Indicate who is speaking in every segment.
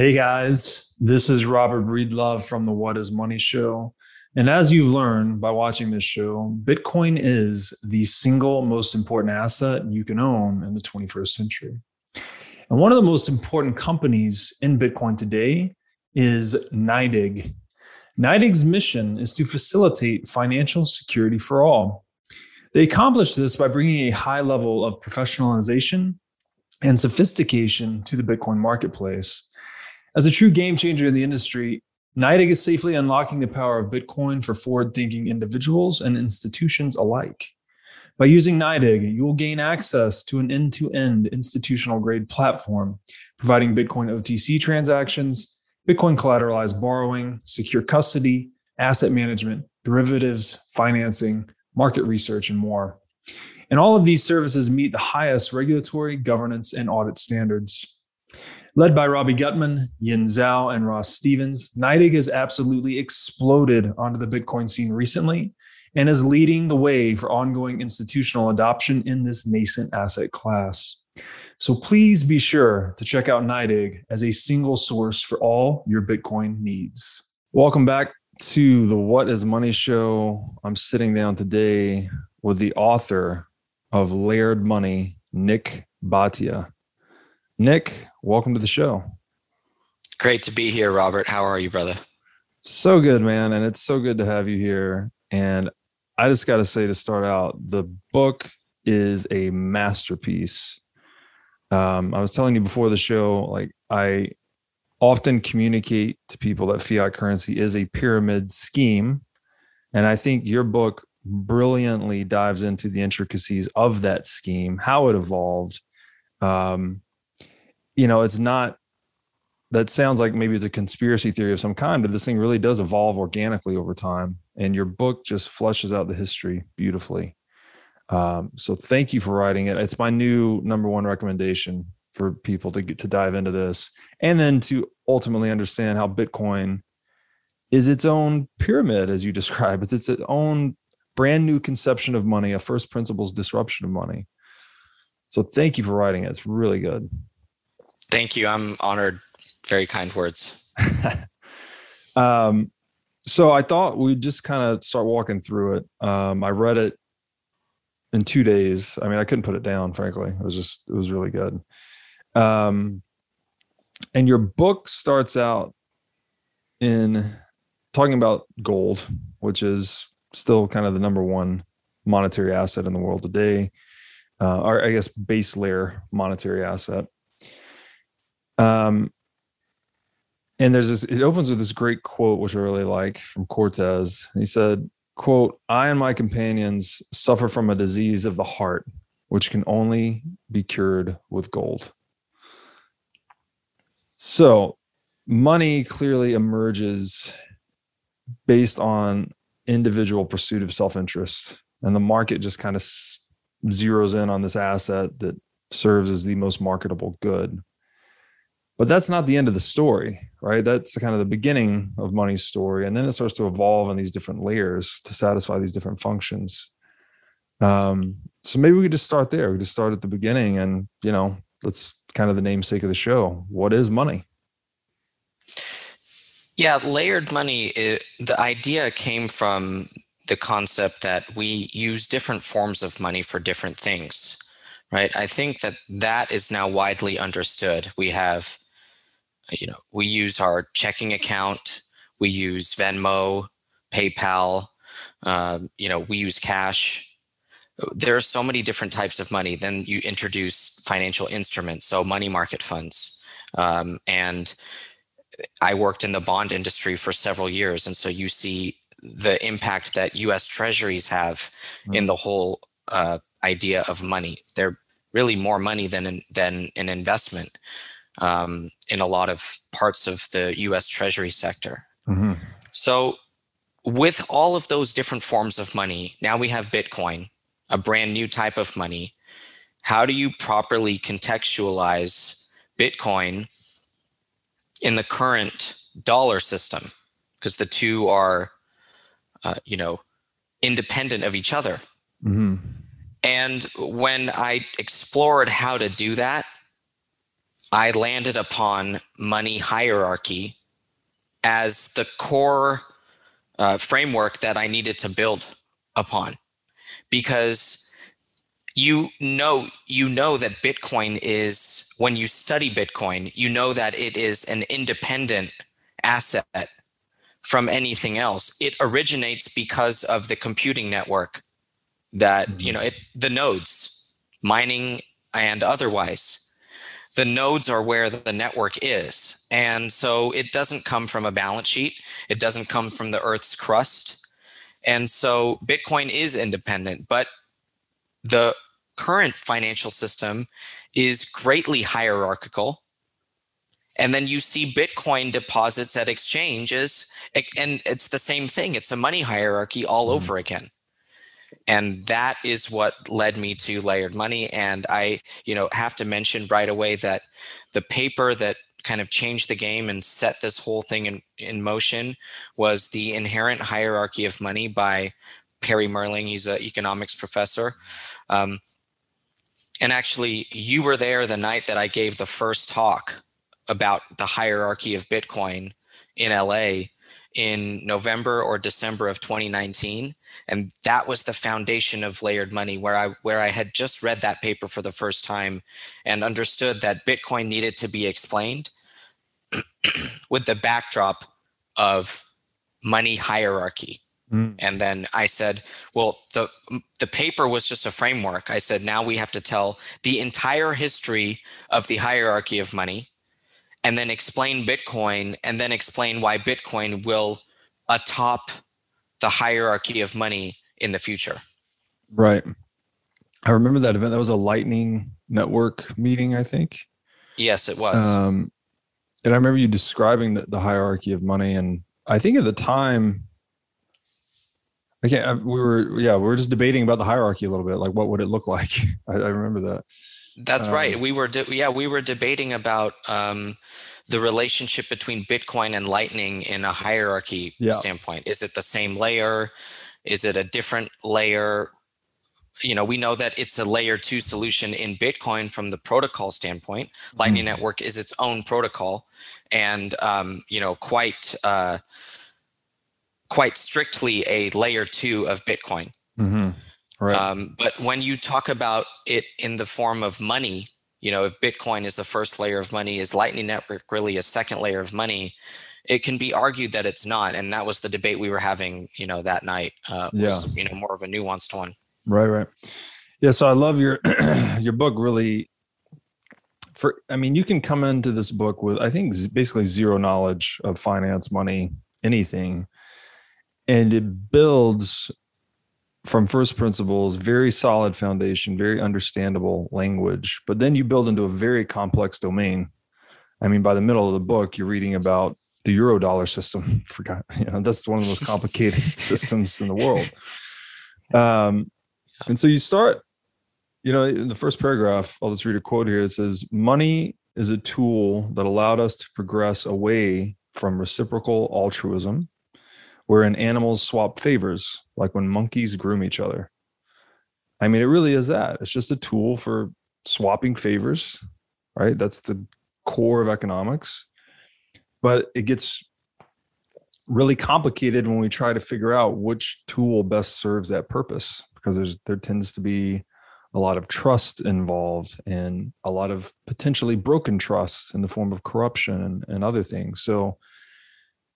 Speaker 1: Hey guys, this is Robert Breedlove from the What is Money Show. And as you've learned by watching this show, Bitcoin is the single most important asset you can own in the 21st century. And one of the most important companies in Bitcoin today is NYDIG. NYDIG's mission is to facilitate financial security for all. They accomplish this by bringing a high level of professionalization and sophistication to the Bitcoin marketplace. As a true game changer in the industry, NYDIG is safely unlocking the power of Bitcoin for forward thinking individuals and institutions alike. By using NYDIG, you will gain access to an end to end institutional grade platform, providing Bitcoin OTC transactions, Bitcoin collateralized borrowing, secure custody, asset management, derivatives, financing, market research, and more. And all of these services meet the highest regulatory, governance, and audit standards. Led by Robbie Gutmann, Yan Zhao, and Ross Stevens, NYDIG has absolutely exploded onto the Bitcoin scene recently and is leading the way for ongoing institutional adoption in this nascent asset class. So please be sure to check out NYDIG as a single source for all your Bitcoin needs. Welcome back to the What is Money show. I'm sitting down today with the author of Layered Money, Nik Bhatia. Nik, welcome to the show.
Speaker 2: Great to be here, Robert. How are you, brother?
Speaker 1: So good, man. And it's so good to have you here. And I just got to say to start out, the book is a masterpiece. Um, I was telling you before the show, like I often communicate to people that fiat currency is a pyramid scheme. And I think your book brilliantly dives into the intricacies of that scheme, how it evolved. Um, you know, it's not, that sounds like maybe it's a conspiracy theory of some kind, but this thing really does evolve organically over time. And your book just flushes out the history beautifully. Um, so thank you for writing it. It's my new number one recommendation for people to get to dive into this and then to ultimately understand how Bitcoin is its own pyramid, as you describe. It's its own brand new conception of money, a first principles disruption of money. So thank you for writing it. It's really good.
Speaker 2: Thank you. I'm honored. Very kind words.
Speaker 1: um, so I thought we'd just kind of start walking through it. Um, I read it in two days. I mean, I couldn't put it down, frankly. It was just, it was really good. Um, and your book starts out in talking about gold, which is still kind of the number one monetary asset in the world today, uh, or I guess base layer monetary asset. Um, and there's this, it opens with this great quote, which I really like from Cortez. He said, quote, I and my companions suffer from a disease of the heart, which can only be cured with gold. So, money clearly emerges based on individual pursuit of self interest. And the market just kind of zeroes in on this asset that serves as the most marketable good. But that's not the end of the story, right? That's kind of the beginning of money's story. And then it starts to evolve in these different layers to satisfy these different functions. Um, so maybe we could just start there. We could just start at the beginning and, you know, let's kind of the namesake of the show. What is money?
Speaker 2: Yeah, layered money, it, the idea came from the concept that we use different forms of money for different things, right? I think that that is now widely understood. We have, you know, we use our checking account, we use Venmo, PayPal, um, you know, we use cash there are so many different types of money. Then you introduce financial instruments, so money market funds. Um, and I worked in the bond industry for several years. And so you see the impact that US treasuries have mm-hmm. in the whole uh, idea of money. They're really more money than an, than an investment um, in a lot of parts of the US treasury sector. Mm-hmm. So with all of those different forms of money, now we have Bitcoin, a brand new type of money, how do you properly contextualize Bitcoin in the current dollar system? Because the two are, uh, you know, independent of each other. Mm-hmm. And when I explored how to do that, I landed upon money hierarchy as the core uh, framework that I needed to build upon. Because you know you know that bitcoin is when you study bitcoin you know that it is an independent asset from anything else. It originates because of the computing network that mm-hmm. you know it the nodes mining and otherwise the nodes are where the network is and so it doesn't come from a balance sheet it doesn't come from the earth's crust and so Bitcoin is independent, but the current financial system is greatly hierarchical. And then you see Bitcoin deposits at exchanges, and it's the same thing. It's a money hierarchy all mm-hmm. over again. And that is what led me to layered money. And I, you know, have to mention right away that the paper that kind of changed the game and set this whole thing in, in motion was the inherent hierarchy of money by Perry Mehrling He's an economics professor. Um, and actually, you were there the night that I gave the first talk about the hierarchy of Bitcoin in LA in November or December of 2019 and that was the foundation of layered money where I where I had just read that paper for the first time and understood that Bitcoin needed to be explained with the backdrop of money hierarchy mm. and then I said well the the paper was just a framework I said now we have to tell the entire history of the hierarchy of money and then explain Bitcoin and then explain why Bitcoin will atop the hierarchy of money in the future.
Speaker 1: Right. I remember that event. That was a Lightning Network meeting, I think.
Speaker 2: Yes, it was.
Speaker 1: Um, and I remember you describing the, the hierarchy of money. And I think at the time, I can't, we were, yeah, we were just debating about the hierarchy a little bit. Like, what would it look like? I, I remember that.
Speaker 2: That's um, right. We were, de- yeah, we were debating about um, the relationship between Bitcoin and Lightning in a hierarchy yeah. standpoint. Is it the same layer? Is it a different layer? You know, we know that it's a layer two solution in Bitcoin from the protocol standpoint. Lightning mm Network is its own protocol, and um, you know, quite uh, quite strictly a layer two of Bitcoin.
Speaker 1: Mm-hmm.
Speaker 2: Right. Um, but when you talk about it in the form of money, you know, if Bitcoin is the first layer of money, is Lightning Network really a second layer of money? It can be argued that it's not, and that was the debate we were having, you know, that night. Uh, was, yeah. you know, more of a nuanced one.
Speaker 1: Right, right. Yeah. So I love your your book. Really, for I mean, you can come into this book with I think basically zero knowledge of finance, money, anything, and it builds from first principles, very solid foundation, very understandable language. But then you build into a very complex domain. I mean, by the middle of the book, you're reading about the Eurodollar system. Forgot, you know, that's one of the most complicated systems in the world. Um, and so you start, you know, in the first paragraph, I'll just read a quote here. It says, Money is a tool that allowed us to progress away from reciprocal altruism wherein animals swap favors, like when monkeys groom each other. I mean, it really is that. It's just a tool for swapping favors, right? That's the core of economics. But it gets really complicated when we try to figure out which tool best serves that purpose because there's there tends to be a lot of trust involved and a lot of potentially broken trust in the form of corruption and, and other things. So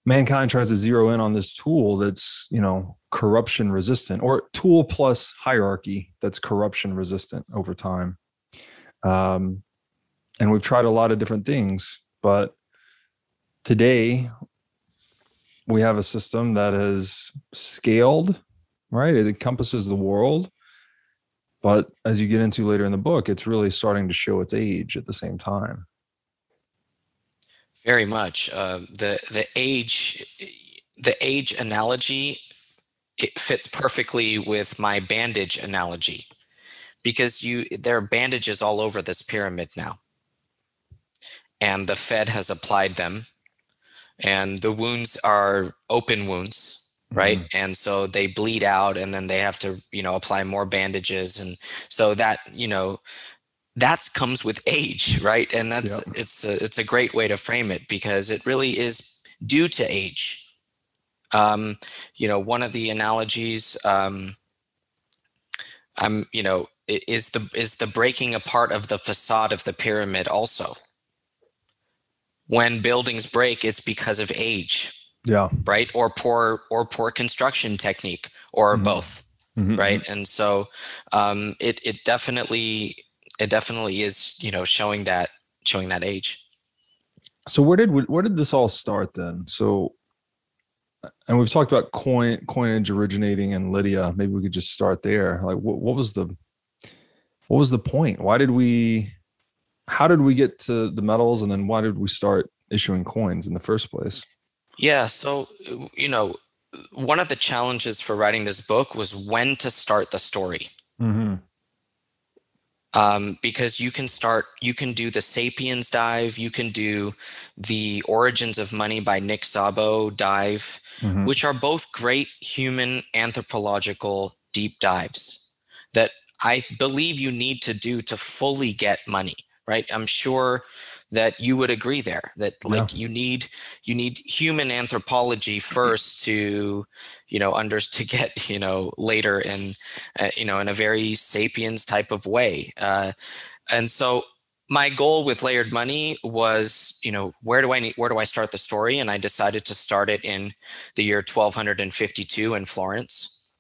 Speaker 1: mankind tries to zero in on this tool that's you know corruption resistant or tool plus hierarchy that's corruption resistant over time. Um, and we've tried a lot of different things but today we have a system that is scaled right? It encompasses the world but as you get into later in the book it's really starting to show its age at the same time
Speaker 2: very much. Uh, the the age the age analogy it fits perfectly with my bandage analogy because you there are bandages all over this pyramid now and the fed has applied them and the wounds are open wounds right mm-hmm. and so they bleed out and then they have to you know apply more bandages and so that you know that comes with age, right? And that's yep. it's a, it's a great way to frame it because it really is due to age. Um, you know, one of the analogies, um, I'm, you know, is the is the breaking apart of the facade of the pyramid also. When buildings break, it's because of age.
Speaker 1: Yeah.
Speaker 2: Right. Or poor or poor construction technique, or mm-hmm. both. Mm-hmm. Right. Mm-hmm. And so, um, it it definitely it definitely is you know showing that showing that age.
Speaker 1: So where did where did this all start then? So and we've talked about coin coinage originating in lydia. Maybe we could just start there. Like what, what was the what was the point? Why did we how did we get to the metals and then why did we start issuing coins in the first place?
Speaker 2: Yeah so you know one of the challenges for writing this book was when to start the story. Mm-hmm um, because you can start, you can do the Sapiens dive, you can do the Origins of Money by Nick Szabo dive, mm-hmm. which are both great human anthropological deep dives that I believe you need to do to fully get money, right? I'm sure that you would agree there that like yeah. you need you need human anthropology first to you know under to get you know later in uh, you know in a very sapiens type of way. Uh, and so my goal with layered money was you know where do i need where do i start the story? And i decided to start it in the year 1252 in florence.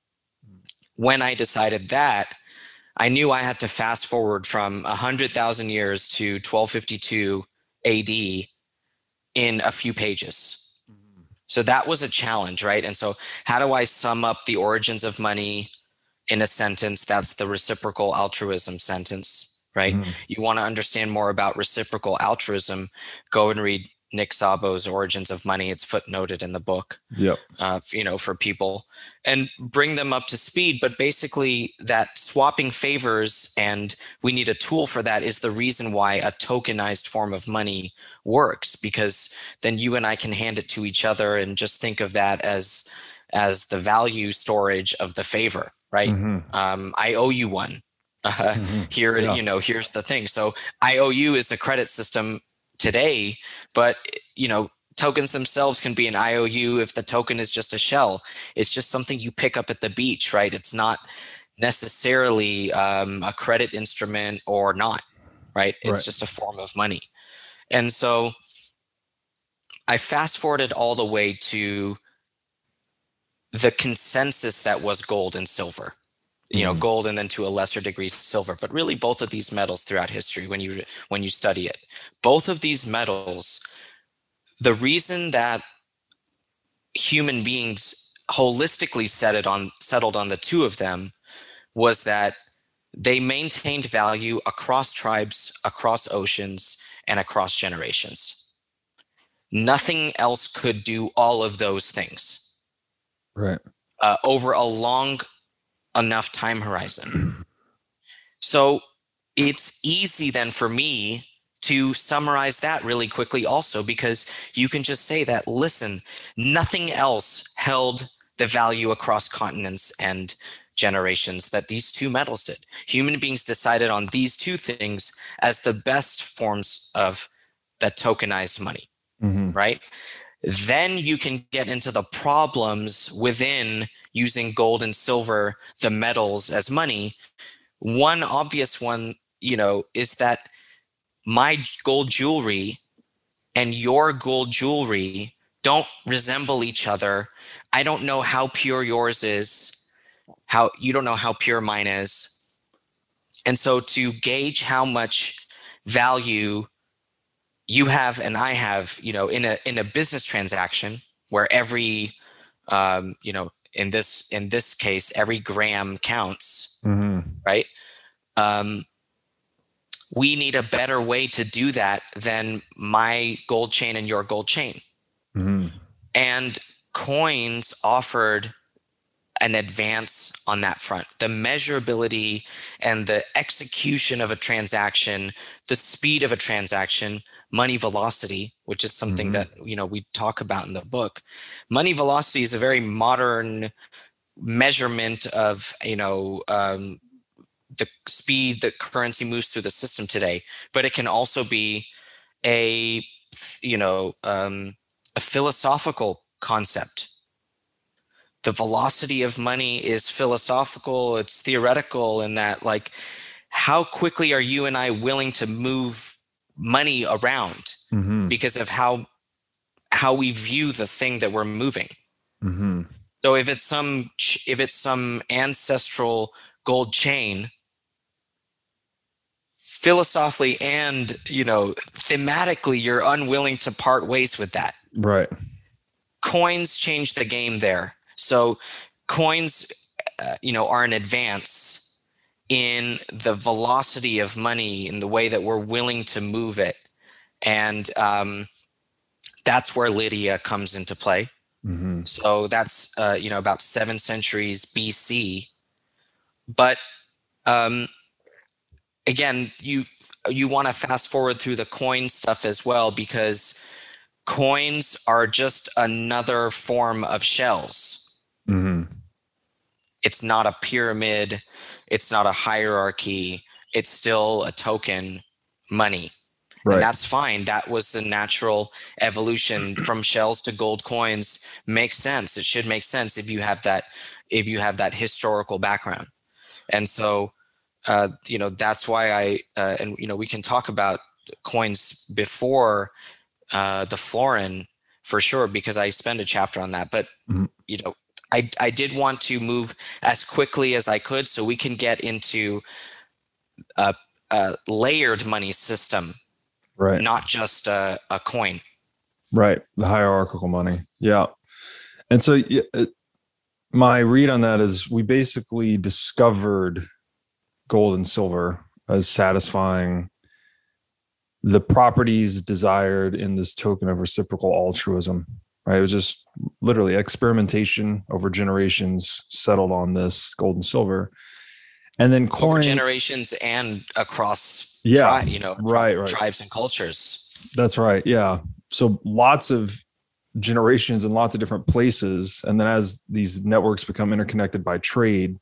Speaker 2: When i decided that I knew I had to fast forward from 100,000 years to 1252 AD in a few pages. Mm-hmm. So that was a challenge, right? And so, how do I sum up the origins of money in a sentence? That's the reciprocal altruism sentence, right? Mm-hmm. You want to understand more about reciprocal altruism, go and read Nick Szabo's Origins of Money. It's footnoted in the book.
Speaker 1: Yep.
Speaker 2: Uh, you know, for people and bring them up to speed. But basically, that swapping favors and we need a tool for that is the reason why a tokenized form of money works because then you and I can hand it to each other and just think of that as as the value storage of the favor, right? Mm-hmm. Um, I owe you one. Uh, mm-hmm. Here, yeah. you know, here's the thing. So IOU is a credit system today but you know tokens themselves can be an iou if the token is just a shell. It's just something you pick up at the beach right? It's not necessarily um, a credit instrument or not right? It's right. just a form of money. And so i fast forwarded all the way to the consensus that was gold and silver you know mm-hmm. gold and then to a lesser degree silver. But really both of these metals throughout history when you when you study it both of these metals the reason that human beings holistically set it on settled on the two of them was that they maintained value across tribes across oceans and across generations. Nothing else could do all of those things.
Speaker 1: Right.
Speaker 2: Uh, over a long enough time horizon. So it's easy then for me to summarize that really quickly also because you can just say that listen nothing else held the value across continents and generations that these two metals did human beings decided on these two things as the best forms of that tokenized money mm-hmm. right then you can get into the problems within using gold and silver, the metals as money. One obvious one, you know, is that my gold jewelry and your gold jewelry don't resemble each other. I don't know how pure yours is, how you don't know how pure mine is. And so to gauge how much value you have and I have, you know, in a in a business transaction where every um, you know, in this in this case every gram counts mm-hmm. right um, we need a better way to do that than my gold chain and your gold chain mm-hmm. and coins offered an advance on that front the measurability and the execution of a transaction the speed of a transaction money velocity which is something mm-hmm. that you know we talk about in the book money velocity is a very modern measurement of you know um, the speed that currency moves through the system today, but it can also be a you know um, a philosophical concept. The velocity of money is philosophical. It's theoretical in that like how quickly are you and I willing to move money around mm-hmm. because of how how we view the thing that we're moving. Mm-hmm. So if it's some if it's some ancestral gold chain, philosophically and you know thematically, you're unwilling to part ways with that.
Speaker 1: Right.
Speaker 2: Coins change the game there. So coins, uh, you know, are an advance in the velocity of money in the way that we're willing to move it. And um, that's where lydia comes into play. Mm-hmm. so that's uh, you know about seven centuries bc but um, again you you want to fast forward through the coin stuff as well because coins are just another form of shells mm-hmm. it's not a pyramid. It's not a hierarchy. It's still a token money. Right. and that's fine. That was the natural evolution. From shells to gold coins makes sense. It should make sense if you have that if you have that historical background. And so uh, you know that's why i uh, and you know we can talk about coins before uh, the florin for sure because i spend a chapter on that. But mm-hmm. you know I, I did want to move as quickly as I could so we can get into a, a layered money system,
Speaker 1: right?
Speaker 2: Not just a, a, coin,
Speaker 1: right? The hierarchical money, yeah. And so, uh, my read on that is we basically discovered gold and silver as satisfying the properties desired in this token of reciprocal altruism right? It was just literally experimentation over generations settled on this gold and silver. And then
Speaker 2: coin generations and across
Speaker 1: yeah,
Speaker 2: tri- you know,
Speaker 1: right, right.
Speaker 2: tribes and cultures.
Speaker 1: That's right. Yeah. So lots of generations in lots of different places. And then as these networks become interconnected by trade,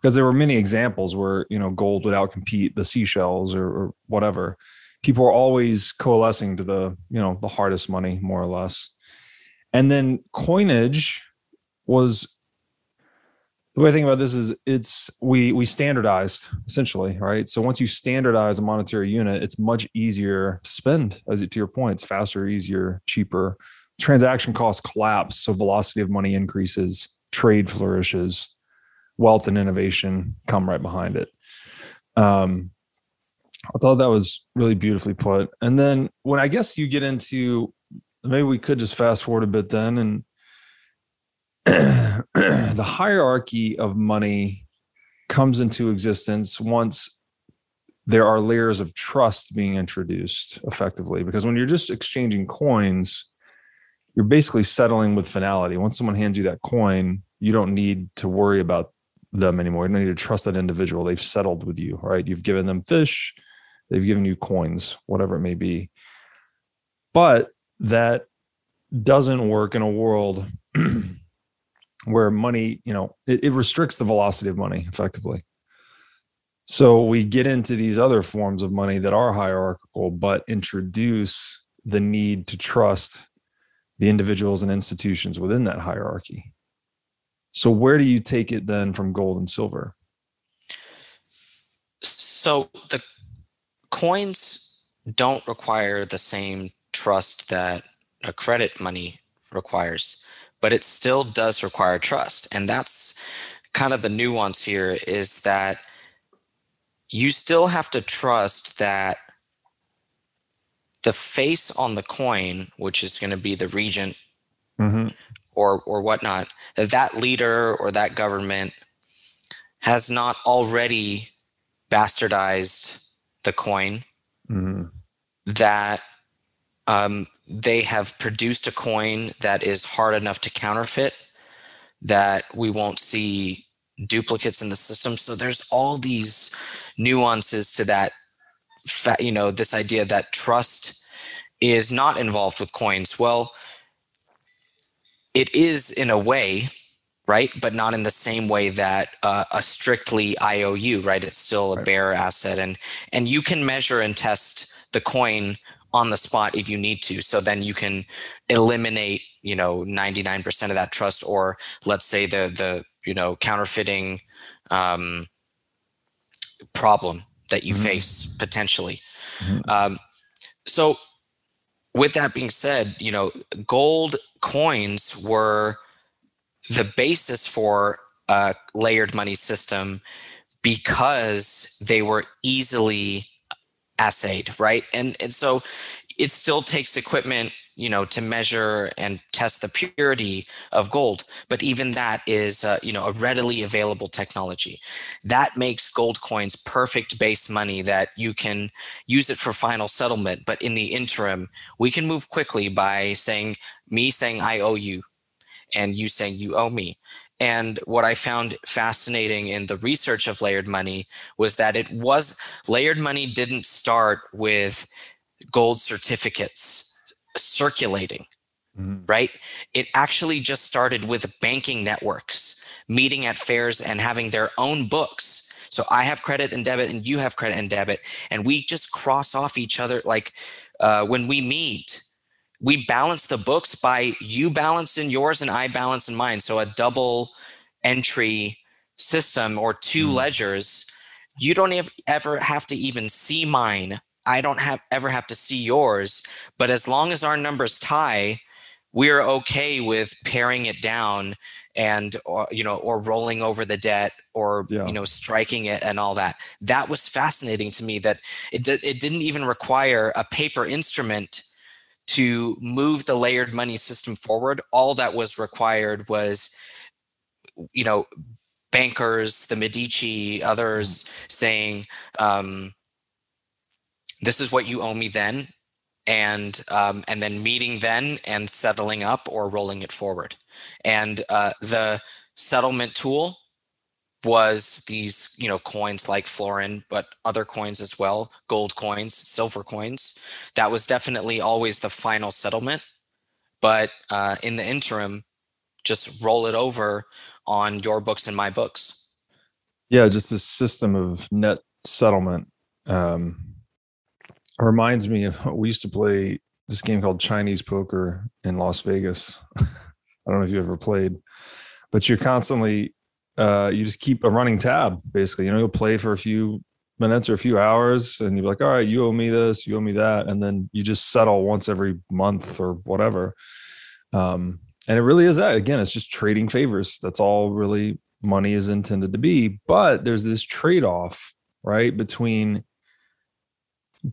Speaker 1: because there were many examples where, you know, gold would outcompete the seashells or, or whatever. People are always coalescing to the, you know, the hardest money, more or less. And then coinage was the way I think about this is it's we we standardized essentially, right? So once you standardize a monetary unit, it's much easier to spend. As to your point, it's faster, easier, cheaper. Transaction costs collapse, so velocity of money increases, trade flourishes, wealth and innovation come right behind it. Um, I thought that was really beautifully put. And then when I guess you get into maybe we could just fast forward a bit then and the hierarchy of money comes into existence once there are layers of trust being introduced effectively because when you're just exchanging coins you're basically settling with finality. Once someone hands you that coin you don't need to worry about them anymore. You don't need to trust that individual. They've settled with you right? You've given them fish they've given you coins whatever it may be. But that doesn't work in a world where money, you know, it, it, restricts the velocity of money effectively. So we get into these other forms of money that are hierarchical, but introduce the need to trust the individuals and institutions within that hierarchy. So where do you take it then from gold and silver?
Speaker 2: So the coins don't require the same trust that a credit money requires, but it still does require trust. And that's kind of the nuance here is that you still have to trust that the face on the coin, which is going to be the regent mm-hmm. or or whatnot, that that leader or that government has not already bastardized the coin. Mm-hmm. That um, they have produced a coin that is hard enough to counterfeit that we won't see duplicates in the system so there's all these nuances to that fa- you know this idea that trust is not involved with coins well it is in a way right? But not in the same way that uh, a strictly IOU, right? It's still a right. bearer asset, and and you can measure and test the coin on the spot if you need to. So then you can eliminate, you know, 99% of that trust, or let's say the the you know counterfeiting um, problem that you mm-hmm. face potentially. Mm-hmm. Um, so with that being said, you know, gold coins were the basis for a layered money system because they were easily assayed, right? And and so it still takes equipment, you know, to measure and test the purity of gold. But even that is, uh, you know, a readily available technology. That makes gold coins perfect base money that you can use it for final settlement. But in the interim, we can move quickly by saying, me saying I owe you, and you saying you owe me. And what I found fascinating in the research of layered money was that it was layered money didn't start with gold certificates circulating, mm-hmm. right? It actually just started with banking networks meeting at fairs and having their own books. So I have credit and debit, and you have credit and debit, and we just cross off each other. Like uh, when we meet, we balance the books by you balance in yours and I balance in mine. So a double entry system or two mm. ledgers. You don't ever have to even see mine I don't have ever have to see yours. But as long as our numbers tie, we're okay with paring it down and or, you know or rolling over the debt or yeah. you know striking it and all that that was fascinating to me that it, did, it didn't even require a paper instrument to move the layered money system forward all that was required was you know bankers the medici others mm. saying um, this is what you owe me then and um, and then meeting then and settling up or rolling it forward and uh, the settlement tool was these you know coins like florin but other coins as well gold coins silver coins. That was definitely always the final settlement. But uh, in the interim just roll it over on your books and my books.
Speaker 1: Yeah just this system of net settlement um, reminds me of we used to play this game called Chinese poker in Las Vegas. I don't know if you ever played, but you're constantly uh, you just keep a running tab basically. You know, you'll play for a few minutes or a few hours and you're like, all right, you owe me this, you owe me that. And then you just settle once every month or whatever. Um, and it really is that again, it's just trading favors. That's all really money is intended to be. But there's this trade-off, right? Between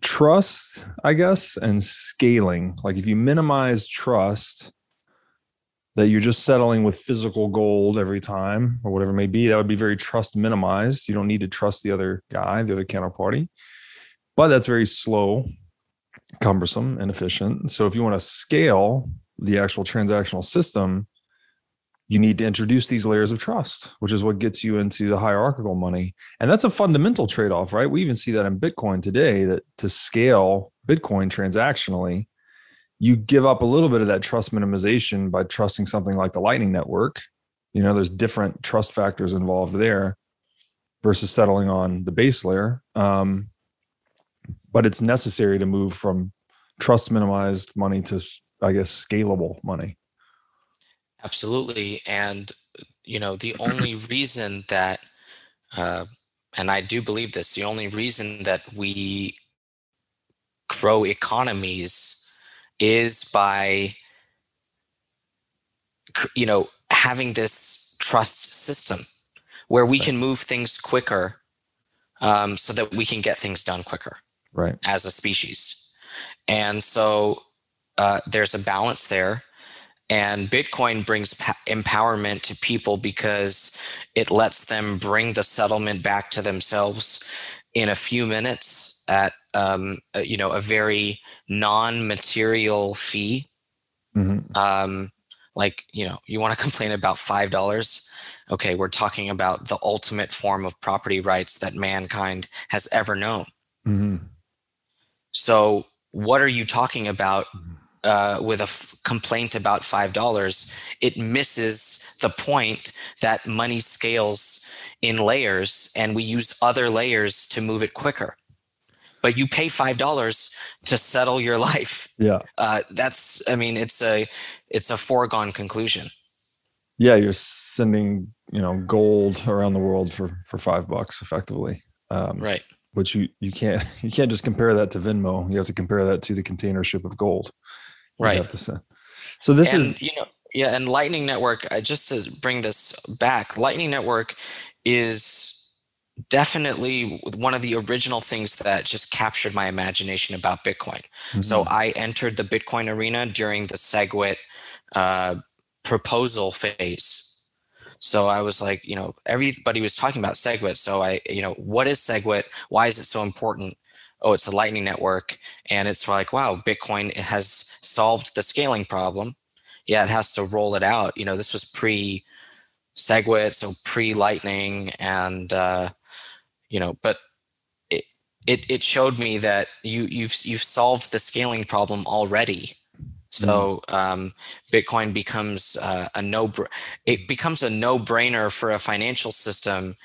Speaker 1: trust, I guess, and scaling. Like if you minimize trust, that you're just settling with physical gold every time or whatever it may be, that would be very trust minimized. You don't need to trust the other guy, the other counterparty. But that's very slow, cumbersome, and efficient. So if you want to scale the actual transactional system, you need to introduce these layers of trust, which is what gets you into the hierarchical money. And that's a fundamental trade off, right? We even see that in Bitcoin today that to scale Bitcoin transactionally, you give up a little bit of that trust minimization by trusting something like the Lightning Network. You know, there's different trust factors involved there versus settling on the base layer. Um, but it's necessary to move from trust minimized money to, I guess, scalable money.
Speaker 2: Absolutely. And, you know, the only reason that, uh, and I do believe this, the only reason that we grow economies is by, you know, having this trust system where we can move things quicker um, so that we can get things done quicker
Speaker 1: right.
Speaker 2: as a species. And so uh, there's a balance there. And Bitcoin brings empowerment to people because it lets them bring the settlement back to themselves in a few minutes at um, you know a very non-material fee. Mm-hmm. Um, like you know, you want to complain about five dollars. Okay, we're talking about the ultimate form of property rights that mankind has ever known. Mm-hmm. So, what are you talking about? Mm-hmm uh, with a f- complaint about five dollars, it misses the point that money scales in layers and we use other layers to move it quicker but you pay five dollars to settle your life.
Speaker 1: Yeah.
Speaker 2: Uh, that's i mean it's a it's a foregone conclusion.
Speaker 1: Yeah you're sending you know gold around the world for for five bucks effectively.
Speaker 2: Um, right.
Speaker 1: which you you can't you can't just compare that to venmo. You have to compare that to the container ship of gold.
Speaker 2: Right. have to
Speaker 1: send. so this
Speaker 2: and,
Speaker 1: is
Speaker 2: you know yeah and lightning network uh, just to bring this back lightning network is definitely one of the original things that just captured my imagination about Bitcoin. Mm-hmm. So I entered the Bitcoin arena during the SegWit uh, proposal phase. So I was like, you know, everybody was talking about SegWit. So I, you know, what is SegWit? Why is it so important? Oh, it's a Lightning network, and it's like, wow, Bitcoin has solved the scaling problem. Yeah, it has to roll it out. You know, this was pre SegWit, so pre Lightning, and uh, you know, but it, it it showed me that you you've you've solved the scaling problem already. So mm. um, Bitcoin becomes uh, a no it becomes a no brainer for a financial system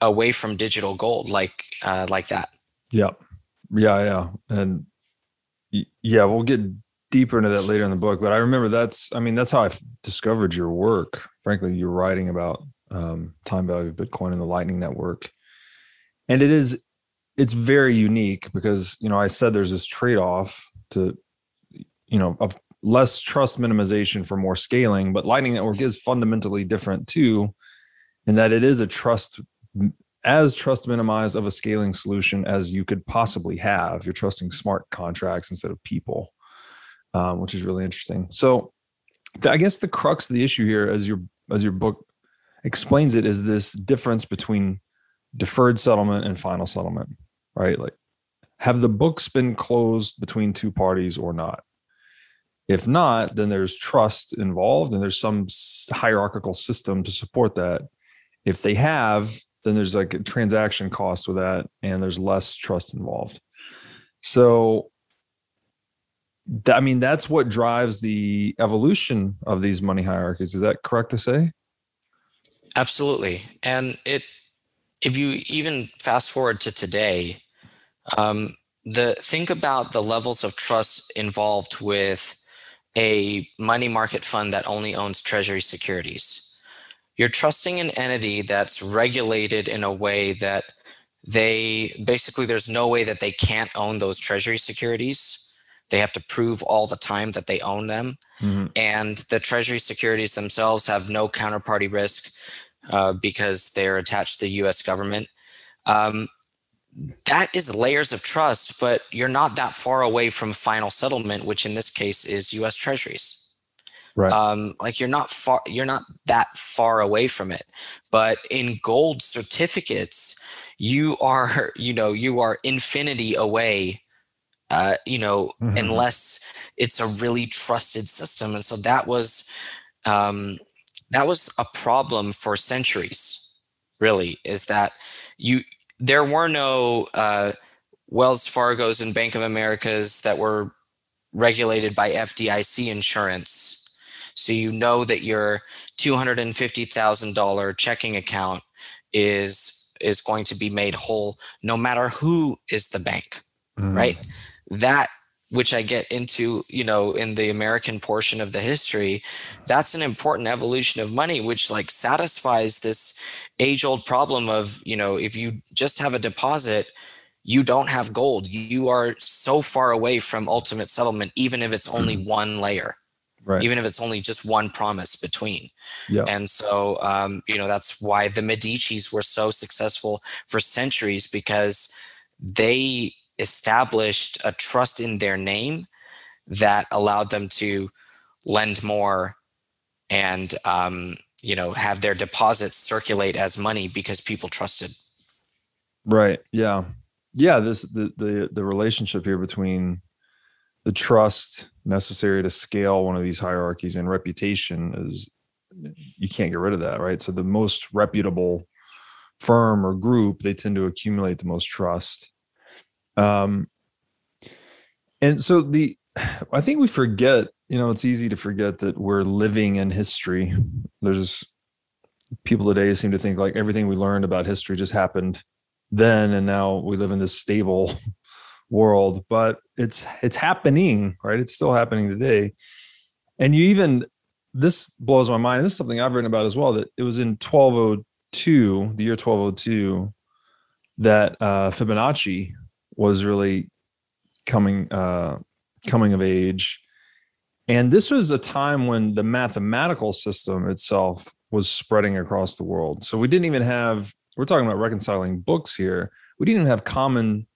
Speaker 2: away from digital gold like uh, like that.
Speaker 1: Yeah, yeah, yeah, and yeah, we'll get deeper into that later in the book. But I remember that's I mean that's how I discovered your work. Frankly, you're writing about um, time value of Bitcoin and the Lightning Network, and it is it's very unique because you know i said there's this trade-off to you know of less trust minimization for more scaling but lightning network is fundamentally different too in that it is a trust as trust minimized of a scaling solution as you could possibly have. You're trusting smart contracts instead of people um, which is really interesting. So i guess the crux of the issue here as your as your book explains it is this difference between deferred settlement and final settlement, right? Like, have the books been closed between two parties or not? If not, then there's trust involved and there's some hierarchical system to support that. If they have, then there's like a transaction cost with that and there's less trust involved. So, I mean, that's what drives the evolution of these money hierarchies. Is that correct to say?
Speaker 2: Absolutely. And it if you even fast forward to today, um, the think about the levels of trust involved with a money market fund that only owns treasury securities. You're trusting an entity that's regulated in a way that they basically there's no way that they can't own those treasury securities. They have to prove all the time that they own them. Mm-hmm. And the treasury securities themselves have no counterparty risk uh, because they're attached to the US government. Um, that is layers of trust, but you're not that far away from final settlement, which in this case is US treasuries. Right. Um, like you're not far, you're not that far away from it. But in gold certificates, you are, you know, you are infinity away uh, you know, mm-hmm. unless it's a really trusted system. And so that was um, that was a problem for centuries really is that you there were no uh, wells fargo's and bank of americas that were regulated by fdic insurance so you know that your $250000 checking account is is going to be made whole no matter who is the bank mm. right that which I get into, you know, in the American portion of the history, that's an important evolution of money, which like satisfies this age old problem of, you know, if you just have a deposit, you don't have gold. You are so far away from ultimate settlement, even if it's only mm-hmm. one layer. Right. Even if it's only just one promise between. Yeah. And so, um, you know, that's why the Medicis were so successful for centuries because they established a trust in their name that allowed them to lend more and um, you know have their deposits circulate as money because people trusted.
Speaker 1: Right. Yeah. Yeah this the the, the relationship here between the trust necessary to scale one of these hierarchies and reputation is you can't get rid of that right? So the most reputable firm or group they tend to accumulate the most trust um, and so the, I think we forget, you know, it's easy to forget that we're living in history. There's people today seem to think like everything we learned about history just happened then and now we live in this stable world but it's it's happening right? It's still happening today. And you even this blows my mind. This is something i've written about as well that it was in 1202 the year 1202 that uh, fibonacci was really coming uh, coming of age and this was a time when the mathematical system itself was spreading across the world so we didn't even have we're talking about reconciling books here. We didn't even have common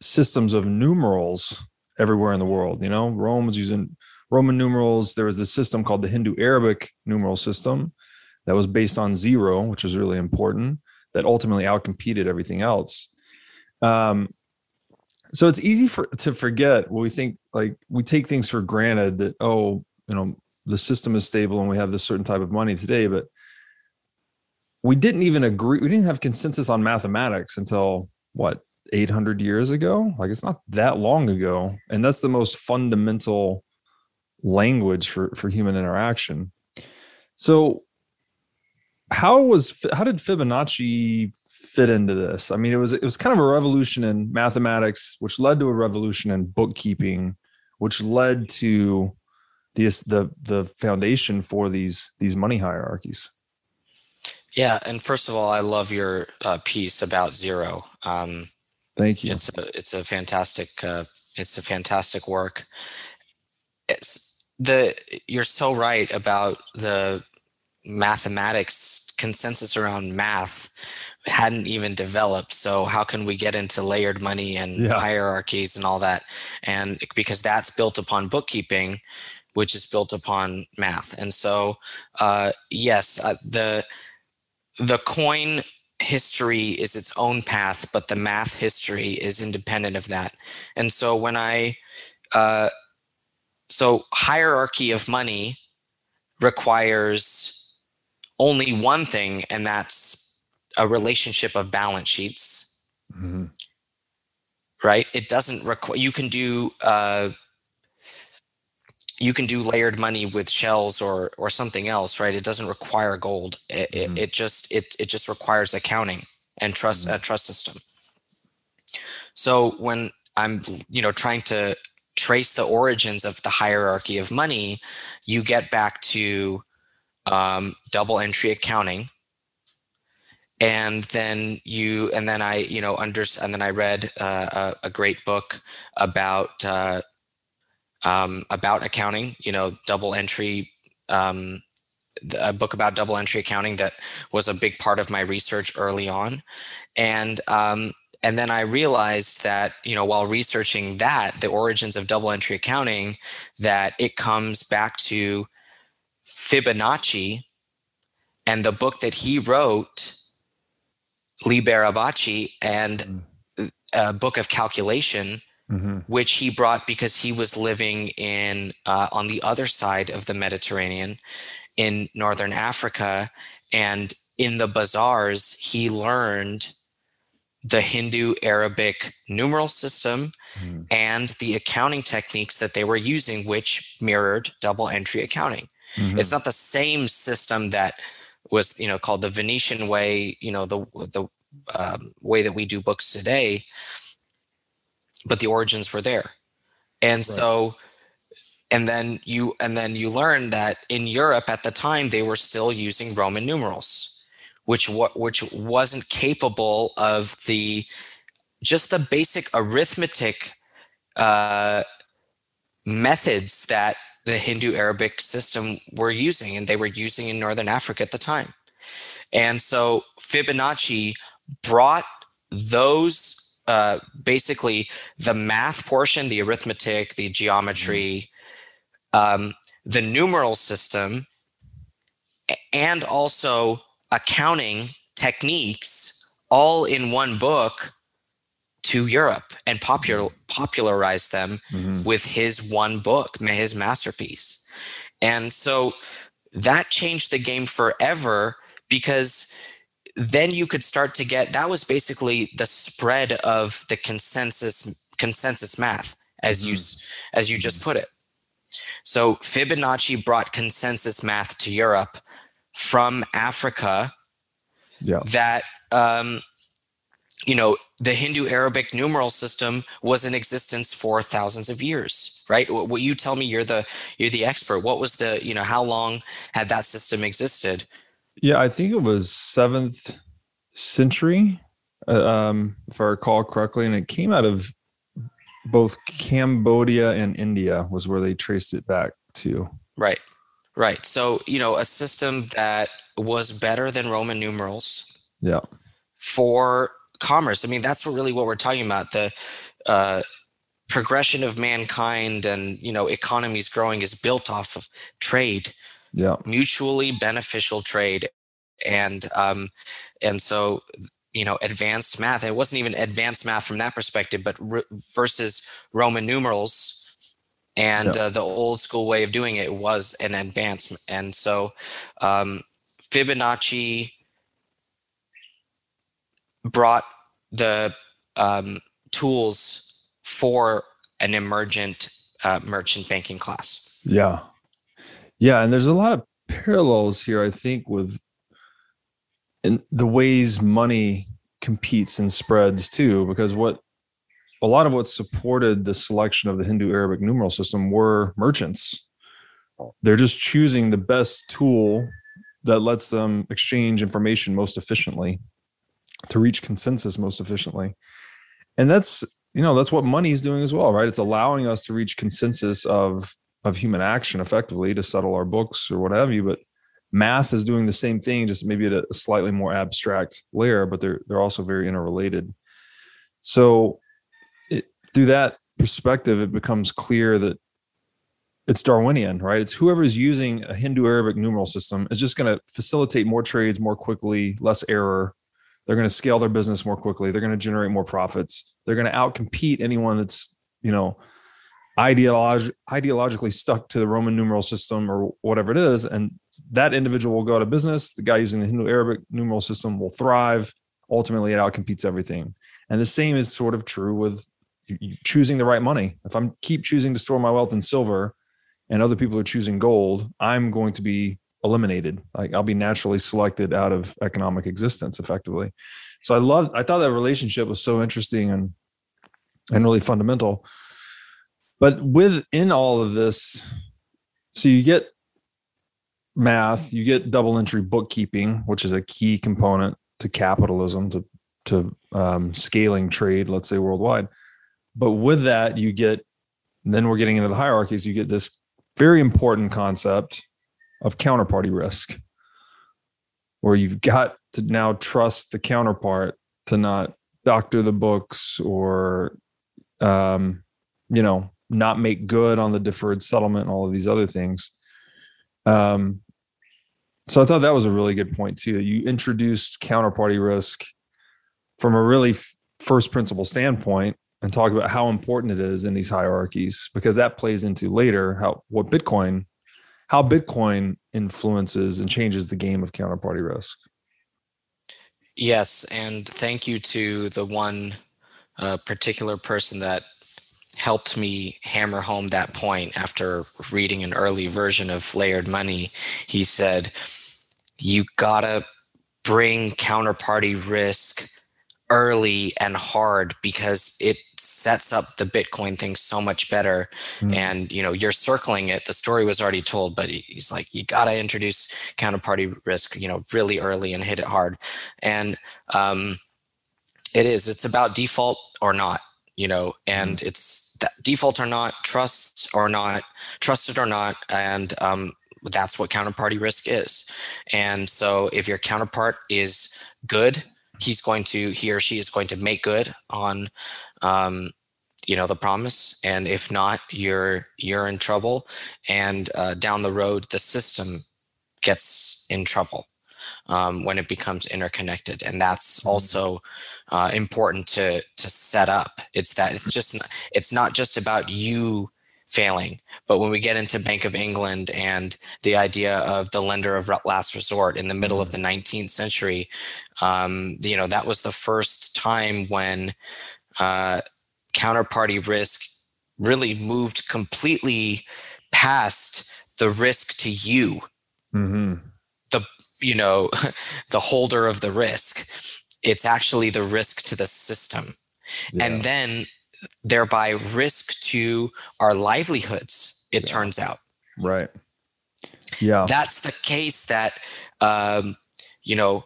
Speaker 1: systems of numerals everywhere in the world. You know, Rome was using Roman numerals. There was this system called the Hindu Arabic numeral system that was based on zero, which was really important, that ultimately outcompeted everything else. Um, so it's easy for to forget what we think like we take things for granted that oh you know the system is stable and we have this certain type of money today but we didn't even agree we didn't have consensus on mathematics until what 800 years ago? Like it's not that long ago and that's the most fundamental language for for human interaction. So how was how did fibonacci fit into this i mean it was it was kind of a revolution in mathematics which led to a revolution in bookkeeping which led to the the the foundation for these these money hierarchies
Speaker 2: yeah, and first of all, I love your uh, piece about zero. Um,
Speaker 1: Thank you.
Speaker 2: It's a it's a fantastic uh, it's a fantastic work. It's the you're so right about the mathematics consensus around math hadn't even developed. So how can we get into layered money and yeah. hierarchies and all that? And because that's built upon bookkeeping, which is built upon math. And so uh, yes, uh, the the coin history is its own path, but the math history is independent of that. And so when I, uh, so hierarchy of money requires only one thing, and that's a relationship of balance sheets. Mm-hmm. Right? It doesn't require, you can do, uh, you can do layered money with shells or or something else right it doesn't require gold it, mm-hmm. it, it, just it, it just requires accounting and trust mm-hmm. a trust system so when i'm you know trying to trace the origins of the hierarchy of money you get back to um, double entry accounting and then you and then i you know under and then i read uh, a, a, great book about uh, um, about accounting, you know, double entry, um, a book about double entry accounting that was a big part of my research early on. And, um, and then I realized that, you know, while researching that, the origins of double entry accounting, that it comes back to Fibonacci and the book that he wrote, Liber Abaci, and a book of calculation mm-hmm. which he brought because he was living in uh, on the other side of the Mediterranean in northern Africa. And in the bazaars, he learned the Hindu Arabic numeral system mm-hmm. and the accounting techniques that they were using, which mirrored double entry accounting. Mm-hmm. It's not the same system that was, you know, called the Venetian way, you know, the the um, way that we do books today but the origins were there. And right. so and then you and then you learn that in Europe at the time they were still using Roman numerals, which what which wasn't capable of the just the basic arithmetic uh, methods that the Hindu Arabic system were using, and they were using in Northern Africa at the time. And so Fibonacci brought those uh, basically the math portion, the arithmetic, the geometry, um, the numeral system, and also accounting techniques all in one book to Europe and popular, popularize them mm-hmm. with his one book, his masterpiece. And so that changed the game forever because then you could start to get that was basically the spread of the consensus consensus math as mm-hmm. you as you just put it so fibonacci brought consensus math to europe from africa
Speaker 1: Yeah.
Speaker 2: That um, you know the Hindu Arabic numeral system was in existence for thousands of years, right? What you tell me, you're the you're the expert. What was the you know how long had that system existed?
Speaker 1: Yeah, I think it was seventh century, uh, um, if I recall correctly, and it came out of both Cambodia and India was where they traced it back to.
Speaker 2: Right, right. So you know, a system that was better than Roman numerals.
Speaker 1: Yeah.
Speaker 2: For commerce, I mean, that's what really what we're talking about. The uh, progression of mankind and you know economies growing is built off of trade
Speaker 1: yeah
Speaker 2: mutually beneficial trade and um and so you know advanced math it wasn't even advanced math from that perspective but re- versus roman numerals and yeah. uh, the old school way of doing it was an advancement and so um fibonacci brought the um, tools for an emergent uh, merchant banking class.
Speaker 1: Yeah. Yeah, and there's a lot of parallels here, I think, with in the ways money competes and spreads too, because what a lot of what supported the selection of the Hindu Arabic numeral system were merchants. They're just choosing the best tool that lets them exchange information most efficiently to reach consensus most efficiently. And that's, you know, that's what money is doing as well, right? It's allowing us to reach consensus of of human action effectively to settle our books or what have you. But math is doing the same thing, just maybe at a slightly more abstract layer, but they're they're also very interrelated. So it, through that perspective, it becomes clear that it's Darwinian, right? It's whoever's using a Hindu Arabic numeral system is just going to facilitate more trades more quickly, less error. They're going to scale their business more quickly. They're going to generate more profits. They're going to outcompete anyone that's, you know, ideolog- ideologically stuck to the Roman numeral system or whatever it is, and that individual will go out of business. The guy using the Hindu Arabic numeral system will thrive. Ultimately, it outcompetes everything. And the same is sort of true with choosing the right money. If I'm keep choosing to store my wealth in silver, and other people are choosing gold, I'm going to be eliminated. Like I'll be naturally selected out of economic existence, effectively. So I love. I thought that relationship was so interesting and and really fundamental. But within all of this, so you get math, you get double entry bookkeeping, which is a key component to capitalism, to to um, scaling trade, let's say worldwide. But with that, you get then we're getting into the hierarchies. You get this very important concept of counterparty risk, where you've got to now trust the counterpart to not doctor the books or um, you know not make good on the deferred settlement and all of these other things. Um, so I thought that was a really good point too. You introduced counterparty risk from a really f- first principle standpoint and talk about how important it is in these hierarchies because that plays into later how what Bitcoin, how Bitcoin influences and changes the game of counterparty risk.
Speaker 2: Yes, and thank you to the one uh, particular person that helped me hammer home that point after reading an early version of Layered Money. He said, You gotta bring counterparty risk early and hard because it sets up the bitcoin thing so much better mm. and you know you're circling it the story was already told but he's like you got to introduce counterparty risk you know really early and hit it hard and um it is it's about default or not you know and mm. it's default or not, trust or not, trusted or not, and um, that's what counterparty risk is. And so, if your counterpart is good, he's going to he or she is going to make good on um, you know the promise. And if not you're you're in trouble. And uh, down the road the system gets in trouble um, when it becomes interconnected. And that's mm-hmm. also uh, important to to set up. It's that it's just it's not just about you failing. But when we get into bank of england and the idea of the lender of last resort in the middle of the 19th mm-hmm. century um, you know that was the first time when uh, counterparty risk really moved completely past the risk to you.
Speaker 1: Mm-hmm.
Speaker 2: The you know the holder of the risk. It's actually the risk to the system. Yeah. and then thereby risk to our livelihoods it yeah. turns out.
Speaker 1: Right. Yeah.
Speaker 2: That's the case that um, you know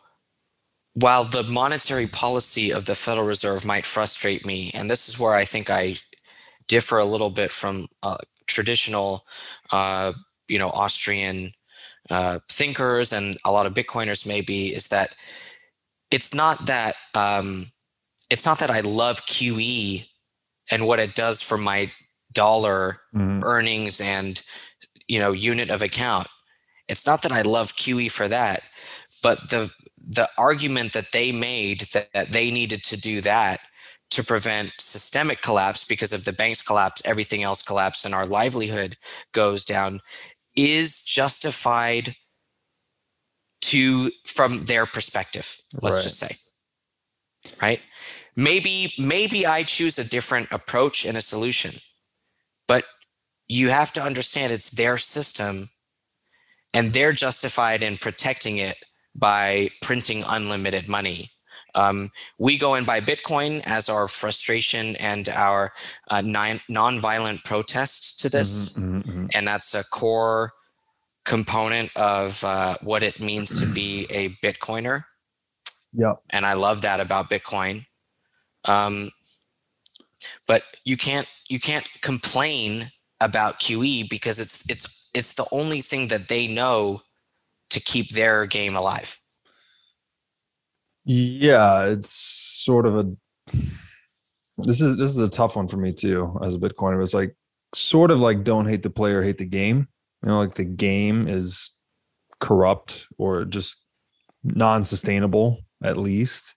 Speaker 2: while the monetary policy of the federal reserve might frustrate me and this is where i think i differ a little bit from uh, traditional uh, you know austrian uh, thinkers and a lot of bitcoiners maybe is that it's not that um, it's not that I love QE and what it does for my dollar mm-hmm. earnings and you know unit of account. It's not that I love QE for that, but the the argument that they made that, that they needed to do that to prevent systemic collapse because if the banks collapse everything else collapse and our livelihood goes down is justified to from their perspective let's right. just say right maybe maybe i choose a different approach and a solution but you have to understand it's their system and they're justified in protecting it by printing unlimited money um, we go and buy bitcoin as our frustration and our uh, non- nonviolent protest to this mm-hmm, mm-hmm, mm-hmm. and that's a core component of uh, what it means to be a Bitcoiner.
Speaker 1: Yeah.
Speaker 2: And I love that about Bitcoin. Um, but you can't you can't complain about QE because it's it's it's the only thing that they know to keep their game alive.
Speaker 1: Yeah, it's sort of a this is this is a tough one for me too as a Bitcoiner. It's like sort of like don't hate the player, hate the game you know like the game is corrupt or just non-sustainable at least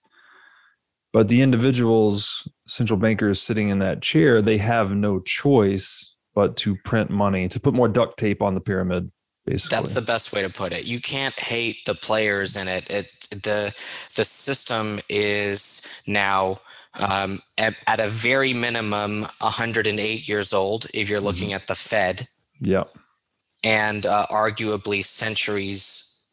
Speaker 1: but the individuals central bankers sitting in that chair they have no choice but to print money to put more duct tape on the pyramid basically.
Speaker 2: That's the best way to put it. You can't hate the players in it. It's the the system is now um, at, at, a very minimum 108 years old if you're looking mm-hmm. at the fed.
Speaker 1: Yeah
Speaker 2: and uh, arguably centuries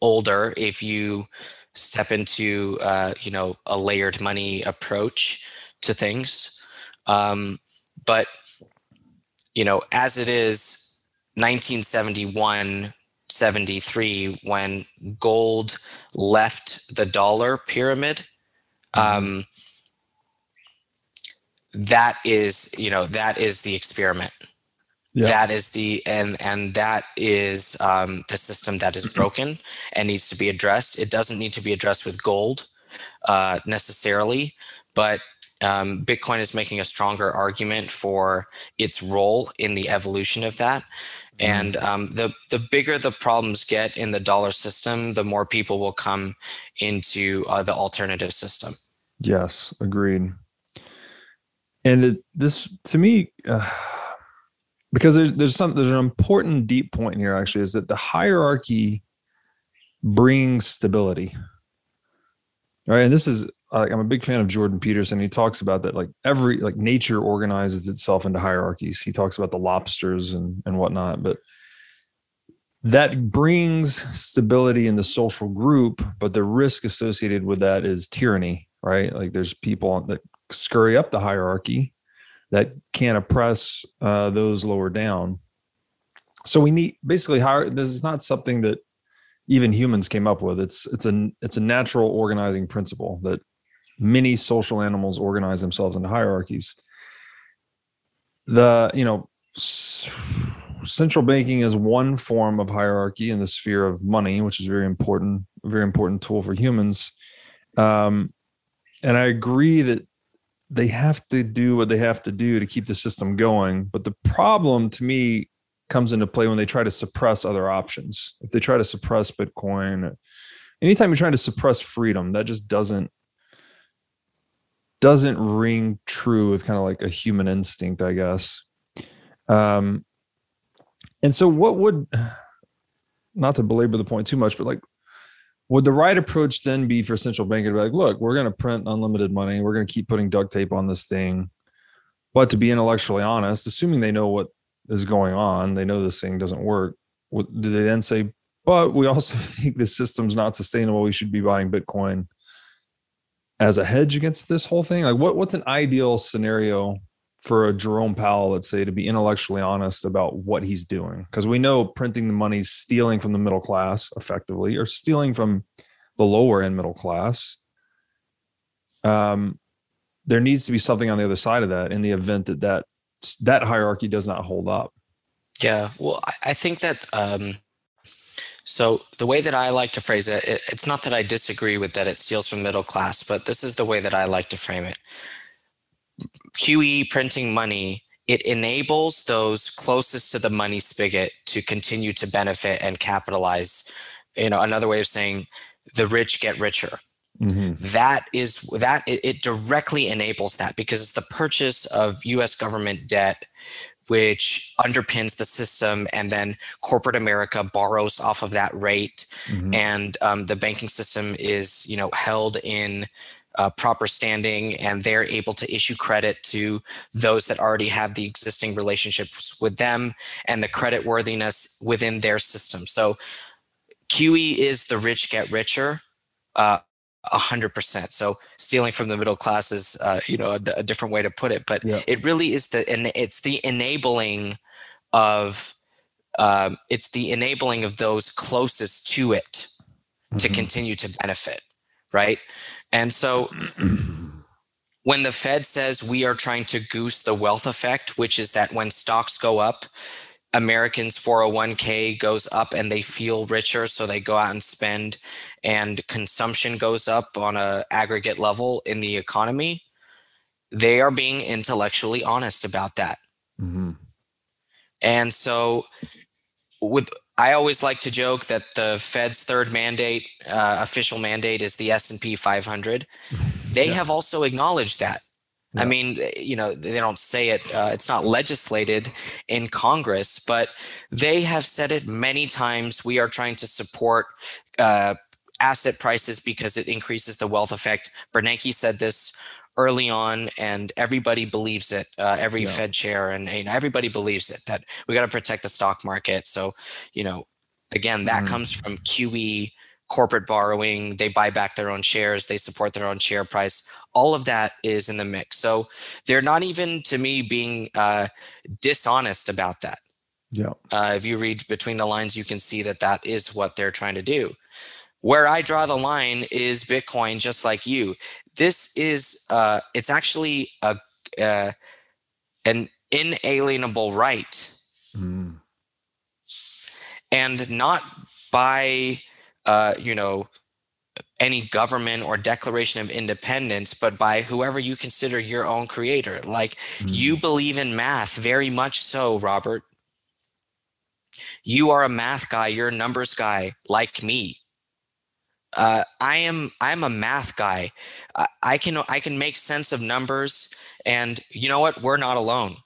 Speaker 2: older if you step into uh, you know a layered money approach to things um, but you know as it is 1971 73 when gold left the dollar pyramid mm-hmm. um, that is you know that is the experiment yeah. that is the and and that is um, the system that is broken and needs to be addressed. It doesn't need to be addressed with gold uh, necessarily but um, bitcoin is making a stronger argument for its role in the evolution of that. Mm-hmm. and um, the the bigger the problems get in the dollar system the more people will come into uh, the alternative system.
Speaker 1: Yes agreed. And it, this to me uh, because there's there's some there's an important deep point here actually is that the hierarchy brings stability right? And this is i'm a big fan of jordan peterson. He talks about that like every like nature organizes itself into hierarchies. He talks about the lobsters and and whatnot but that brings stability in the social group but the risk associated with that is tyranny right? Like there's people that scurry up the hierarchy that can oppress uh, those lower down. So we need basically higher. This is not something that even humans came up with. It's it's a it's a natural organizing principle that many social animals organize themselves into hierarchies. The you know central banking is one form of hierarchy in the sphere of money, which is very important, very important tool for humans. Um, and I agree that they have to do what they have to do to keep the system going. But the problem to me comes into play when they try to suppress other options. If they try to suppress Bitcoin, anytime you're trying to suppress freedom, that just doesn't doesn't ring true with kind of like a human instinct, I guess. Um, and so what would not to belabor the point too much, but like would the right approach then be for central bank to be like, look, we're going to print unlimited money. We're going to keep putting duct tape on this thing. But to be intellectually honest, assuming they know what is going on, they know this thing doesn't work. do they then say But we also think the system's not sustainable. We should be buying Bitcoin as a hedge against this whole thing. Like, what what's an ideal scenario for a Jerome Powell, let's say, to be intellectually honest about what he's doing? Because we know printing the money is stealing from the middle class effectively, or stealing from the lower end middle class. Um, there needs to be something on the other side of that in the event that that that hierarchy does not hold up.
Speaker 2: Yeah, well, I think that um, so the way that I like to phrase it, it, it's not that I disagree with that it steals from middle class, but this is the way that I like to frame it. QE printing money, it enables those closest to the money spigot to continue to benefit and capitalize. You know, another way of saying the rich get richer. Mm-hmm. That is that it, it directly enables that because it's the purchase of US government debt which underpins the system and then corporate america borrows off of that rate mm-hmm. and um, the banking system is you know held in uh, proper standing and they're able to issue credit to those that already have the existing relationships with them and the credit worthiness within their system so qe is the rich get richer uh, a hundred percent. So stealing from the middle class is, uh, you know, a, a, different way to put it, but yeah. it really is the, and it's the enabling of, um, it's the enabling of those closest to it mm-hmm. to continue to benefit, right? And so when the Fed says we are trying to goose the wealth effect, which is that when stocks go up, Americans 401k goes up and they feel richer so they go out and spend and consumption goes up on a aggregate level in the economy they are being intellectually honest about that mm-hmm. and so with i always like to joke that the fed's third mandate uh, official mandate is the s&p 500 they yeah. have also acknowledged that yeah. I mean, you know, they don't say it, uh, it's not legislated in Congress, but they have said it many times. We are trying to support uh, asset prices because it increases the wealth effect. Bernanke said this early on, and everybody believes it. Uh, every yeah. Fed chair and you know, everybody believes it that we got to protect the stock market. So, you know, again, that mm. comes from QE corporate borrowing, they buy back their own shares, they support their own share price. All of that is in the mix. So they're not even, to me, being uh, dishonest about that.
Speaker 1: Yeah.
Speaker 2: Uh, if you read between the lines, you can see that that is what they're trying to do. Where I draw the line is Bitcoin, just like you. This is, uh, it's actually a, uh, an inalienable right. Mm. And not by uh, you know, any government or declaration of independence, but by whoever you consider your own creator. Like mm. you believe in math very much so, Robert. You are a math guy, you're a numbers guy like me. Uh, I am I'm a math guy. I, I can I can make sense of numbers and you know what? We're not alone.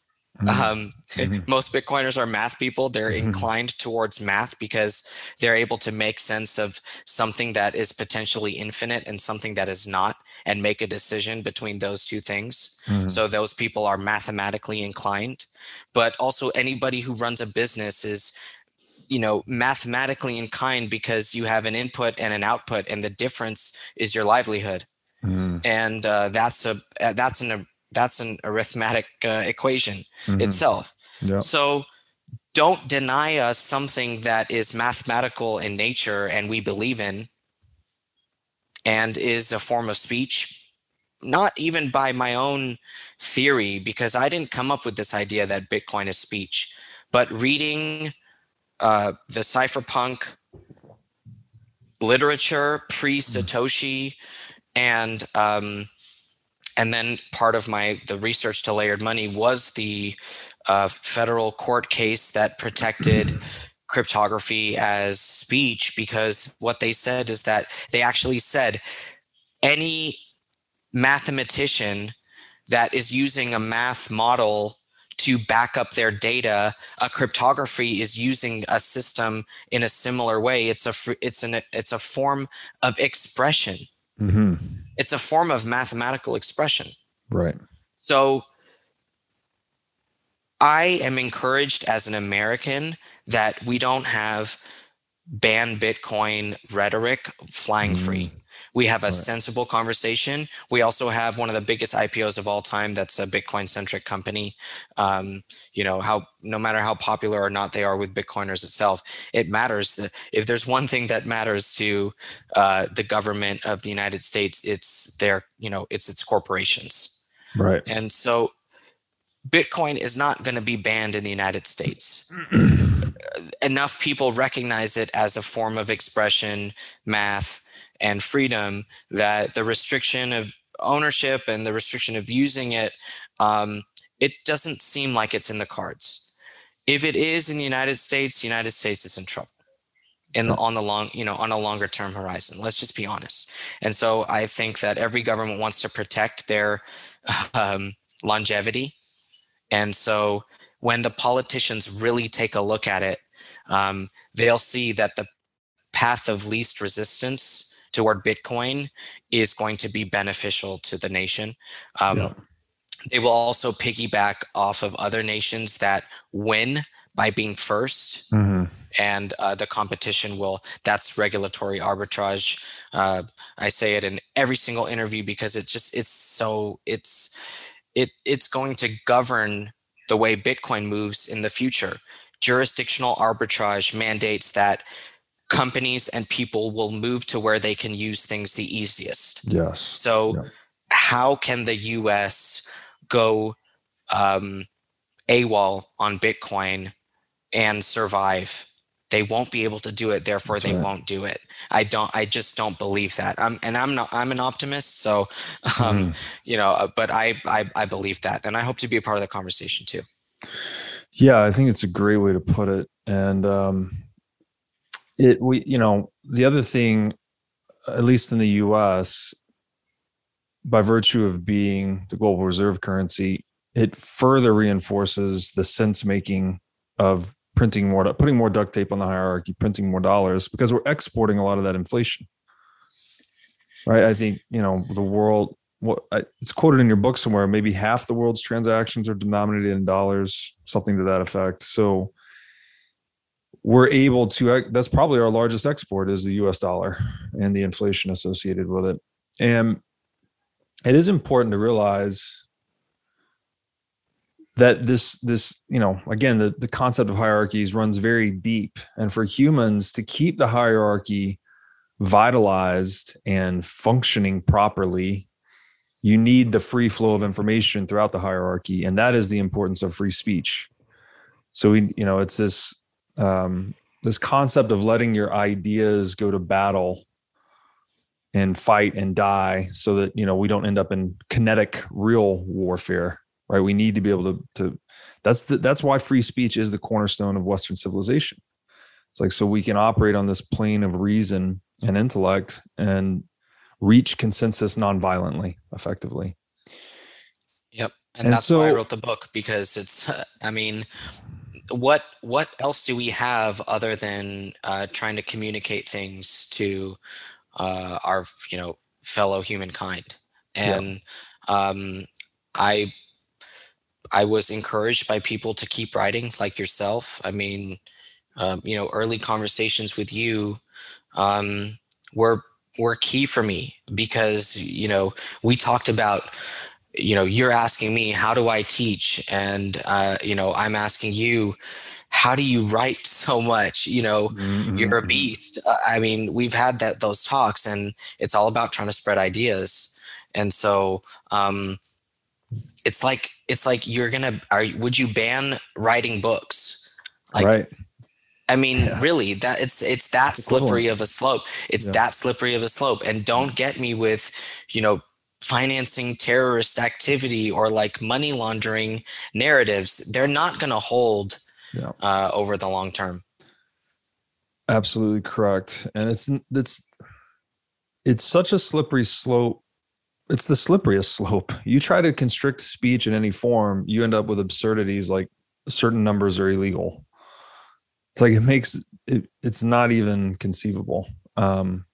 Speaker 2: Mm-hmm. Um, mm-hmm. Most Bitcoiners are math people. They're mm-hmm. inclined towards math because they're able to make sense of something that is potentially infinite and something that is not, and make a decision between those two things. Mm-hmm. So those people are mathematically inclined. But also, anybody who runs a business is you know mathematically in kind because you have an input and an output and the difference is your livelihood mm. and uh, that's a that's an that's an arithmetic uh, equation mm-hmm. itself. Yep. So don't deny us something that is mathematical in nature and we believe in and is a form of speech not even by my own theory because i didn't come up with this idea that bitcoin is speech but reading uh, the cypherpunk literature pre-satoshi and um, and then part of my the research to layered money was the uh, federal court case that protected cryptography as speech because what they said is that they actually said any mathematician that is using a math model to back up their data a cryptography is using a system in a similar way it's a it's an it's a form of expression mm-hmm it's a form of mathematical expression.
Speaker 1: Right.
Speaker 2: So I am encouraged as an American that we don't have ban Bitcoin rhetoric flying mm. free. We have a right. sensible conversation. We also have one of the biggest IPOs of all time. That's a Bitcoin centric company. Um, you know how no matter how popular or not they are with Bitcoiners itself, it matters. That if there's one thing that matters to uh, the government of the United States, it's their you know it's its corporations.
Speaker 1: Right.
Speaker 2: And so Bitcoin is not going to be banned in the United States. Enough people recognize it as a form of expression, math, and freedom that the restriction of ownership and the restriction of using it, um, it doesn't seem like it's in the cards. If it is in the United States, the United States is in trouble in the, on the long you know on a longer term horizon let's just be honest. And so i think that every government wants to protect their um, longevity. And so when the politicians really take a look at it um, they'll see that the path of least resistance toward Bitcoin is going to be beneficial to the nation. Um, yeah. They will also piggyback off of other nations that win by being 1st mm-hmm. and uh, the competition will. That's regulatory arbitrage. Uh, I say it in every single interview because it just it's so it's it it's going to govern the way Bitcoin moves in the future. Jurisdictional arbitrage mandates that companies and people will move to where they can use things the easiest.
Speaker 1: Yes.
Speaker 2: So, yeah. how can the US go um, AWOL on Bitcoin and survive? They won't be able to do it, therefore That's they right. won't do it. I don't. I just don't believe that. I'm, and I'm not. I'm an optimist, so um, mm. you know. Uh, but I, I, I believe that, and I hope to be a part of the conversation too.
Speaker 1: Yeah, I think it's a great way to put it, and um, it we you know the other thing at least in the us by virtue of being the global reserve currency it further reinforces the sense making of printing more putting more duct tape on the hierarchy printing more dollars because we're exporting a lot of that inflation. Right? I think you know the world what it's quoted in your book somewhere maybe half the world's transactions are denominated in dollars something to that effect. So we're able to uh, that's probably our largest export is the US dollar and the inflation associated with it. And it is important to realize that this this you know again the, the concept of hierarchies runs very deep. And for humans to keep the hierarchy vitalized and functioning properly you need the free flow of information throughout the hierarchy. And that is the importance of free speech. So we you know it's this um, this concept of letting your ideas go to battle and fight and die so that you know we don't end up in kinetic real warfare right? We need to be able to to that's the, that's why free speech is the cornerstone of western civilization. It's like so we can operate on this plane of reason and intellect and reach consensus nonviolently effectively.
Speaker 2: Yep and, and that's so, why i wrote the book because it's i mean what what else do we have other than uh, trying to communicate things to uh, our you know fellow humankind and yeah. um, i i was encouraged by people to keep writing like yourself i mean um, you know early conversations with you um, were were key for me because you know we talked about you know you're asking me how do i teach and uh, you know i'm asking you how do you write so much you know mm-hmm. you're a mm-hmm. beast uh, i mean we've had that those talks and it's all about trying to spread ideas and so um it's like it's like you're gonna are would you ban writing books
Speaker 1: like, right
Speaker 2: I mean, yeah. really, that it's it's that slippery of a slope. It's yeah. that slippery of a slope. And don't get me with, you know, financing terrorist activity or like money laundering narratives, they're not going to hold yeah. uh, over the long term.
Speaker 1: Absolutely correct, and it's it's it's such a slippery slope. It's the slipperiest slope. You try to constrict speech in any form, you end up with absurdities like certain numbers are illegal. It's like it makes it. It's not even conceivable. Um,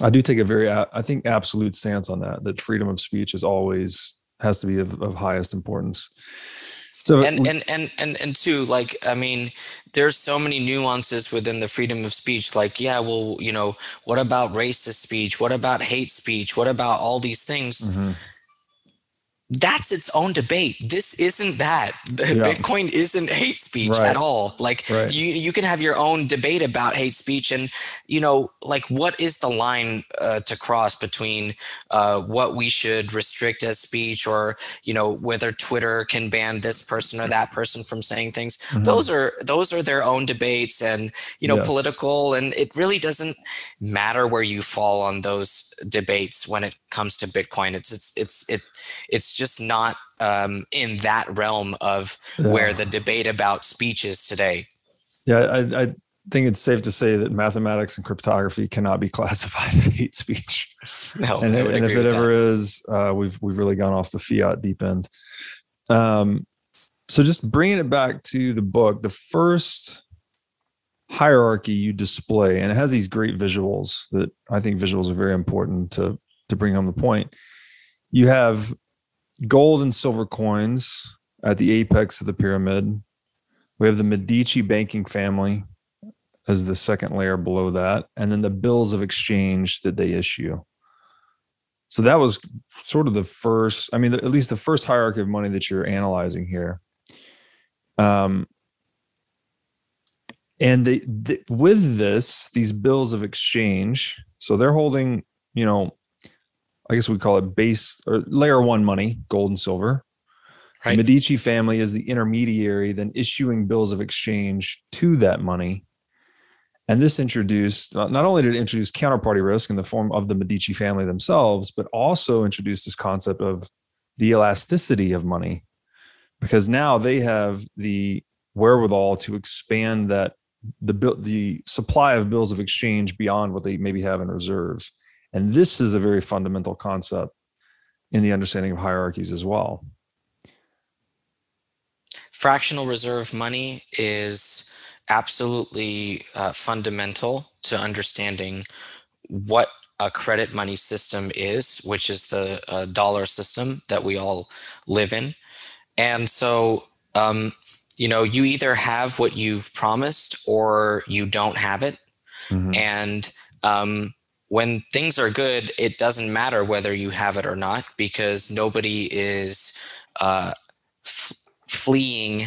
Speaker 1: I do take a very, I think, absolute stance on that. That freedom of speech is always has to be of, of highest importance.
Speaker 2: So and, and and and and two, like I mean, there's so many nuances within the freedom of speech. Like, yeah, well, you know, what about racist speech? What about hate speech? What about all these things? Mm-hmm that's its own debate. This isn't that. Yeah. Bitcoin isn't hate speech right. at all. Like right. you, you can have your own debate about hate speech, and you know, like what is the line uh, to cross between uh, what we should restrict as speech, or you know, whether Twitter can ban this person or that person from saying things. Mm-hmm. Those are those are their own debates, and you know, political, and it really doesn't matter where you fall on those debates when it comes to Bitcoin. It's it's it's it it's just not um, in that realm of yeah. where the debate about speech is today.
Speaker 1: Yeah, I, I think it's safe to say that mathematics and cryptography cannot be classified as hate speech.
Speaker 2: No,
Speaker 1: and, and if it ever that. is, uh, we've we've really gone off the fiat deep end. Um, so just bringing it back to the book, the first hierarchy you display, and it has these great visuals that I think visuals are very important to to bring home the point. You have gold and silver coins at the apex of the pyramid. We have the Medici banking family as the second layer below that, and then the bills of exchange that they issue. So that was sort of the first, I mean, at least the first hierarchy of money that you're analyzing here. Um, and they, they, with this these bills of exchange so they're holding you know i guess we call it base or layer one money gold and silver. Right. the medici family is the intermediary then issuing bills of exchange to that money. And this introduced not only did it introduce counterparty risk in the form of the medici family themselves but also introduced this concept of the elasticity of money. Because now they have the wherewithal to expand that the the supply of bills of exchange beyond what they maybe have in reserves. And this is a very fundamental concept in the understanding of hierarchies as well.
Speaker 2: Fractional reserve money is absolutely uh, fundamental to understanding what a credit money system is, which is the uh, dollar system that we all live in. And so um, you know, you either have what you've promised or you don't have it. Mm-hmm. And um, when things are good, it doesn't matter whether you have it or not because nobody is uh, f- fleeing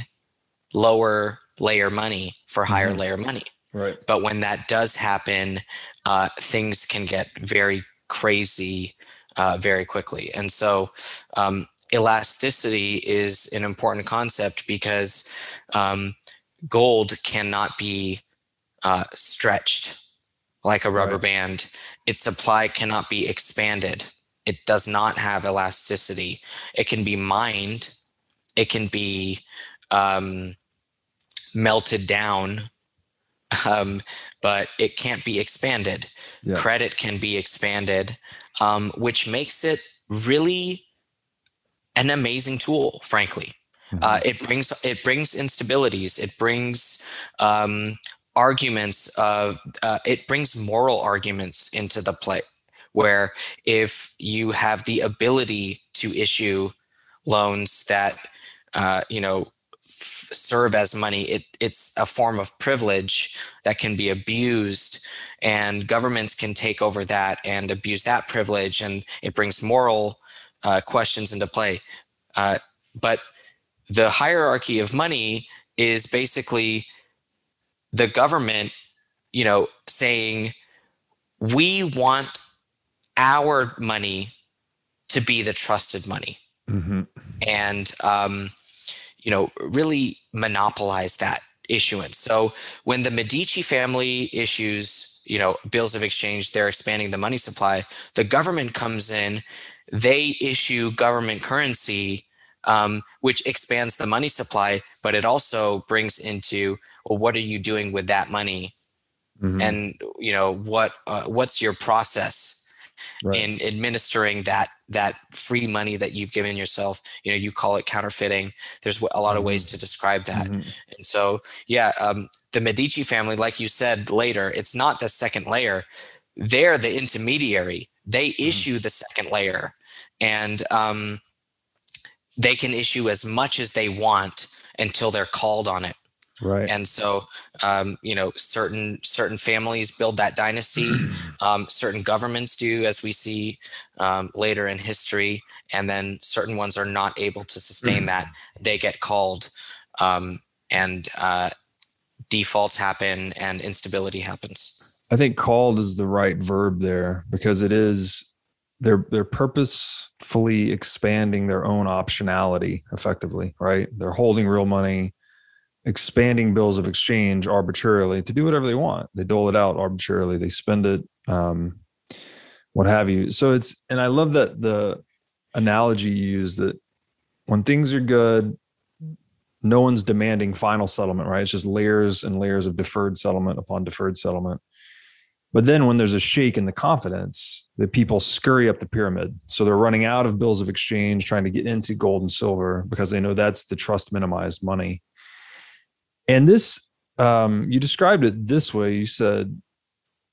Speaker 2: lower layer money for higher mm-hmm. layer money.
Speaker 1: Right.
Speaker 2: But when that does happen, uh, things can get very crazy uh, very quickly. And so um, elasticity is an important concept because um, gold cannot be uh, stretched like a rubber right. band. Its supply cannot be expanded. It does not have elasticity. It can be mined. It can be um, melted down, um, but it can't be expanded. Yeah. Credit can be expanded, um, which makes it really an amazing tool, frankly. Mm-hmm. Uh, it brings it brings instabilities. It brings um, arguments. Of, uh, it brings moral arguments into the play, where if you have the ability to issue loans that uh, you know f- serve as money, it, it's a form of privilege that can be abused, and governments can take over that and abuse that privilege, and it brings moral uh, questions into play. Uh, but the hierarchy of money is basically the government, you know, saying we want our money to be the trusted money, mm-hmm. and um, you know, really monopolize that issuance. So when the Medici family issues, you know, bills of exchange, they're expanding the money supply. The government comes in they issue government currency, um, which expands the money supply, but it also brings into well, what are you doing with that money, mm-hmm. and you know what uh, what's your process right. in administering that that free money that you've given yourself. You know, you call it counterfeiting. There's a lot of mm-hmm. ways to describe that, mm-hmm. and so yeah, um, the Medici family, like you said later, it's not the second layer. They're the intermediary they mm-hmm. issue the second layer and um, they can issue as much as they want until they're called on it.
Speaker 1: Right.
Speaker 2: And so, um, you know, certain certain families build that dynasty. Um, certain governments do, as we see um, later in history, and then certain ones are not able to sustain that. They get called, um, and uh, defaults happen, and instability happens.
Speaker 1: I think called is the right verb there because it is they're they're purposefully expanding their own optionality effectively, right? They're holding real money, expanding bills of exchange arbitrarily to do whatever they want. They dole it out arbitrarily, they spend it, um, what have you. So it's and I love that the analogy you use that when things are good, no one's demanding final settlement, right? It's just layers and layers of deferred settlement upon deferred settlement. But then when there's a shake in the confidence, the people scurry up the pyramid. So they're running out of bills of exchange, trying to get into gold and silver because they know that's the trust minimized money. And this, um, you described it this way. You said,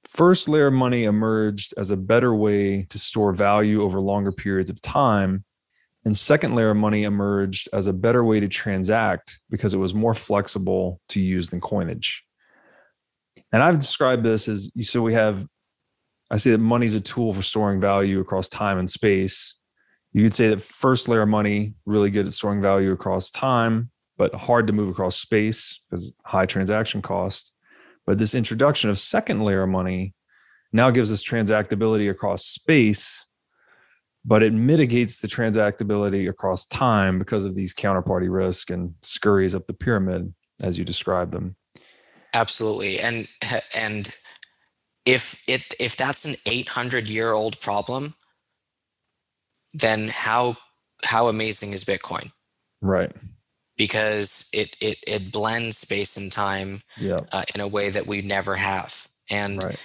Speaker 1: first layer money emerged as a better way to store value over longer periods of time. And second layer money emerged as a better way to transact because it was more flexible to use than coinage. And I've described this as you. so we have, I say that money is a tool for storing value across time and space. You could say that first layer of money, really good at storing value across time, but hard to move across space because high transaction cost. But this introduction of second layer of money now gives us transactability across space, but it mitigates the transactability across time because of these counterparty risk and scurries up the pyramid as you describe them.
Speaker 2: Absolutely. And and if it if that's an 800 year old problem, then how how amazing is Bitcoin?
Speaker 1: Right.
Speaker 2: Because it it it blends space and time
Speaker 1: yeah.
Speaker 2: uh, in a way that we never have. And
Speaker 1: right.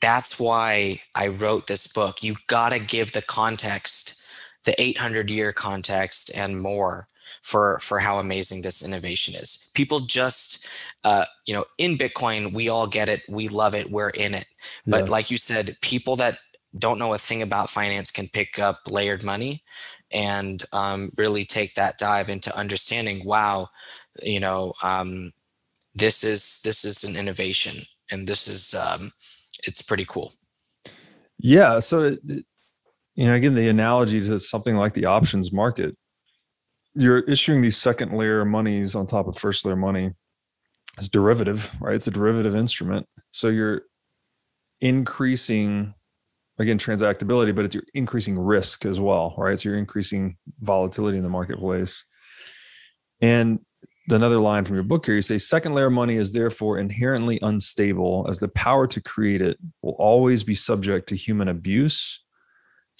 Speaker 2: that's why I wrote this book. You got to give the context, the 800 year context and more for for how amazing this innovation is. People just uh, you know, in Bitcoin, we all get it, we love it, we're in it. But yeah. like you said, people that don't know a thing about finance can pick up layered money and um, really take that dive into understanding. Wow, you know, um, this is this is an innovation, and this is um, it's pretty cool.
Speaker 1: Yeah. So, you know, again, the analogy to something like the options market you're issuing these second layer monies on top of first layer money as derivative, right? It's a derivative instrument. So you're increasing again transactability, but it's you're increasing risk as well, right? So you're increasing volatility in the marketplace. And another line from your book here, you say second layer money is therefore inherently unstable as the power to create it will always be subject to human abuse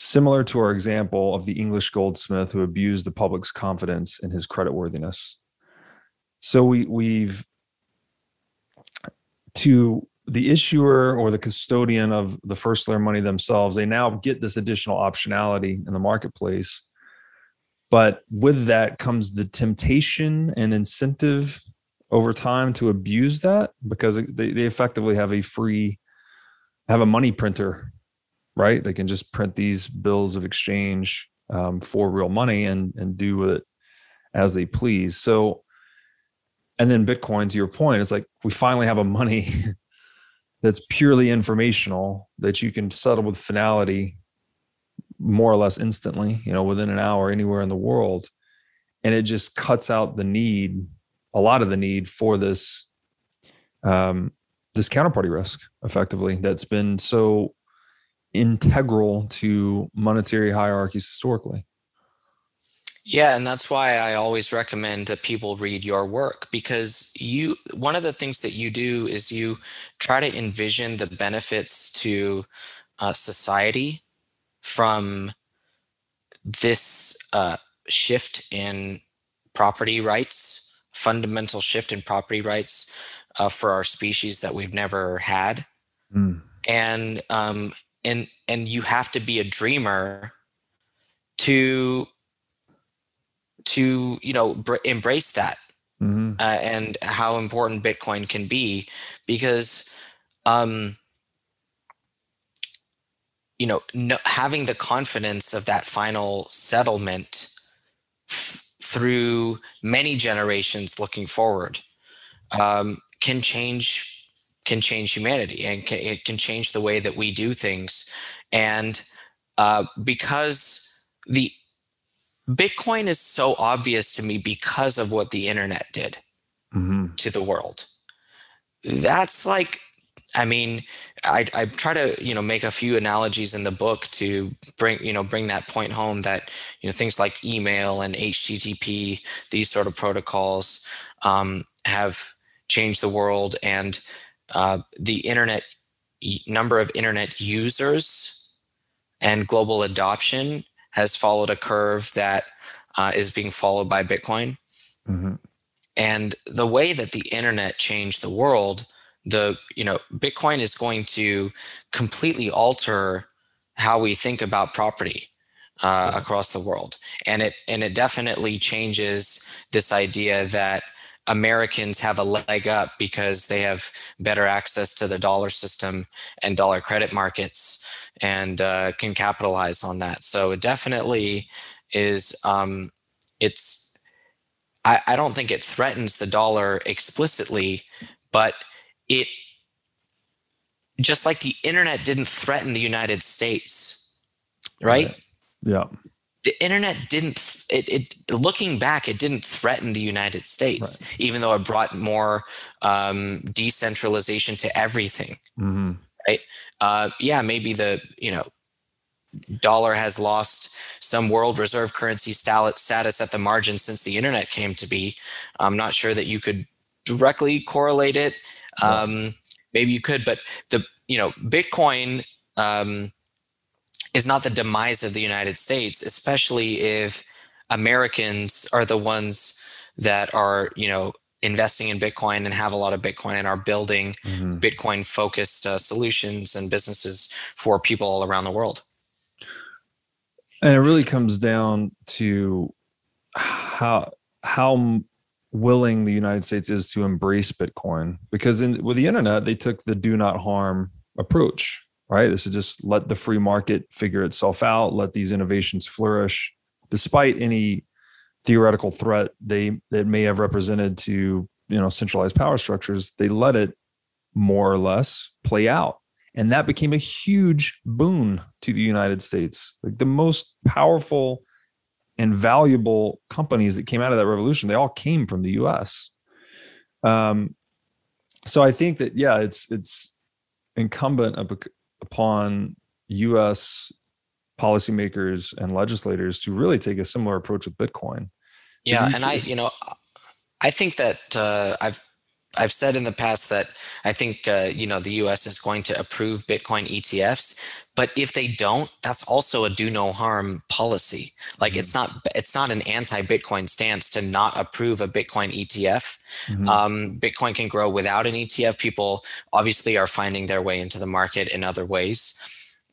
Speaker 1: similar to our example of the English goldsmith who abused the public's confidence in his creditworthiness. So we we've to the issuer or the custodian of the first layer money themselves, they now get this additional optionality in the marketplace. But with that comes the temptation and incentive over time to abuse that because they, they effectively have a free, have a money printer right? They can just print these bills of exchange um, for real money and and do it as they please. So, and then Bitcoin, to your point, it's like we finally have a money that's purely informational that you can settle with finality more or less instantly, you know, within an hour anywhere in the world. And it just cuts out the need, a lot of the need for this um, this counterparty risk effectively that's been so integral to monetary hierarchies historically.
Speaker 2: Yeah, and that's why I always recommend that people read your work because you one of the things that you do is you try to envision the benefits to uh, society from this uh, shift in property rights, fundamental shift in property rights uh, for our species that we've never had. Mm. And um, and and you have to be a dreamer to to you know br- embrace that mm-hmm. uh, and how important bitcoin can be because um you know no, having the confidence of that final settlement f- through many generations looking forward um, can change can change humanity and can, it can change the way that we do things. And uh, because the bitcoin is so obvious to me because of what the internet did mm-hmm. to the world. That's like I mean, I, I try to you know make a few analogies in the book to bring you know bring that point home that you know things like email and HTTP these sort of protocols um, have changed the world. And uh, the internet number of internet users and global adoption has followed a curve that uh, is being followed by Bitcoin. Mm-hmm. And the way that the internet changed the world the you know bitcoin is going to completely alter how we think about property uh, across the world and it and it definitely changes this idea that americans have a leg up because they have better access to the dollar system and dollar credit markets and uh, can capitalize on that so it definitely is um, it's I, I don't think it threatens the dollar explicitly but it just like the internet didn't threaten the United States, right? right.
Speaker 1: Yeah.
Speaker 2: The internet didn't it, it looking back, it didn't threaten the United States, right. even though it brought more um, decentralization to everything. Mm-hmm. Right. Uh, yeah, maybe the, you know, dollar has lost some world reserve currency status at the margin since the internet came to be. I'm not sure that you could directly correlate it um, maybe you could, but the you know Bitcoin um, is not the demise of the United States, especially if Americans are the ones that are you know investing in Bitcoin and have a lot of Bitcoin and are building mm-hmm. Bitcoin focused uh, solutions and businesses for people all around the world.
Speaker 1: And it really comes down to how how willing the United States is to embrace Bitcoin because in, with the internet they took the do not harm approach, right? This is just let the free market figure itself out, let these innovations flourish, despite any theoretical threat they that may have represented to you know centralized power structures. They let it more or less play out. And that became a huge boon to the United States. Like the most powerful and valuable companies that came out of that revolution, they all came from the U.S. Um, so I think that yeah, it's it's incumbent upon U.S. policymakers and legislators to really take a similar approach with Bitcoin.
Speaker 2: Yeah, and I, you know, I think that uh, I've I've said in the past that I think uh, you know the U.S. is going to approve Bitcoin ETFs, but if they don't, that's also a do no harm policy. Like mm-hmm. it's not it's not an anti-Bitcoin stance to not approve a Bitcoin ETF. Mm-hmm. Um, Bitcoin can grow without an ETF. People obviously are finding their way into the market in other ways.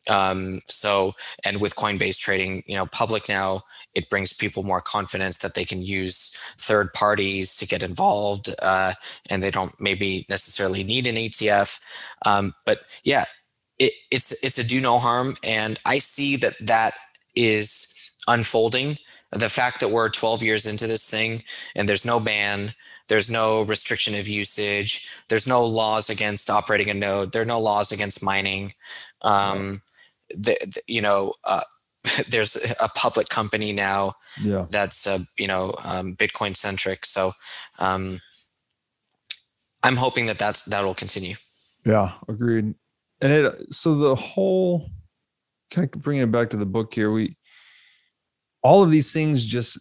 Speaker 2: Um, so, and with Coinbase trading, you know, public now, it brings people more confidence that they can use third parties to get involved, uh, and they don't maybe necessarily need an ETF. Um, but yeah, it, it's it's a do no harm, and I see that that is unfolding. The fact that we're 12 years into this thing and there's no ban, there's no restriction of usage, there's no laws against operating a node, there are no laws against mining. Um, the, the, you know, uh, there's a public company now
Speaker 1: yeah.
Speaker 2: that's uh, you know um, Bitcoin centric. So um, I'm hoping that that's that will continue.
Speaker 1: Yeah, agreed. And it so the whole kind of bringing it back to the book here, we all of these things just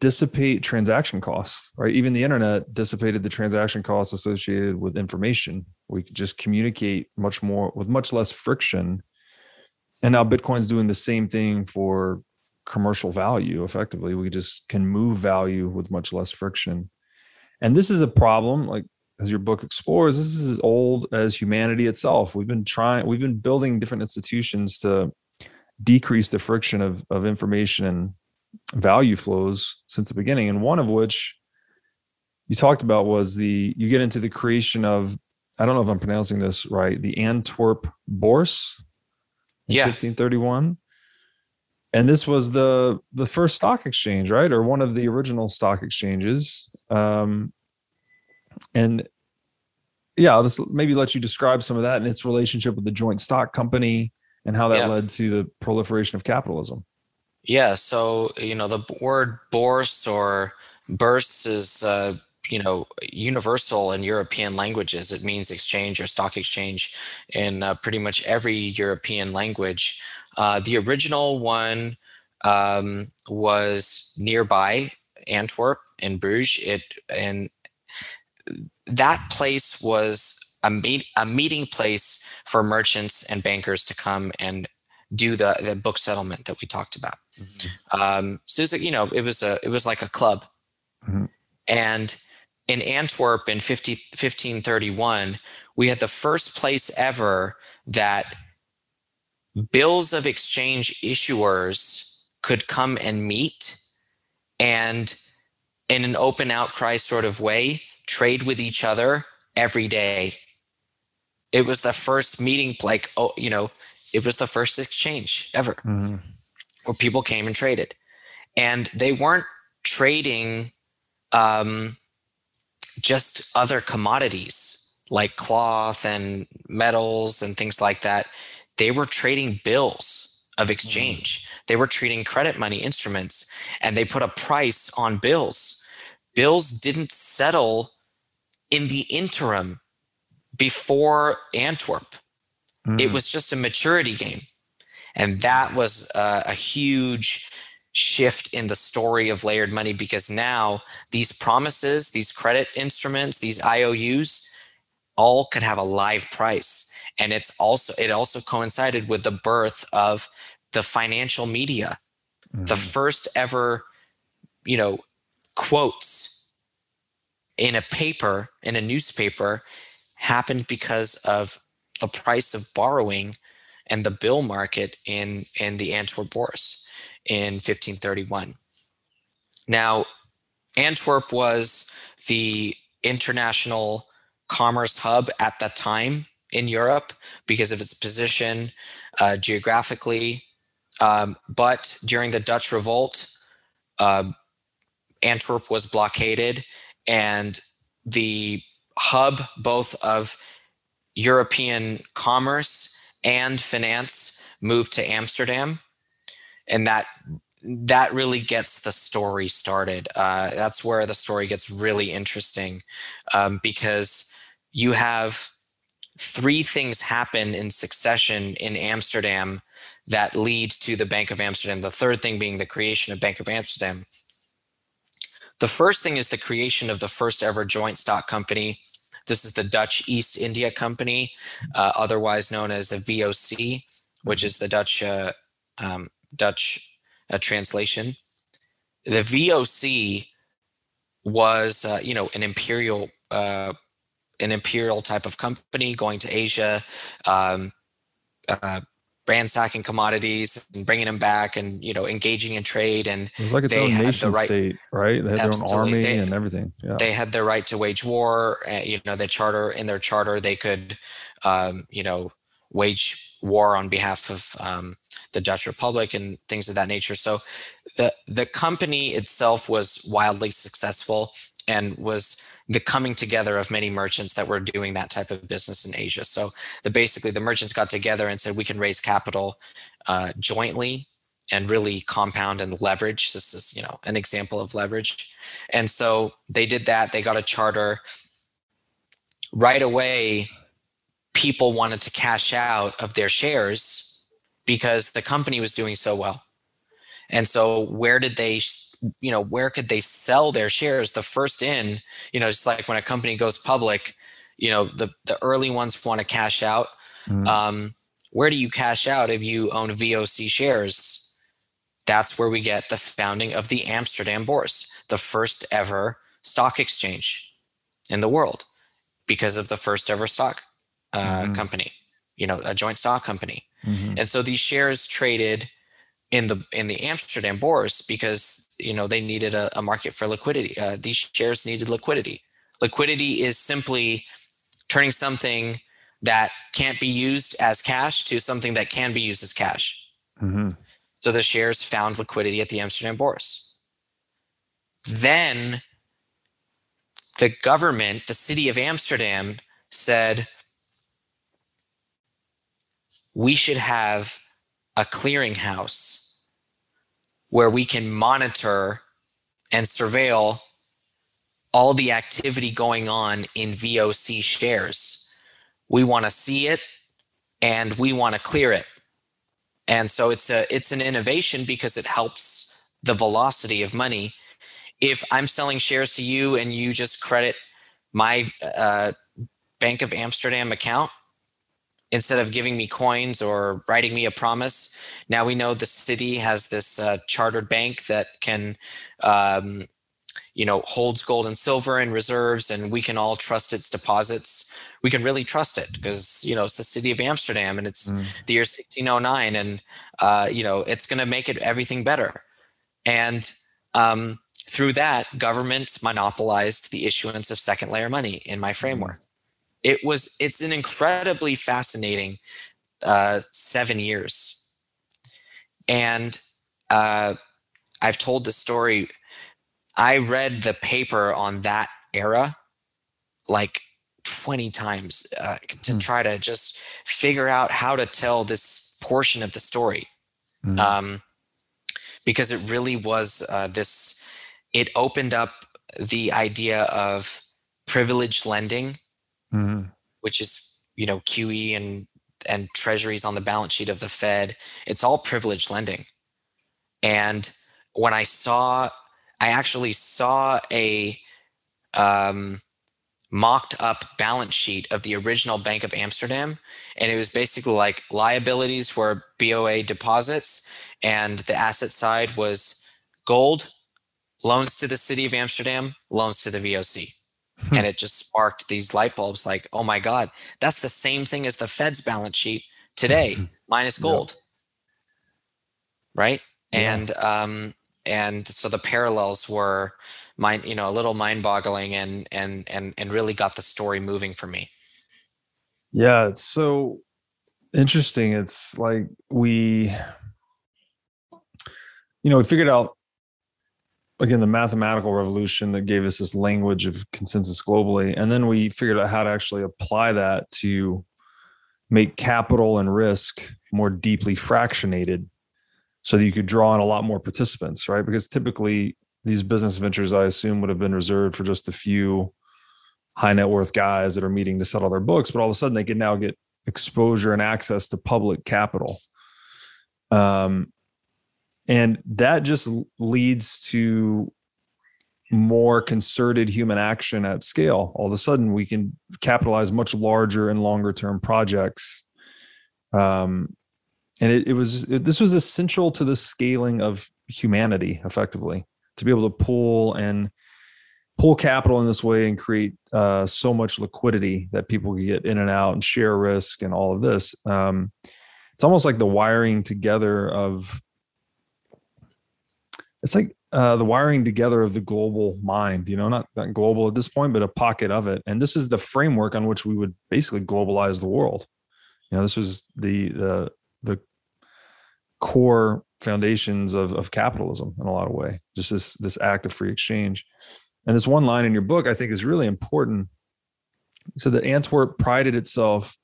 Speaker 1: dissipate transaction costs, right? Even the internet dissipated the transaction costs associated with information. We could just communicate much more with much less friction and now bitcoin's doing the same thing for commercial value effectively we just can move value with much less friction and this is a problem like as your book explores this is as old as humanity itself. We've been trying we've been building different institutions to decrease the friction of, of information and value flows since the beginning. And one of which you talked about was the you get into the creation of i don't know if i'm pronouncing this right the antwerp bourse
Speaker 2: yeah.
Speaker 1: 1531 and this was the the first stock exchange, right, or one of the original stock exchanges. Um, and yeah, I'll just maybe let you describe some of that and its relationship with the joint stock company and how that yeah. led to the proliferation of capitalism.
Speaker 2: Yeah, so you know the word bourse or bourse is uh, you know universal in European languages. It means exchange or stock exchange in uh, pretty much every European language. Uh, the original one um, was nearby Antwerp in Bruges. It and that place was a, meet, a meeting place for merchants and bankers to come and do the, the book settlement that we talked about. Mm-hmm. Um, so it's like, you know, it was a, it was like a club. Mm-hmm. And in Antwerp in 50, 1531, we had the first place ever that bills of exchange issuers could come and meet and in an open outcry sort of way trade with each other every day. It was the first meeting, like, oh, you know, it was the first exchange ever mm-hmm. where people came and traded. And they weren't trading um, just other commodities like cloth and metals and things like that. They were trading bills of exchange. Mm-hmm. They were trading credit money instruments and they put a price on bills bills didn't settle in the interim before Antwerp. Mm. It was just a maturity game. And that was uh, a huge shift in the story of layered money because now these promises, these credit instruments, these IOUs, all could have a live price. And it's also it also coincided with the birth of the financial media. Mm-hmm. The first ever, you know, quotes in a paper, in a newspaper, happened because of the price of borrowing and the bill market in, in the Antwerp Bourse in 1531. Now, Antwerp was the international commerce hub at that time in Europe because of its position uh, geographically. Um, but during the Dutch Revolt, uh, Antwerp was blockaded, and the hub both of European commerce and finance moved to Amsterdam, and that that really gets the story started. Uh, that's where the story gets really interesting um, because you have three things happen in succession in Amsterdam that lead to the Bank of Amsterdam. The third thing being the creation of Bank of Amsterdam. The first thing is the creation of the first ever joint stock company. This is the Dutch East India Company, uh, otherwise known as the VOC, which is the Dutch uh, um, Dutch uh, translation. The VOC was, uh, you know, an imperial uh, an imperial type of company going to Asia, um, uh, ransacking commodities and bringing them back and you know engaging in trade and
Speaker 1: it was like its own nation right, state right? They had their own army they, and everything.
Speaker 2: Yeah. they had their right to wage war uh, you know the charter in their charter they could um, you know wage war on behalf of um, the Dutch Republic and things of that nature. So the the company itself was wildly successful and was the coming together of many merchants that were doing that type of business in Asia. So the basically the merchants got together and said we can raise capital uh, jointly and really compound and leverage. This is you know an example of leverage, and so they did that. They got a charter. Right away, people wanted to cash out of their shares because the company was doing so well. And so, where did they you know where could they sell their shares the first in you know just like when a company goes public you know the the early ones want to cash out mm-hmm. um, where do you cash out if you own voc shares that's where we get the founding of the amsterdam bourse the first ever stock exchange in the world because of the first ever stock uh, mm-hmm. company you know a joint stock company mm-hmm. and so these shares traded in the in the Amsterdam Bourse because you know they needed a, a market for liquidity. Uh, these shares needed liquidity. Liquidity is simply turning something that can't be used as cash to something that can be used as cash. Mm-hmm. So the shares found liquidity at the Amsterdam Bourse. Then the government, the city of Amsterdam, said we should have a clearinghouse where we can monitor and surveil all the activity going on in VOC shares. We want to see it and we want to clear it. And so it's a it's an innovation because it helps the velocity of money. If I'm selling shares to you and you just credit my uh, Bank of Amsterdam account instead of giving me coins or writing me a promise, now we know the city has this uh, chartered bank that can um, you know holds gold and silver and reserves and we can all trust its deposits we can really trust it because you know it's the city of amsterdam and it's mm. the year 1609 and uh, you know it's going to make it everything better and um, through that governments monopolized the issuance of second layer money in my framework. It was it's an incredibly fascinating uh, seven years and uh, i've told the story I read the paper on that era like 20 times uh, to mm. try to just figure out how to tell this portion of the story. Mm. Um, because it really was uh, this, it opened up the idea of privileged lending, mm. which is, you know, QE and, and treasuries on the balance sheet of the Fed. It's all privileged lending. And when I saw I actually saw a um, mocked up balance sheet of the original Bank of Amsterdam. And it was basically like liabilities were BOA deposits, and the asset side was gold, loans to the city of Amsterdam, loans to the VOC. Hmm. And it just sparked these light bulbs like, oh my God, that's the same thing as the Fed's balance sheet today, hmm. minus gold. Yep. Right. Yeah. And um, and so the parallels were mind you know a little mind boggling and and and and really got the story moving for me
Speaker 1: yeah it's so interesting it's like we you know we figured out again the mathematical revolution that gave us this language of consensus globally and then we figured out how to actually apply that to make capital and risk more deeply fractionated so that you could draw on a lot more participants, right? Because typically these business ventures, I assume, would have been reserved for just a few high net worth guys that are meeting to settle their books, but all of a sudden they can now get exposure and access to public capital. Um, and that just leads to more concerted human action at scale. All of a sudden, we can capitalize much larger and longer term projects um, and it, it was it, this was essential to the scaling of humanity effectively to be able to pull and pull capital in this way and create uh, so much liquidity that people can get in and out and share risk and all of this um, it's almost like the wiring together of it's like uh, the wiring together of the global mind you know not, not global at this point but a pocket of it. And this is the framework on which we would basically globalize the world. You know this was the the the core foundations of, of capitalism in a lot of way. Just this this act of free exchange. And this one line in your book i think is really important. So that antwerp prided itself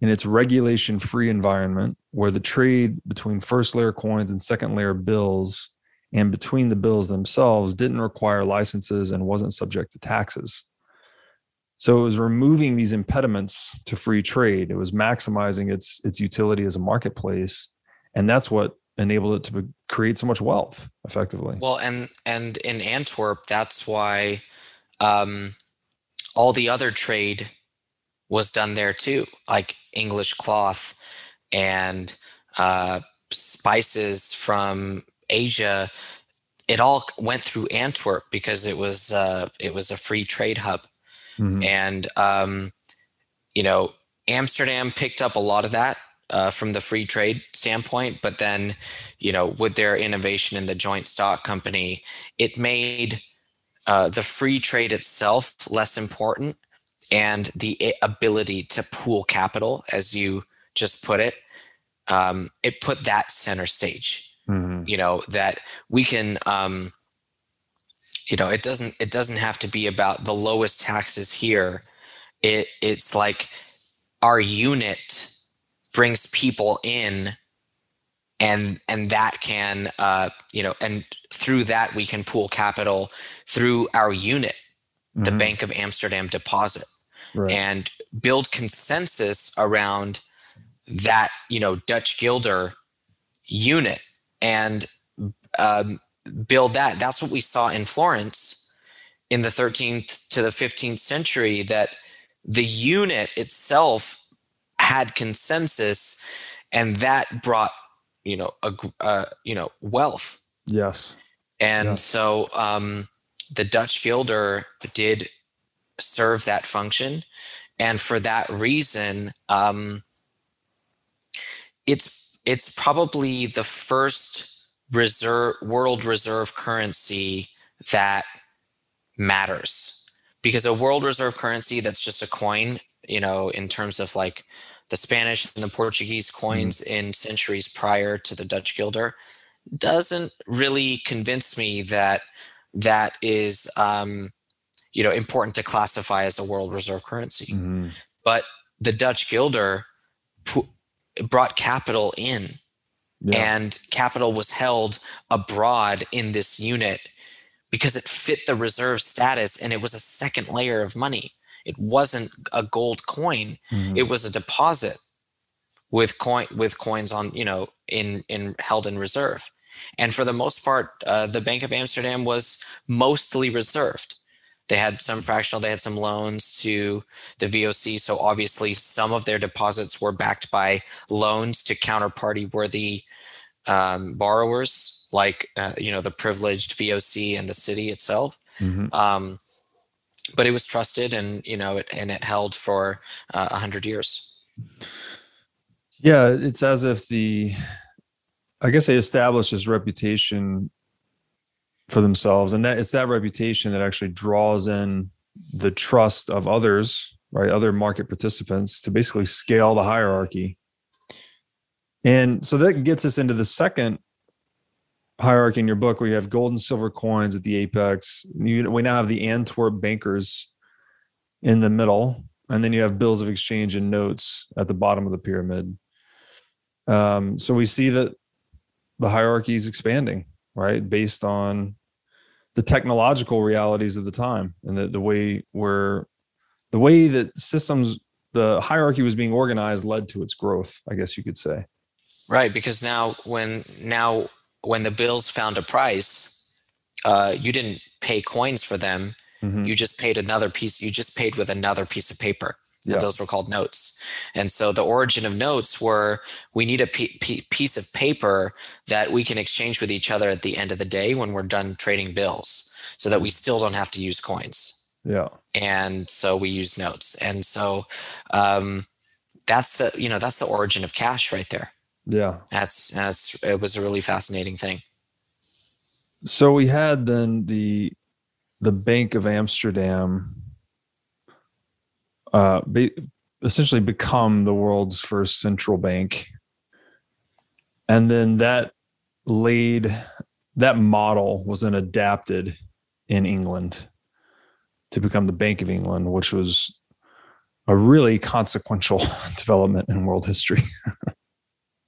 Speaker 1: in its regulation free environment where the trade between first layer coins and second layer bills and between the bills themselves didn't require licenses and wasn't subject to taxes. So it was removing these impediments to free trade. It was maximizing its its utility as a marketplace and that's what enabled it to create so much wealth effectively.
Speaker 2: Well and and in antwerp that's why um, all the other trade was done there too like english cloth and uh, spices from asia it all went through antwerp because it was uh, it was a free trade hub mm-hmm. and um, you know amsterdam picked up a lot of that uh, from the free trade standpoint, but then, you know, with their innovation in the joint stock company, it made uh, the free trade itself less important, and the ability to pool capital, as you just put it, um, it put that center stage. Mm-hmm. you know that we can um, you know it doesn't it doesn't have to be about the lowest taxes here it it's like our unit brings people in and and that can uh, you know and through that we can pool capital through our unit mm-hmm. the bank of amsterdam deposit right. and build consensus around that you know dutch guilder unit and um, build that. That's what we saw in florence in the 13th to the 15th century that the unit itself had consensus and that brought you know a uh, you know wealth.
Speaker 1: Yes.
Speaker 2: And yes. so um, the dutch guilder did serve that function and for that reason um, it's it's probably the first reserve world reserve currency that matters because a world reserve currency that's just a coin you know in terms of like the Spanish and the Portuguese coins mm. in centuries prior to the Dutch guilder doesn't really convince me that that is um, you know important to classify as a world reserve currency. Mm-hmm. But the Dutch guilder brought capital in, yeah. and capital was held abroad in this unit because it fit the reserve status and it was a second layer of money. It wasn't a gold coin. Mm-hmm. It was a deposit with coin with coins on you know in in held in reserve. And for the most part, uh, the Bank of Amsterdam was mostly reserved. They had some fractional, they had some loans to the VOC. So obviously, some of their deposits were backed by loans to counterparty worthy um, borrowers, like uh, you know the privileged VOC and the city itself. Mm-hmm. Um, but it was trusted and you know it and it held for uh, a uh, hundred years
Speaker 1: yeah it's as if the i guess they established this reputation for themselves and that it's that reputation that actually draws in the trust of others right other market participants to basically scale the hierarchy and so that gets us into the second hierarchy in your book where you have gold and silver coins at the apex. You, we now have the Antwerp bankers in the middle, and then you have bills of exchange and notes at the bottom of the pyramid. Um, so we see that the hierarchy is expanding, right, based on the technological realities of the time and the, the way where the way that systems the hierarchy was being organized led to its growth i guess you could say
Speaker 2: right because now when now when the bills found a price, uh, you didn't pay coins for them. Mm-hmm. You just paid another piece. You just paid with another piece of paper. Yeah. Those were called notes. And so the origin of notes were we need a p- p- piece of paper that we can exchange with each other at the end of the day when we're done trading bills so that we still don't have to use coins.
Speaker 1: Yeah.
Speaker 2: And so we use notes. And so um, that's the, you know, that's the origin of cash right there.
Speaker 1: Yeah.
Speaker 2: That's that's it was a really fascinating thing.
Speaker 1: So we had then the the Bank of Amsterdam uh be, essentially become the world's first central bank. And then that laid that model was then adapted in England to become the Bank of England, which was a really consequential development in world history.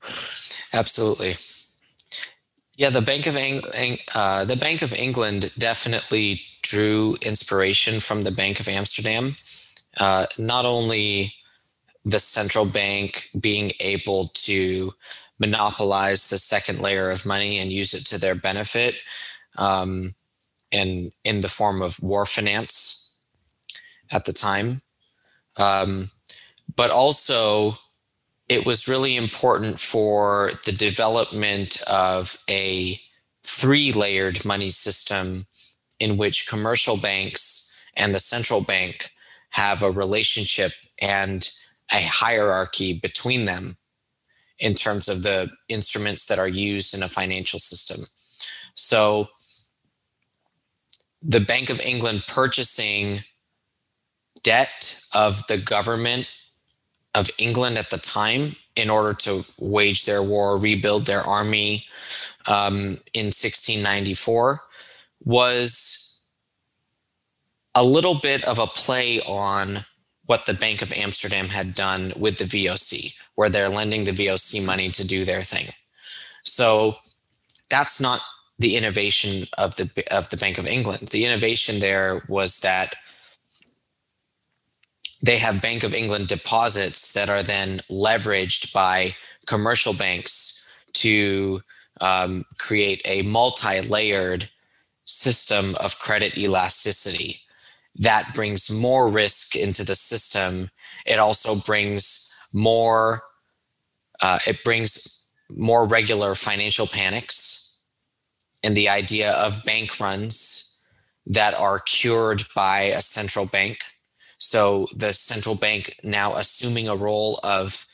Speaker 2: Absolutely. Yeah, the Bank of Eng- uh, the Bank of England definitely drew inspiration from the Bank of Amsterdam. Uh, not only the central bank being able to monopolize the second layer of money and use it to their benefit, um, and in the form of war finance at the time, um, but also it was really important for the development of a three layered money system in which commercial banks and the central bank have a relationship and a hierarchy between them in terms of the instruments that are used in a financial system. So, the Bank of England purchasing debt of the government of England at the time in order to wage their war, rebuild their army um, in 1694 was a little bit of a play on what the Bank of Amsterdam had done with the VOC, where they're lending the VOC money to do their thing. So that's not the innovation of the of the Bank of England. The innovation there was that they have Bank of England deposits that are then leveraged by commercial banks to um, create a multi-layered system of credit elasticity that brings more risk into the system. It also brings more. Uh, it brings more regular financial panics and the idea of bank runs that are cured by a central bank so the central bank now assuming a role of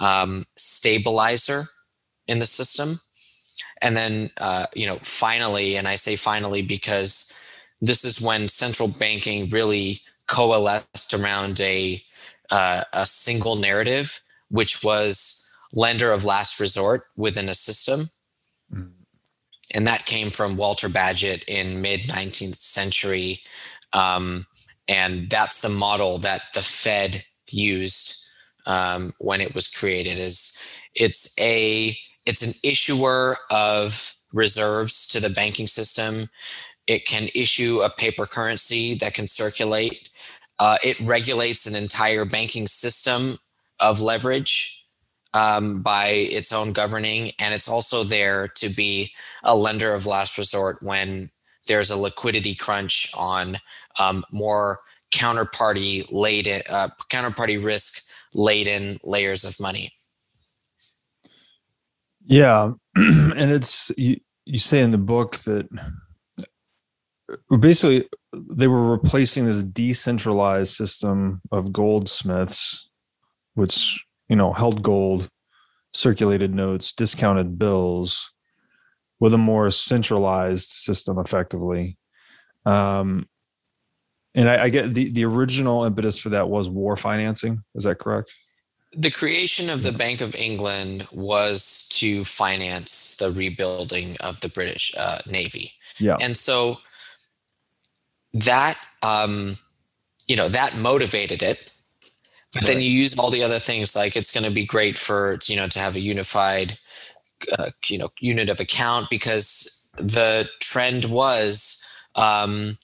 Speaker 2: um, stabilizer in the system. And then, uh, you know, finally, and I say finally because this is when central banking really coalesced around a uh, a single narrative, which was lender of last resort within a system. Mm. And that came from Walter Bagehot in mid 19th century. Um, and that's the model that the Fed used um, when it was created. Is it's a it's an issuer of reserves to the banking system. It can issue a paper currency that can circulate. Uh, it regulates an entire banking system of leverage um, by its own governing, and it's also there to be a lender of last resort when there's a liquidity crunch on um, more counterparty laden, uh, counterparty risk laden layers of money.
Speaker 1: Yeah, and it's you, you say in the book that basically they were replacing this decentralized system of goldsmiths, which you know held gold, circulated notes, discounted bills, with a more centralized system, effectively. Um, and I, I, get the the original impetus for that was war financing. Is that correct?
Speaker 2: The creation of the Bank of England was to finance the rebuilding of the British uh, Navy.
Speaker 1: Yeah,
Speaker 2: and so that um, you know that motivated it. But then you use all the other things like it's going to be great for you know to have a unified uh, you know unit of account because the trend was um,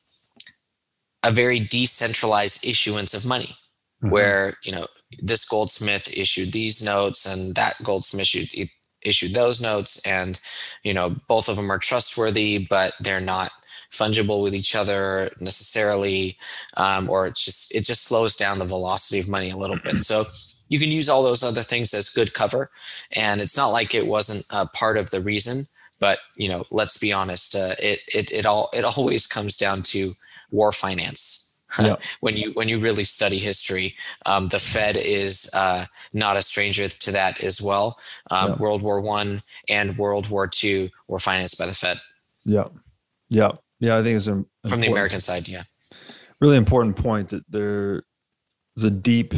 Speaker 2: a very decentralized issuance of money mm-hmm. where you know this goldsmith issued these notes and that goldsmith issued, issued those notes and you know both of them are trustworthy but they're not fungible with each other necessarily um, or it just it just slows down the velocity of money a little bit so you can use all those other things as good cover and it's not like it wasn't a part of the reason but you know let's be honest uh, it, it it all it always comes down to war finance. when you when you really study history, um, the Fed is uh, not a stranger to that as well. Um, World War One and World War Two were financed by the Fed.
Speaker 1: Yeah, yeah, yeah. I think it's a,
Speaker 2: from the American side. Yeah,
Speaker 1: really important point that there's a deep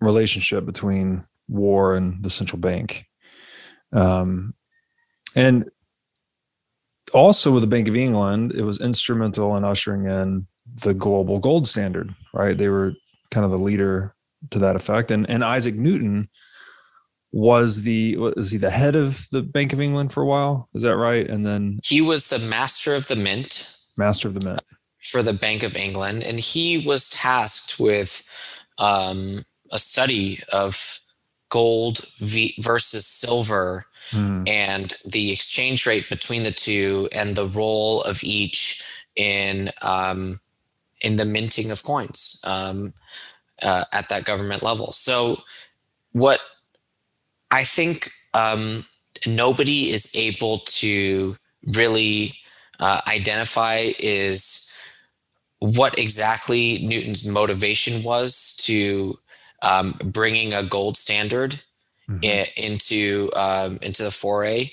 Speaker 1: relationship between war and the central bank. Um, and also with the Bank of England, it was instrumental in ushering in the global gold standard, right? They were kind of the leader to that effect. And and Isaac Newton was the was he the head of the Bank of England for a while? Is that right? And then
Speaker 2: he was the master of the mint.
Speaker 1: Master of the mint.
Speaker 2: For the Bank of England. And he was tasked with um, a study of gold v- versus silver mm. and the exchange rate between the two and the role of each in um, in the minting of coins um, uh, at that government level. So, what I think um, nobody is able to really uh, identify is what exactly Newton's motivation was to um, bringing a gold standard mm-hmm. into um, into the foray.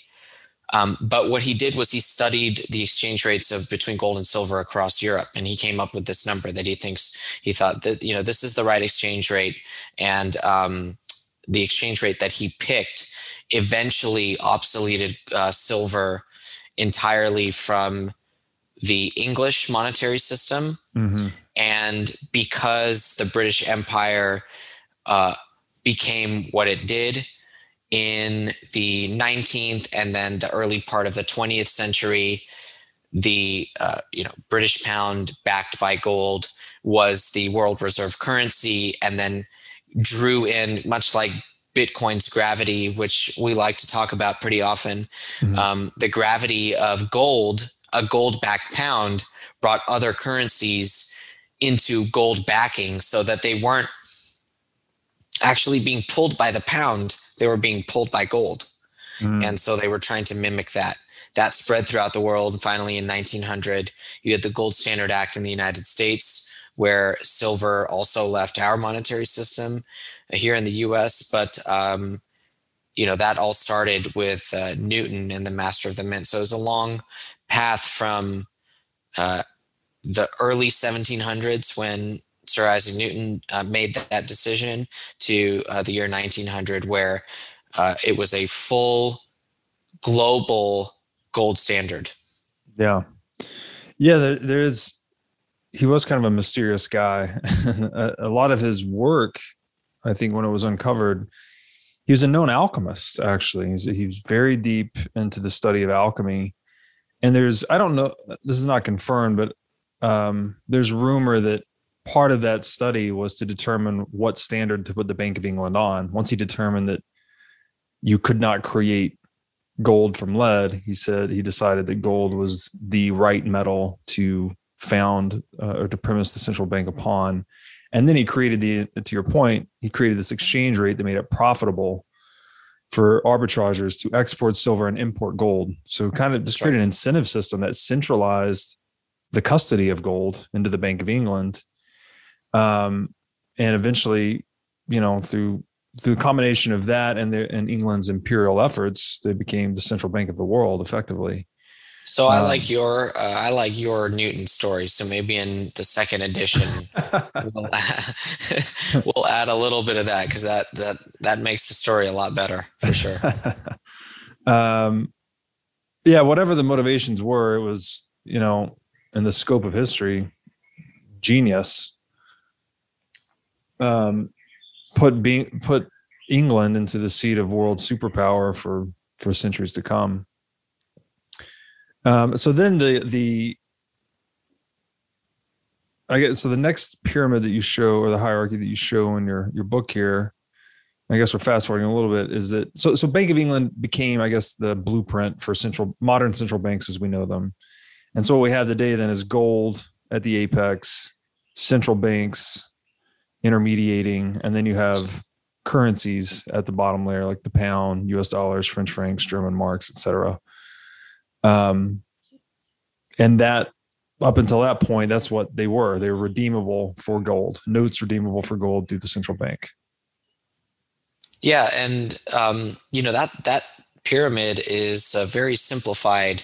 Speaker 2: Um, but what he did was he studied the exchange rates of between gold and silver across Europe, and he came up with this number that he thinks he thought that you know this is the right exchange rate, and um, the exchange rate that he picked eventually obsoleted uh, silver entirely from the English monetary system, mm-hmm. and because the British Empire uh, became what it did in the 19th and then the early part of the 20th century the uh, you know british pound backed by gold was the world reserve currency and then drew in much like bitcoin's gravity which we like to talk about pretty often mm-hmm. um, the gravity of gold a gold backed pound brought other currencies into gold backing so that they weren't actually being pulled by the pound they were being pulled by gold. Mm. And so they were trying to mimic that. That spread throughout the world. Finally, in 1900, you had the Gold Standard Act in the United States, where silver also left our monetary system uh, here in the US. But, um, you know, that all started with uh, Newton and the Master of the Mint. So it was a long path from uh, the early 1700s when Sir Isaac Newton uh, made that decision to uh, the year 1900, where uh, it was a full global gold standard.
Speaker 1: Yeah. Yeah, there, there is. He was kind of a mysterious guy. a, a lot of his work, I think, when it was uncovered, he was a known alchemist, actually. He's, he's very deep into the study of alchemy. And there's, I don't know, this is not confirmed, but um, there's rumor that part of that study was to determine what standard to put the Bank of England on. Once he determined that you could not create gold from lead, he said he decided that gold was the right metal to found uh, or to premise the central bank upon. And then he created the, to your point, he created this exchange rate that made it profitable for arbitragers to export silver and import gold. So kind of just created an incentive system that centralized the custody of gold into the Bank of England um, and eventually, you know, through through a combination of that and the and England's imperial efforts, they became the central bank of the world effectively.
Speaker 2: So I um, like your uh, I like your Newton story. So maybe in the second edition, we'll, add, we'll add a little bit of that because that that that makes the story a lot better for sure. um,
Speaker 1: yeah, whatever the motivations were, it was you know in the scope of history, genius um, put being put England into the seat of world superpower for for centuries to come. Um, so then the the I guess so the next pyramid that you show or the hierarchy that you show in your your book here, I guess we're fast forwarding a little bit, is that so so Bank of England became, I guess, the blueprint for central modern central banks as we know them. And so what we have today then is gold at the apex, central banks, intermediating, and then you have currencies at the bottom layer, like the pound, U.S. dollars, French francs, German marks, etc. Um, and that up until that point, that's what they were. They were redeemable for gold. Notes redeemable for gold through the central bank.
Speaker 2: Yeah, and um, you know that that pyramid is a very simplified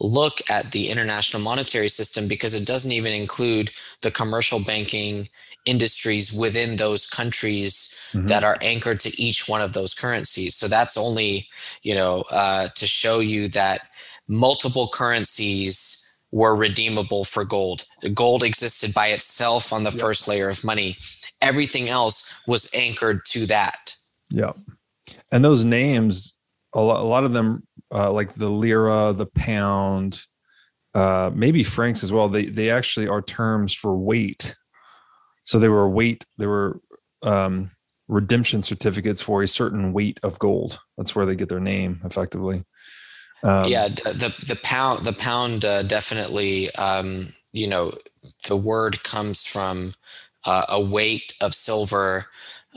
Speaker 2: look at the international monetary system because it doesn't even include the commercial banking industries within those countries mm-hmm. that are anchored to each one of those currencies. So that's only, you know, uh, to show you that multiple currencies were redeemable for gold. The gold existed by itself on the yep. first layer of money. Everything else was anchored to that.
Speaker 1: Yeah. And those names, a lot, a lot of them, uh, like the lira, the pound, uh, maybe francs as well, they, they actually are terms for weight so they were weight, they were um, redemption certificates for a certain weight of gold. That's where they get their name effectively.
Speaker 2: Um, yeah, the the pound the pound uh, definitely. Um, you know, the word comes from uh, a weight of silver.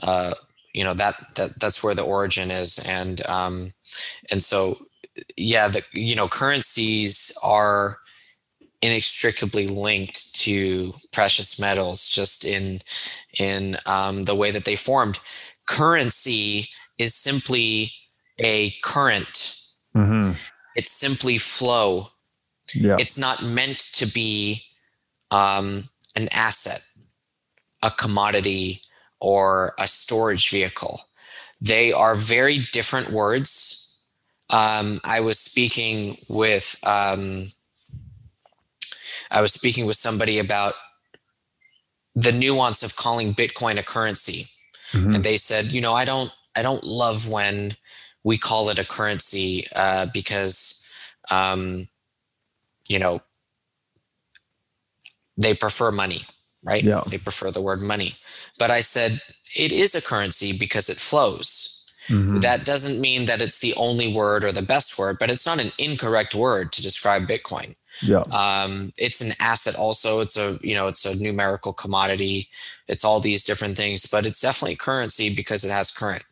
Speaker 2: Uh, you know that that that's where the origin is, and um, and so yeah, the you know currencies are inextricably linked to precious metals just in in um, the way that they formed currency is simply a current mm-hmm. It's simply flow.
Speaker 1: Yeah.
Speaker 2: It's not meant to be um, an asset, a commodity, or a storage vehicle. They are very different words. Um, I was speaking with um, I was speaking with somebody about the nuance of calling Bitcoin a currency,
Speaker 1: Mhm.
Speaker 2: and they said, you know, I don't I don't love when we call it a currency uh, because um, you know they prefer money, right?
Speaker 1: Yeah.
Speaker 2: They prefer the word money. But I said it is a currency because it flows.
Speaker 1: Mhm.
Speaker 2: That doesn't mean that it's the only word or the best word, but it's not an incorrect word to describe Bitcoin.
Speaker 1: yeah.
Speaker 2: Um, it's an asset also. It's a you know it's a numerical commodity. It's all these different things, but it's definitely currency because it has current.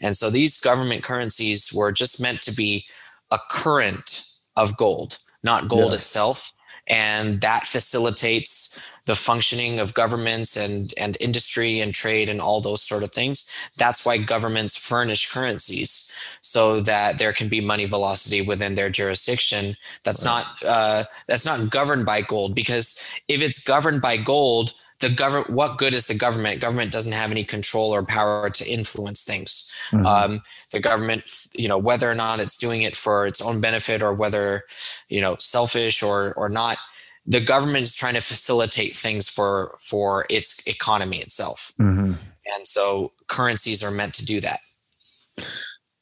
Speaker 2: And so these government currencies were just meant to be a current of gold, not gold itself. And that facilitates the functioning of governments and, and industry and trade and all those sort of things. That's why governments furnish currencies so that there can be money velocity within their jurisdiction. That's
Speaker 1: Right.
Speaker 2: not uh, that's not governed by gold because if it's governed by gold, the government what good is the government? Government doesn't have any control or power to influence things
Speaker 1: Mhm.
Speaker 2: um, the government you know whether or not it's doing it for its own benefit or whether you know selfish or or not the government is trying to facilitate things for for its economy itself
Speaker 1: Mhm.
Speaker 2: and so currencies are meant to do that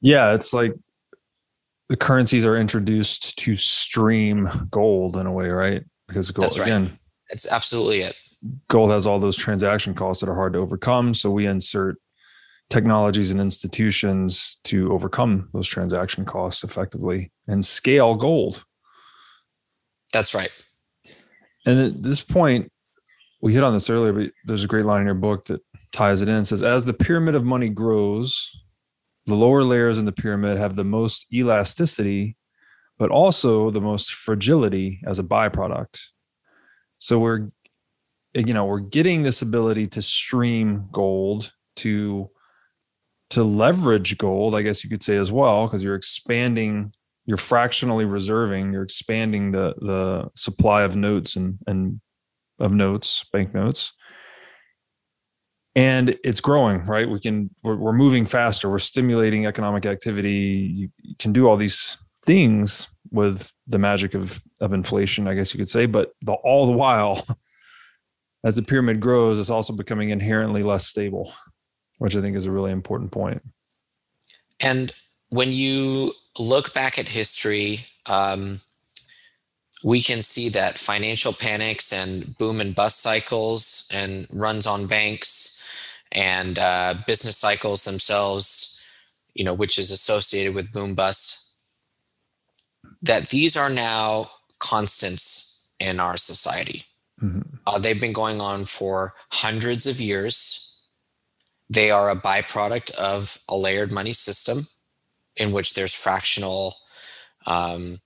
Speaker 1: Yeah, it's like the currencies are introduced to stream gold in a way, right? Because gold
Speaker 2: That's right.
Speaker 1: again,
Speaker 2: it's absolutely it
Speaker 1: gold has all those transaction costs that are hard to overcome. So we insert technologies and institutions to overcome those transaction costs effectively and scale gold.
Speaker 2: that's right
Speaker 1: And at this point, we hit on this earlier, but there's a great line in your book that ties it in. It says, as the pyramid of money grows, the lower layers in the pyramid have the most elasticity, but also the most fragility as a byproduct. So we're, you know, we're getting this ability to stream gold to to leverage gold, I guess you could say as well, because you're expanding you're fractionally reserving you're expanding the the supply of notes and and of notes banknotes and it's growing right? We can we're, we're moving faster we're stimulating economic activity. You, can do all these things with the magic of of inflation i guess you could say but the, all the while as the pyramid grows it's also becoming inherently less stable which i think is a really important point.
Speaker 2: And when you look back at history, um, we can see that financial panics and boom and bust cycles and runs on banks and uh, business cycles themselves, you know, which is associated with boom bust, that these are now constants in our society.
Speaker 1: Mhm.
Speaker 2: Uh, they've been going on for hundreds of years. They are a byproduct of a layered money system in which there's fractional, um,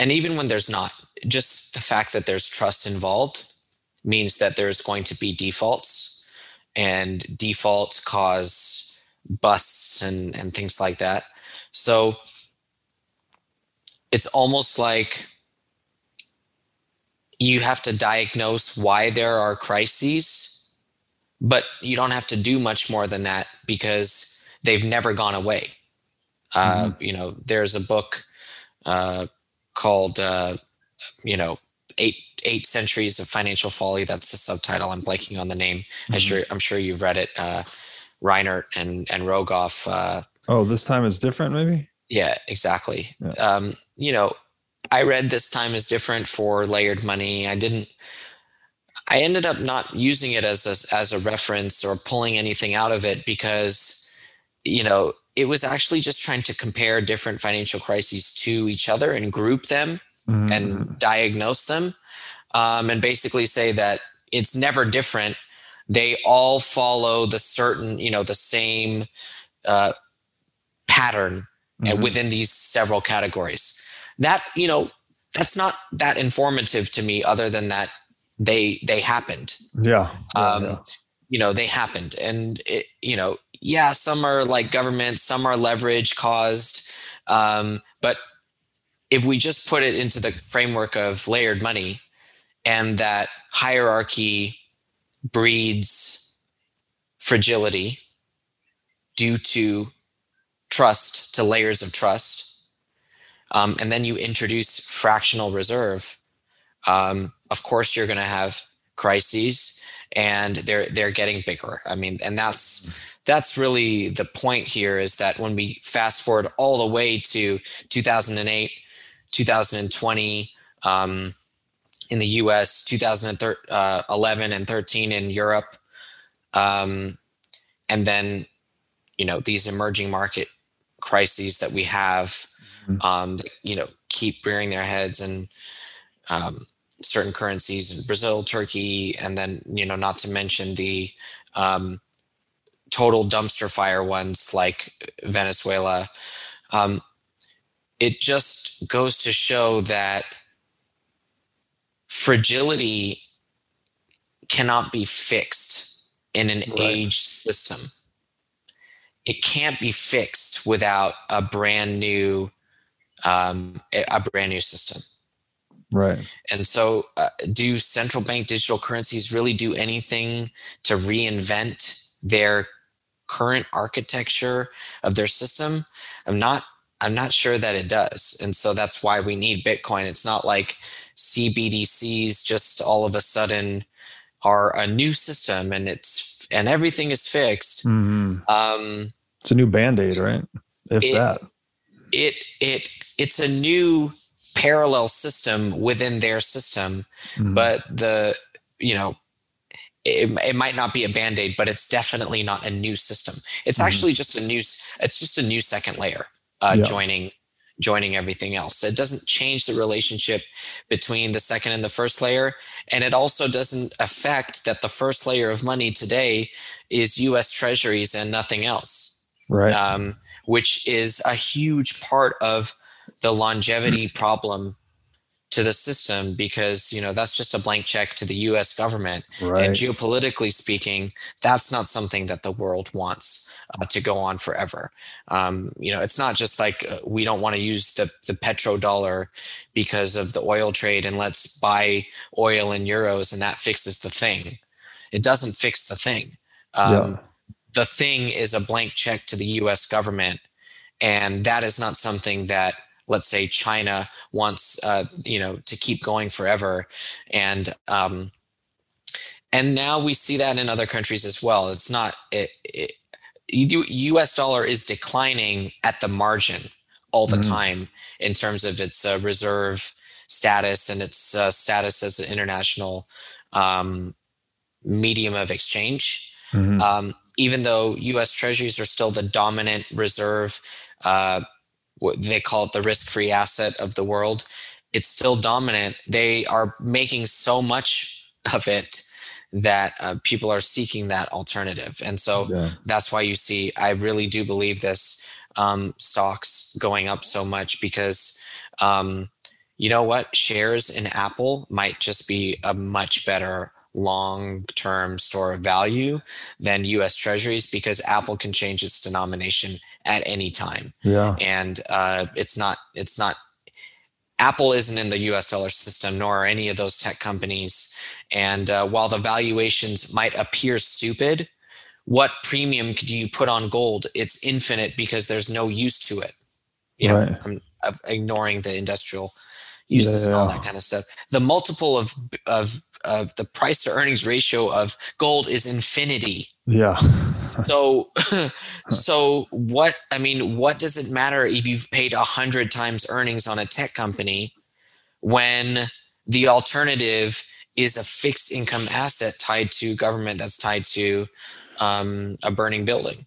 Speaker 2: and even when there's not, just the fact that there's trust involved means that there's going to be defaults, and defaults cause busts and, and things like that. So it's almost like you have to diagnose why there are crises, but you don't have to do much more than that because they've never gone away. Uh, you know, there's a book uh, called, uh, you know, eight eight centuries of financial folly. That's the subtitle. I'm blanking on the name. I'm
Speaker 1: Mhm.
Speaker 2: sure I'm sure you've read it. Uh, Reinhart and and Rogoff. Uh,
Speaker 1: oh this time is different maybe
Speaker 2: yeah, exactly.
Speaker 1: Yeah.
Speaker 2: Um, you know, I read this time is different for layered money. I didn't. I ended up not using it as a, as a reference or pulling anything out of it because, you know, it was actually just trying to compare different financial crises to each other and group them
Speaker 1: Mhm.
Speaker 2: and diagnose them, um, and basically say that it's never different. They all follow the certain, you know, the same uh, pattern and
Speaker 1: Mhm.
Speaker 2: within these several categories. That you know, that's not that informative to me, other than that they they happened.
Speaker 1: yeah, yeah,
Speaker 2: Um,
Speaker 1: yeah.
Speaker 2: You know, they happened, and it, you know, yeah, some are like government, some are leverage caused, um, but if we just put it into the framework of layered money and that hierarchy breeds fragility due to trust to layers of trust um, and then you introduce fractional reserve. Um, of course you're going to have crises and they're they're getting bigger. I mean and that's that's really the point here is that when we fast forward all the way to 2008 2020 um, in the us 2011 and 13 in europe um, and then you know these emerging market crises that we have mm-hmm. um, you know keep rearing their heads and um, certain currencies in Brazil, Turkey, and then you know not to mention the um, total dumpster fire ones like Venezuela. Um, it just goes to show that fragility cannot be fixed in an right. aged system. It can't be fixed without a brand new um, a brand new system.
Speaker 1: Right.
Speaker 2: And so, uh, do central bank digital currencies really do anything to reinvent their current architecture of their system? I'm not. I'm not sure that it does. And so that's why we need Bitcoin. It's not like CBDCs just all of a sudden are a new system and it's and everything is fixed.
Speaker 1: Mm-hmm. Um, it's a new band aid, right? If
Speaker 2: it,
Speaker 1: that.
Speaker 2: It it it's a new parallel system within their system mm-hmm. but the you know it, it might not be a band-aid but it's definitely not a new system it's mm-hmm. actually just a new it's just a new second layer uh, yeah. joining joining everything else it doesn't change the relationship between the second and the first layer and it also doesn't affect that the first layer of money today is us treasuries and nothing else
Speaker 1: right um,
Speaker 2: which is a huge part of the longevity problem to the system because you know that's just a blank check to the US government. Right. and geopolitically speaking that's not something that the world wants uh, to go on forever. Um, you know it's not just like uh, we don't want to use the the petrodollar because of the oil trade and let's buy oil in euros and that fixes the thing. It doesn't fix the thing. Um, yeah. The thing is a blank check to the US government and that is not something that let's say China wants uh, you know to keep going forever, and um, and now we see that in other countries as well. It's not it, it, U.S. dollar is declining at the margin all the mm-hmm. time in terms of its uh, reserve status and its uh, status as an international um, medium of exchange. Mm-hmm. Um, even though U.S. Treasuries are still the dominant reserve uh, what they call it the risk-free asset of the world it's still dominant they are making so much of it that uh, people are seeking that alternative and so yeah. that's why you see i really do believe this um, stocks going up so much because um, you know what shares in apple might just be a much better long term store of value than US treasuries because Apple can change its denomination at any time.
Speaker 1: Yeah.
Speaker 2: And uh, it's not, it's not, Apple isn't in the US dollar system, nor are any of those tech companies. And uh, while the valuations might appear stupid, what premium do you put on gold? It's infinite because there's no use to it. You know, right. I'm, I'm ignoring the industrial uses yeah, all that kind of stuff. The multiple of of of the price to earnings ratio of gold is infinity.
Speaker 1: Yeah.
Speaker 2: so so what I mean, what does it matter if you've paid a hundred times earnings on a tech company when the alternative is a fixed income asset tied to government that's tied to um, a burning building?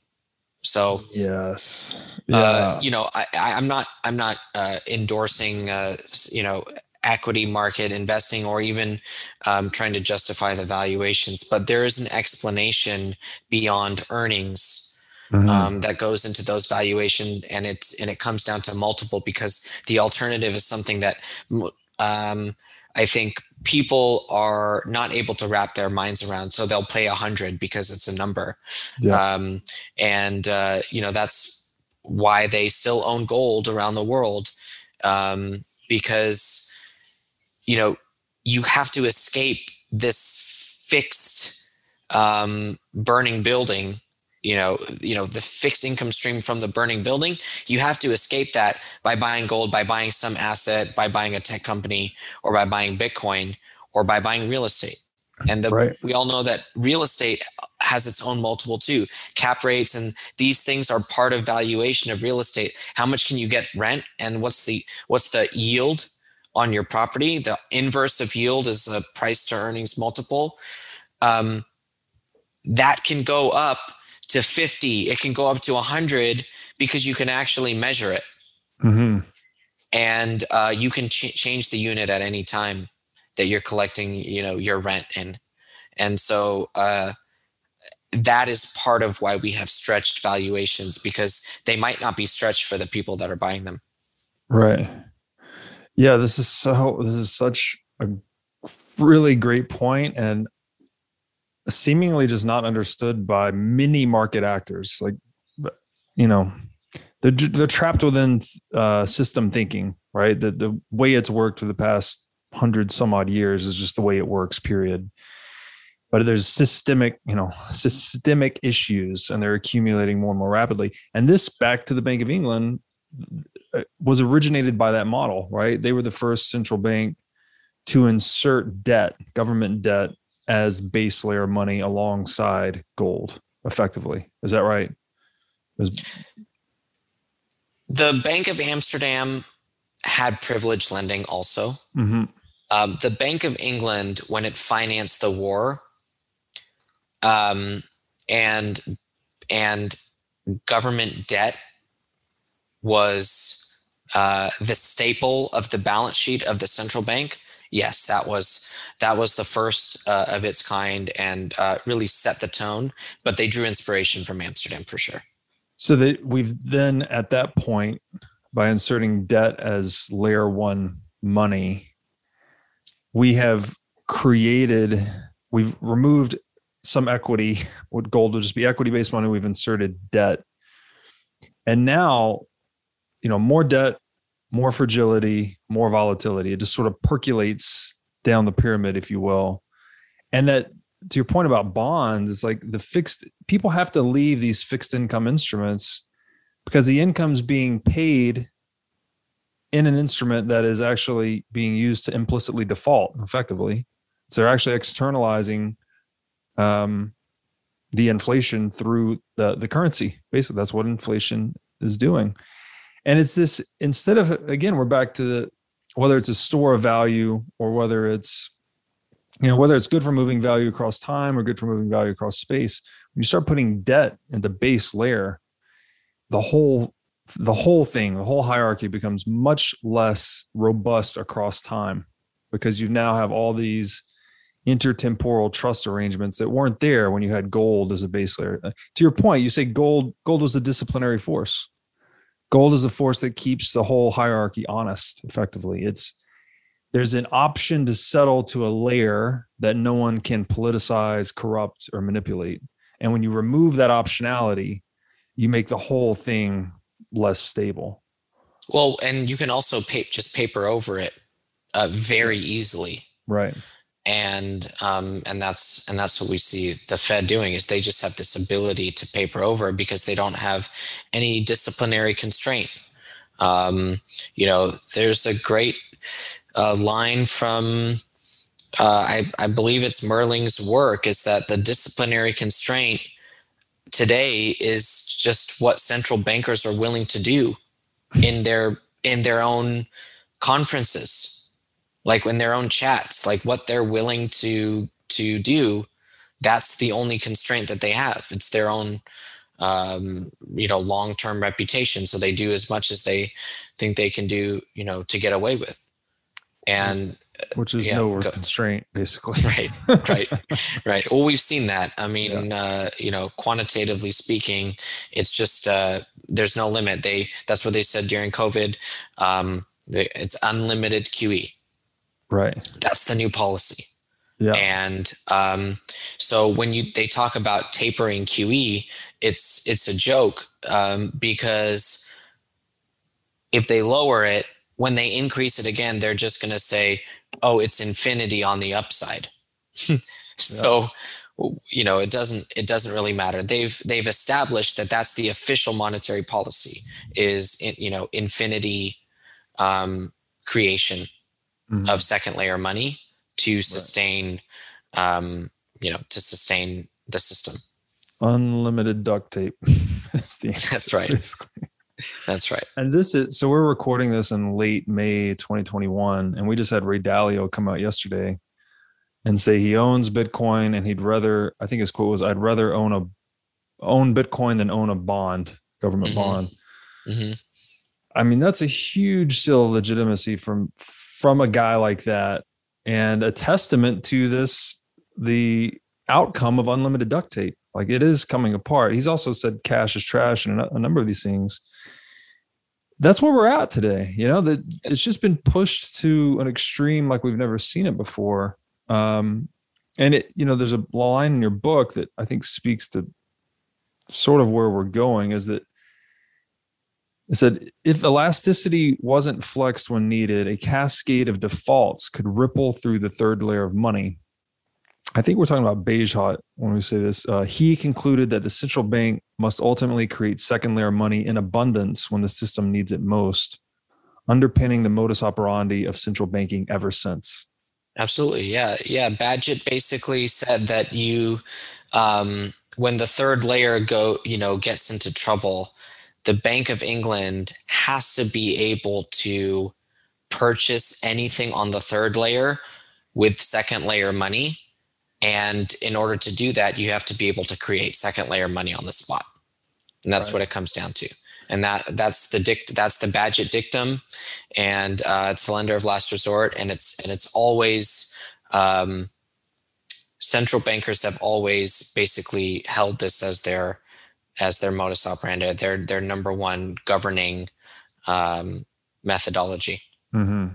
Speaker 2: So
Speaker 1: yes,
Speaker 2: uh, yeah. Uh, you know, I, I'm not I'm not uh, endorsing uh, you know equity market investing or even um, trying to justify the valuations, but there is an explanation beyond earnings mm-hmm. um, that goes into those valuation, and it's and it comes down to multiple because the alternative is something that um, I think people are not able to wrap their minds around so they'll play a hundred because it's a number yeah. um, and uh, you know that's why they still own gold around the world um, because you know you have to escape this fixed um, burning building you know you know the fixed income stream from the burning building you have to escape that by buying gold by buying some asset by buying a tech company or by buying bitcoin or by buying real estate. And the, right. we all know that real estate has its own multiple too. Cap rates and these things are part of valuation of real estate. How much can you get rent and what's the what's the yield on your property? The inverse of yield is a price to earnings multiple. Um, that can go up to 50 it can go up to 100 because you can actually measure it. Mm-hmm. and uh, you can ch- change the unit at any time that you're collecting you know your rent in. And so uh, that is part of why we have stretched valuations because they might not be stretched for the people that are buying them.
Speaker 1: Right. Yeah this is so this is such a really great point and seemingly just not understood by many market actors. Like, you know, they're they're trapped within uh, system thinking, right? The the way it's worked for the past hundred some odd years is just the way it works. Period. But there's systemic, you know, systemic issues, and they're accumulating more and more rapidly. And this, back to the Bank of England, uh, was originated by that model, right? They were the first central bank to insert debt, government debt, as base layer money alongside gold effectively. Is that right?
Speaker 2: Was- the bank of amsterdam had privileged lending also. Mm-hmm. um, the bank of england when it financed the war um, and and government debt was uh, the staple of the balance sheet of the central bank yes, that was that was the first uh, of its kind and uh, really set the tone. But they drew inspiration from Amsterdam for sure.
Speaker 1: So that we've then at that point by inserting debt as layer one money, we have created we've removed some equity. What gold would just be equity based money. We've inserted debt, and now you know more debt more fragility, more volatility. It just sort of percolates down the pyramid, if you will. And that to your point about bonds, it's like the fixed people have to leave these fixed income instruments because the income's being paid in an instrument that is actually being used to implicitly default effectively. So they're actually externalizing um, the inflation through the, the currency. Basically, that's what inflation is doing and it's this instead of again we're back to the whether it's a store of value or whether it's you know whether it's good for moving value across time or good for moving value across space when you start putting debt in the base layer the whole the whole thing the whole hierarchy becomes much less robust across time because you now have all these intertemporal trust arrangements that weren't there when you had gold as a base layer. Uh, to your point you say gold gold was a disciplinary force gold is a force that keeps the whole hierarchy honest effectively. It's there's an option to settle to a layer that no one can politicize corrupt or manipulate. And when you remove that optionality you make the whole thing less stable.
Speaker 2: Well and you can also pay, just paper over it uh, very easily.
Speaker 1: Right
Speaker 2: and um, and that's and that's what we see the Fed doing is they just have this ability to paper over because they don't have any disciplinary constraint. Um, you know, there's a great uh, line from uh, I, I believe it's Mehrling's work is that the disciplinary constraint today is just what central bankers are willing to do in their in their own conferences like in their own chats like what they're willing to to do that's the only constraint that they have. It's their own um, you know long-term reputation. So they do as much as they think they can do you know to get away with. And
Speaker 1: which is yeah, no constraint basically.
Speaker 2: Right right right. Well we've seen that. I mean yeah. uh, you know quantitatively speaking it's just uh, there's no limit. They that's what they said during covid. Um, they, it's unlimited qe
Speaker 1: Right.
Speaker 2: That's the new policy. Yeah. And um, so when you they talk about tapering QE, it's it's a joke um, because if they lower it, when they increase it again, they're just going to say, "Oh, it's infinity on the upside." so, you know, it doesn't it doesn't really matter. They've they've established that that's the official monetary policy is you know infinity um, creation mm-hmm. of second layer money to sustain right. um, you know to sustain the system.
Speaker 1: Unlimited duct tape.
Speaker 2: that's right. Basically. That's right.
Speaker 1: And this is so we're recording this in late May 2021, and we just had Ray Dalio come out yesterday and say he owns Bitcoin and he'd rather I think his quote was I'd rather own a own Bitcoin than own a bond, government mm-hmm. bond. Mm-hmm. I mean, that's a huge seal of legitimacy from from a guy like that, and a testament to this the outcome of unlimited duct tape. Like it is coming apart. He's also said cash is trash and a number of these things that's where we're at today. You know, that it's just been pushed to an extreme like we've never seen it before. Um, and it, you know, there's a line in your book that I think speaks to sort of where we're going is that it said if elasticity wasn't flexed when needed, a cascade of defaults could ripple through the third layer of money I think we're talking about Bagehot when we say this. Uh, he concluded that the central bank must ultimately create second layer money in abundance when the system needs it most, underpinning the modus operandi of central banking ever since.
Speaker 2: Absolutely, yeah, yeah. Bagehot basically said that you, um, when the third layer go, you know, gets into trouble, the Bank of England has to be able to purchase anything on the third layer with second layer money and in order to do that, you have to be able to create second layer money on the spot. And that's right. what it comes down to. And that that's the dict that's the Bagehot dictum, and uh, it's the lender of last resort, and it's and it's always um, central bankers have always basically held this as their as their modus operandi, their their number one governing um, methodology.
Speaker 1: Mm-hmm.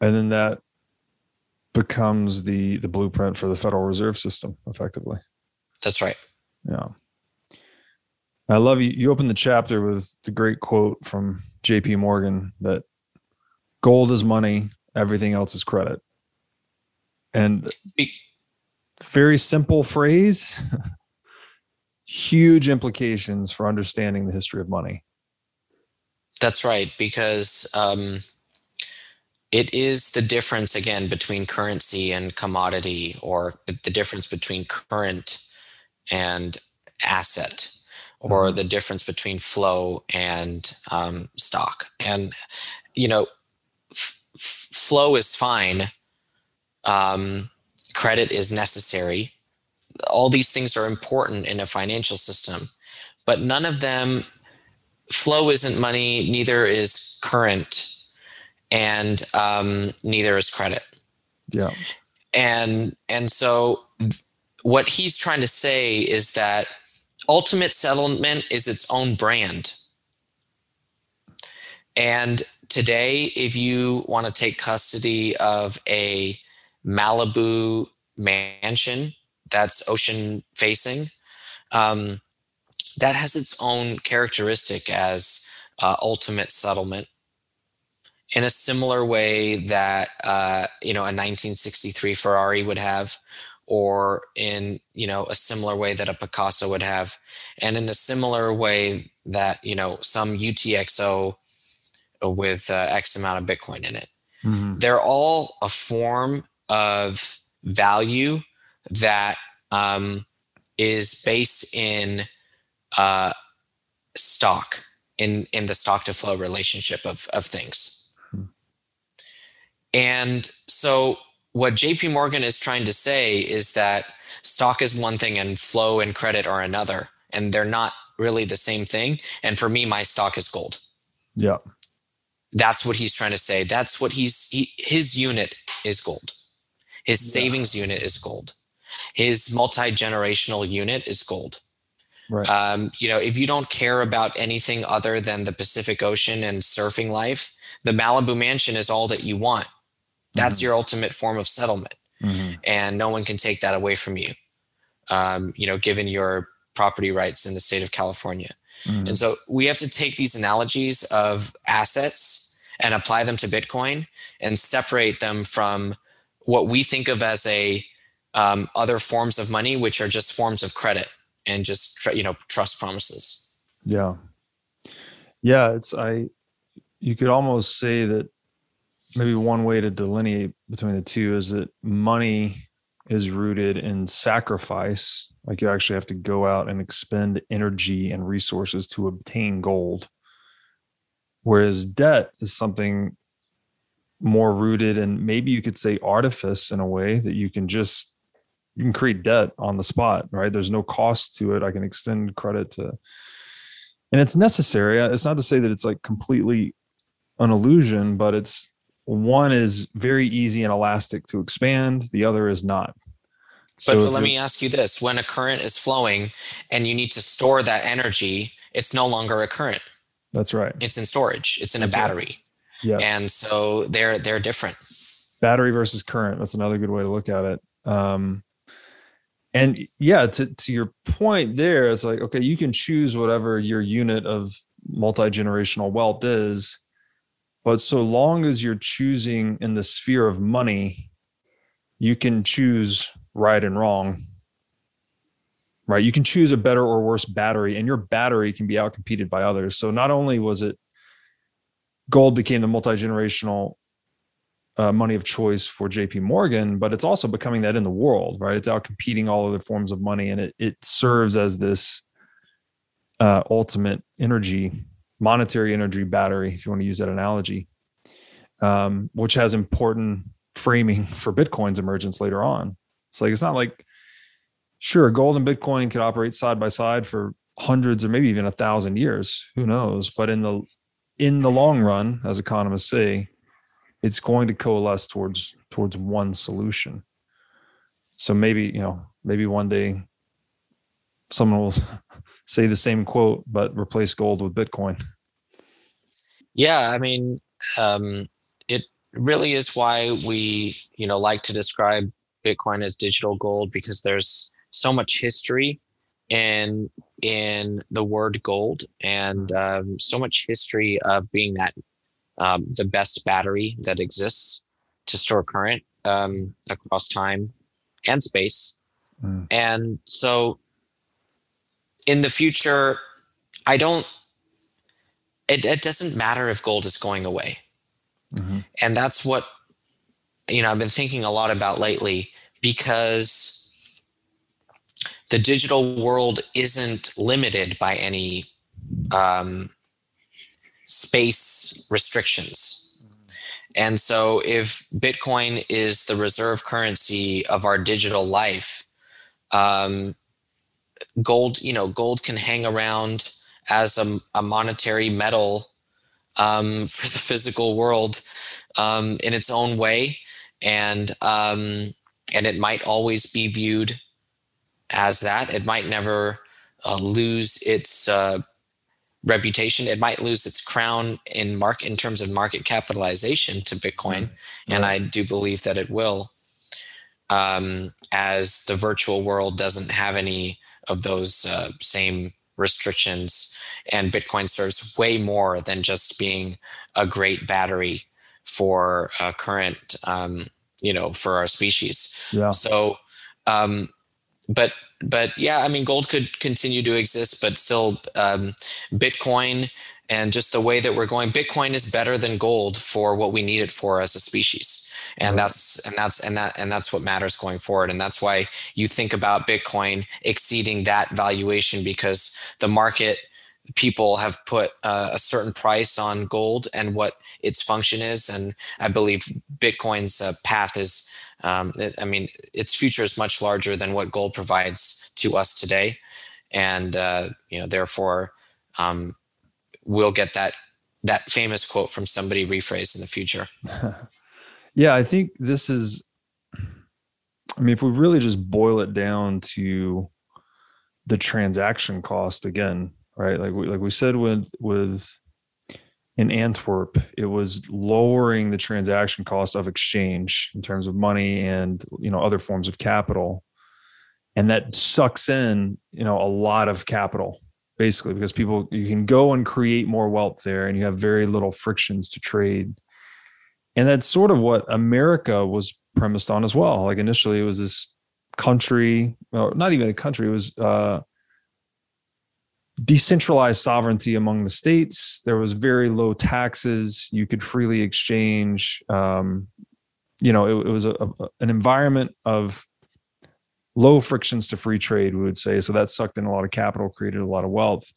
Speaker 1: And then that becomes the the blueprint for the Federal Reserve System, effectively.
Speaker 2: That's right.
Speaker 1: Yeah. I love you. You opened the chapter with the great quote from J.P. Morgan that gold is money, everything else is credit. And very simple phrase, huge implications for understanding the history of money.
Speaker 2: That's right, because um, it is the difference again between currency and commodity or the difference between current and asset or mm-hmm. the difference between flow and um, stock and you know f- flow is fine um, credit is necessary all these things are important in a financial system but none of them flow isn't money neither is current and um, neither is credit.
Speaker 1: Yeah.
Speaker 2: And and so what he's trying to say is that ultimate settlement is its own brand. And today, if you want to take custody of a Malibu mansion that's ocean facing, um, that has its own characteristic as uh, ultimate settlement in a similar way that uh, you know a 1963 Ferrari would have, or in you know a similar way that a Picasso would have, and in a similar way that you know some UTXO with uh, X amount of Bitcoin in it. Mm-hmm. They're all a form of value that um, is based in uh, stock in in the stock to flow relationship of of things and so what JP Morgan is trying to say is that stock is one thing and flow and credit are another and they're not really the same thing and for me my stock is gold.
Speaker 1: Yeah.
Speaker 2: That's what he's trying to say. That's what he's he, his unit is gold. His yeah. savings unit is gold. His multi-generational unit is gold. Right. Um, you know, if you don't care about anything other than the Pacific Ocean and surfing life, the Malibu mansion is all that you want. That's mm-hmm. your ultimate form of settlement. Mm-hmm. And no one can take that away from you, um, you know, given your property rights in the state of California. Mm-hmm. And so we have to take these analogies of assets and apply them to Bitcoin and separate them from what we think of as a um, other forms of money, which are just forms of credit and just you know trust promises.
Speaker 1: Yeah, yeah. It's I. You could almost say that maybe one way to delineate between the two is that money is rooted in sacrifice. Like you actually have to go out and expend energy and resources to obtain gold. Whereas debt is something more rooted in maybe you could say artifice in a way that you can just you can create debt on the spot, right? There's no cost to it. I can extend credit to and it's necessary. It's not to say that it's like completely an illusion, but it's one is very easy and elastic to expand, the other is not.
Speaker 2: So but let me ask you this when a current is flowing and you need to store that energy, it's no longer a current.
Speaker 1: That's right.
Speaker 2: It's in storage, it's in That's a battery. Right. Yes. And so they're they're different.
Speaker 1: Battery versus current. That's another good way to look at it. Um, and yeah, to, to your point there, it's like, okay, you can choose whatever your unit of multi-generational wealth is but so long as you're choosing in the sphere of money, you can choose right and wrong. Right. You can choose a better or worse battery, and your battery can be outcompeted by others. So not only was it gold became the multi-generational uh, money of choice for JP Morgan, but it's also becoming that in the world, right? It's out competing all other forms of money and it, it serves as this uh, ultimate energy monetary energy battery, if you want to use that analogy, um, which has important framing for Bitcoin's emergence later on. It's like it's not like sure gold and Bitcoin could operate side by side for hundreds or maybe even a thousand years. Who knows? But in the in the long run, as economists say, it's going to coalesce towards towards one solution. So maybe you know maybe one day someone will say the same quote, but replace gold with Bitcoin.
Speaker 2: Yeah, I mean, um, it really is why we, you know, like to describe Bitcoin as digital gold because there's so much history in in the word gold and um, so much history of being that um, the best battery that exists to store current um, across time and space. Mm. And so in the future, I don't, it, it doesn't matter if gold is going away. Mm-hmm. And that's what, you know, I've been thinking a lot about lately because the digital world isn't limited by any um, space restrictions. And so if Bitcoin is the reserve currency of our digital life, um, gold, you know, gold can hang around as a, a monetary metal um, for the physical world um, in its own way, and um, and it might always be viewed as that. It might never uh, lose its uh, reputation. It might lose its crown in mark in terms of market capitalization to Bitcoin, mm-hmm. and I do believe that it will. Um, as the virtual world doesn't have any of those uh, same restrictions. And Bitcoin serves way more than just being a great battery for uh, current, um, you know, for our species. Yeah. So, um, but but yeah, I mean, gold could continue to exist, but still, um, Bitcoin and just the way that we're going, Bitcoin is better than gold for what we need it for as a species. And that's and that's and that and that's what matters going forward. And that's why you think about bitcoin exceeding that valuation because the market people have put uh, a certain price on gold and what its function is. And i believe bitcoin's uh, path is um, it, i mean its future is much larger than what gold provides to us today and uh, you know therefore um, we'll get that that famous quote from somebody rephrased in the future
Speaker 1: Yeah, I think this is. I mean, if we really just boil it down to the transaction cost again, right? Like we like we said with with in Antwerp, it was lowering the transaction cost of exchange in terms of money and you know other forms of capital, and that sucks in you know a lot of capital, basically, because people you can go and create more wealth there, and you have very little frictions to trade. And that's sort of what America was premised on as well. Like initially, it was this country, well, not even a country. It was uh, decentralized sovereignty among the states. There was very low taxes. You could freely exchange. Um, you know, it, it was a, a, an environment of low frictions to free trade. We would say so that sucked in a lot of capital, created a lot of wealth.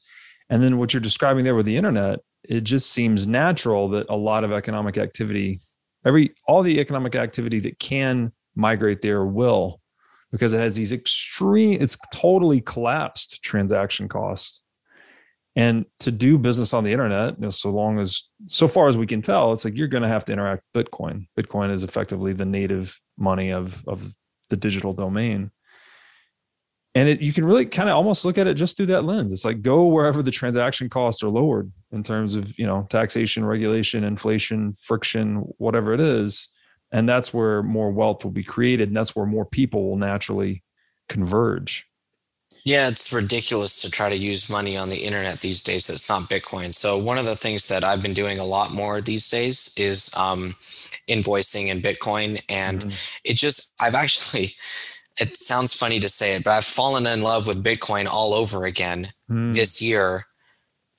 Speaker 1: And then what you're describing there with the internet, it just seems natural that a lot of economic activity, every all the economic activity that can migrate there will because it has these extreme it's totally collapsed transaction costs and to do business on the internet, you know, so long as, so far as we can tell, it's like you're going to have to interact Bitcoin. Bitcoin is effectively the native money of of the digital domain. And it, you can really kind of almost look at it just through that lens. It's like go wherever the transaction costs are lowered in terms of you know taxation, regulation, inflation, friction, whatever it is, and that's where more wealth will be created, and that's where more people will naturally converge.
Speaker 2: Yeah, it's ridiculous to try to use money on the internet these days that's not Bitcoin. So, one of the things that I've been doing a lot more these days is um, invoicing in Bitcoin. And mm-hmm. it just, I've actually, it sounds funny to say it, but I've fallen in love with Bitcoin all over again mm. this year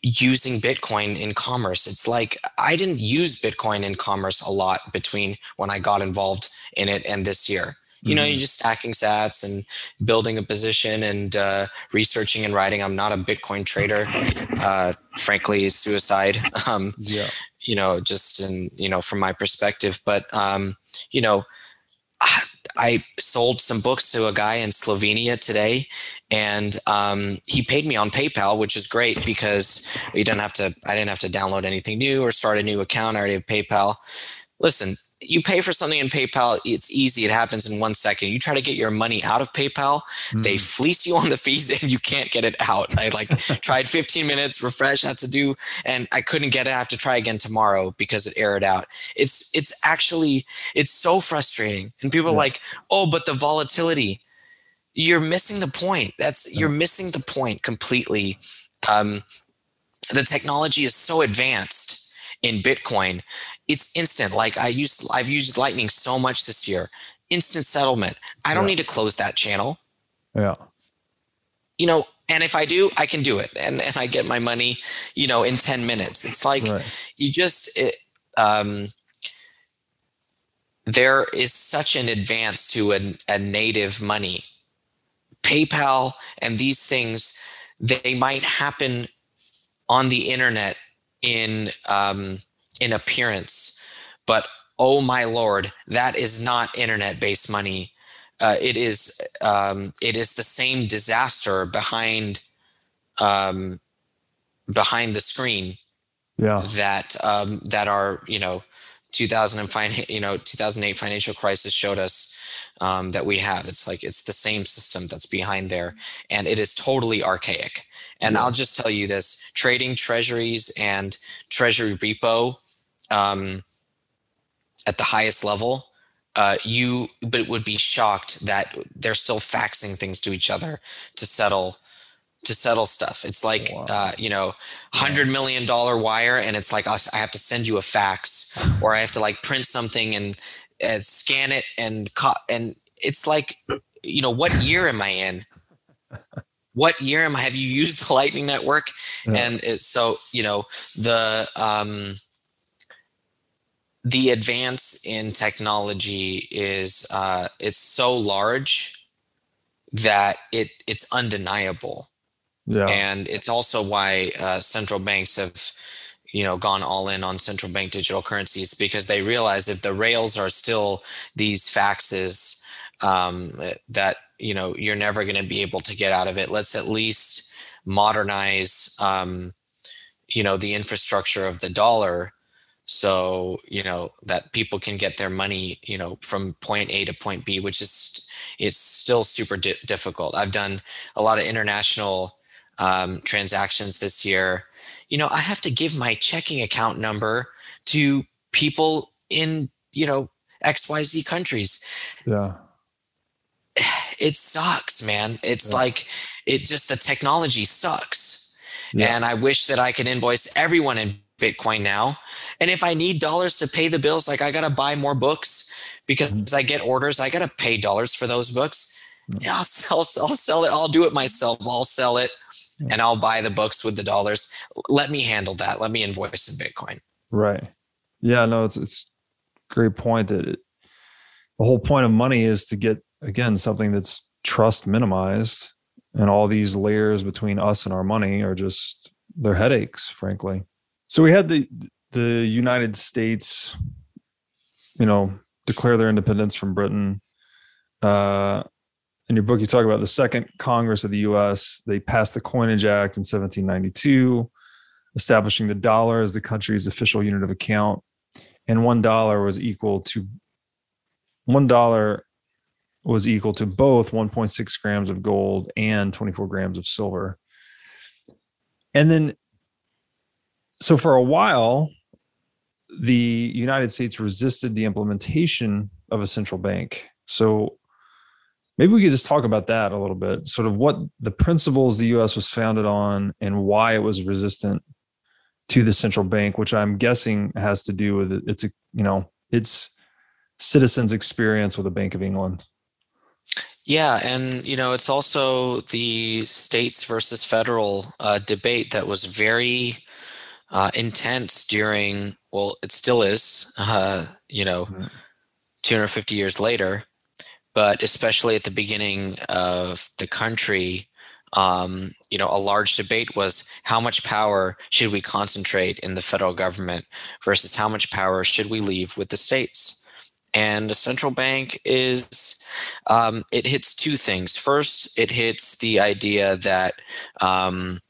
Speaker 2: using Bitcoin in commerce. It's like I didn't use Bitcoin in commerce a lot between when I got involved in it and this year you know, you're mm-hmm. just stacking sats and building a position and uh, researching and writing. I'm not a Bitcoin trader. Uh, frankly, suicide. Um, yeah. You know, just in, you know, from my perspective, but, um, you know, I sold some books to a guy in Slovenia today, and um, he paid me on PayPal, which is great because you didn't have to. I didn't have to download anything new or start a new account. I already have PayPal. Listen, you pay for something in PayPal, it's easy. It happens in one second. You try to get your money out of PayPal, mm. they fleece you on the fees and you can't get it out. I like tried 15 minutes, refresh, had to do, and I couldn't get it. I have to try again tomorrow because it aired out. It's it's actually it's so frustrating. And people yeah. are like, oh, but the volatility. You're missing the point. That's yeah. you're missing the point completely. Um, the technology is so advanced in Bitcoin it's instant. Like I use, I've used Lightning so much this year. Instant settlement. I don't yeah. need to close that channel.
Speaker 1: Yeah.
Speaker 2: You know, and if I do, I can do it, and and I get my money, you know, in ten minutes. It's like right. you just. It, um, there is such an advance to a, a native money. PayPal and these things, they might happen on the internet in um, in appearance, but oh my lord, that is not internet-based money. Uh, it is um, it is the same disaster behind um, behind the screen.
Speaker 1: Yeah.
Speaker 2: That um, that our you know 2005 you know 2008 financial crisis showed us um, that we have. It's like it's the same system that's behind there, and it is totally archaic. And yeah. I'll just tell you this: trading treasuries and treasury repo um, at the highest level, uh, you but would be shocked that they're still faxing things to each other to settle to settle stuff. It's like wow. uh, you know, hundred million dollar wire, and it's like I have to send you a fax, or I have to like print something and uh, scan it and co- and it's like you know, what year am I in? What year am I? Have you used the Lightning Network? Yeah. And it's so you know the um, the advance in technology is uh, it's so large that it it's undeniable. Yeah. And it's also why uh, central banks have you know gone all in on central bank digital currencies because they realize that the rails are still these faxes um, that you know you're never going to be able to get out of it let's at least modernize um, you know the infrastructure of the dollar so you know that people can get their money you know from point a to point b which is it's still super di- difficult i've done a lot of international um, transactions this year you know i have to give my checking account number to people in you know xyz countries
Speaker 1: yeah
Speaker 2: it sucks man it's yeah. like it just the technology sucks Yeah. And I wish that I could invoice everyone in Bitcoin now. And if I need dollars to pay the bills, like I got to buy more books because mm-hmm. I get orders, I got to pay dollars for those books. Yeah, I'll sell, I'll sell it. I'll do it myself. I'll sell it and I'll buy the books with the dollars. Let me handle that. Let me invoice in Bitcoin.
Speaker 1: Right. Yeah, no, it's, it's great point that it, the whole point of money is to get, again, something that's trust minimized and all these layers between us and our money are just, they're headaches, frankly. So we had the, the United States, you know, declare their independence from Britain. Uh, in your book, you talk about the second Congress of the US. They passed the Coinage Act in 1792, establishing the dollar as the country's official unit of account. And one dollar was equal to one dollar was equal to both 1.6 grams of gold and 24 grams of silver. And then, so for a while, the United States resisted the implementation of a central bank. So maybe we could just talk about that a little bit, sort of what the principles the US was founded on and why it was resistant to the central bank, which I'm guessing has to do with its, you know, its citizens' experience with the Bank of England.
Speaker 2: Yeah, and you know, it's also the states versus federal uh, debate that was very uh, intense during. Well, it still is. Uh, you know, mm-hmm. 250 years later, but especially at the beginning of the country, um, you know, a large debate was how much power should we concentrate in the federal government versus how much power should we leave with the states. And the central bank is um, it hits two things. First, it hits the idea that um,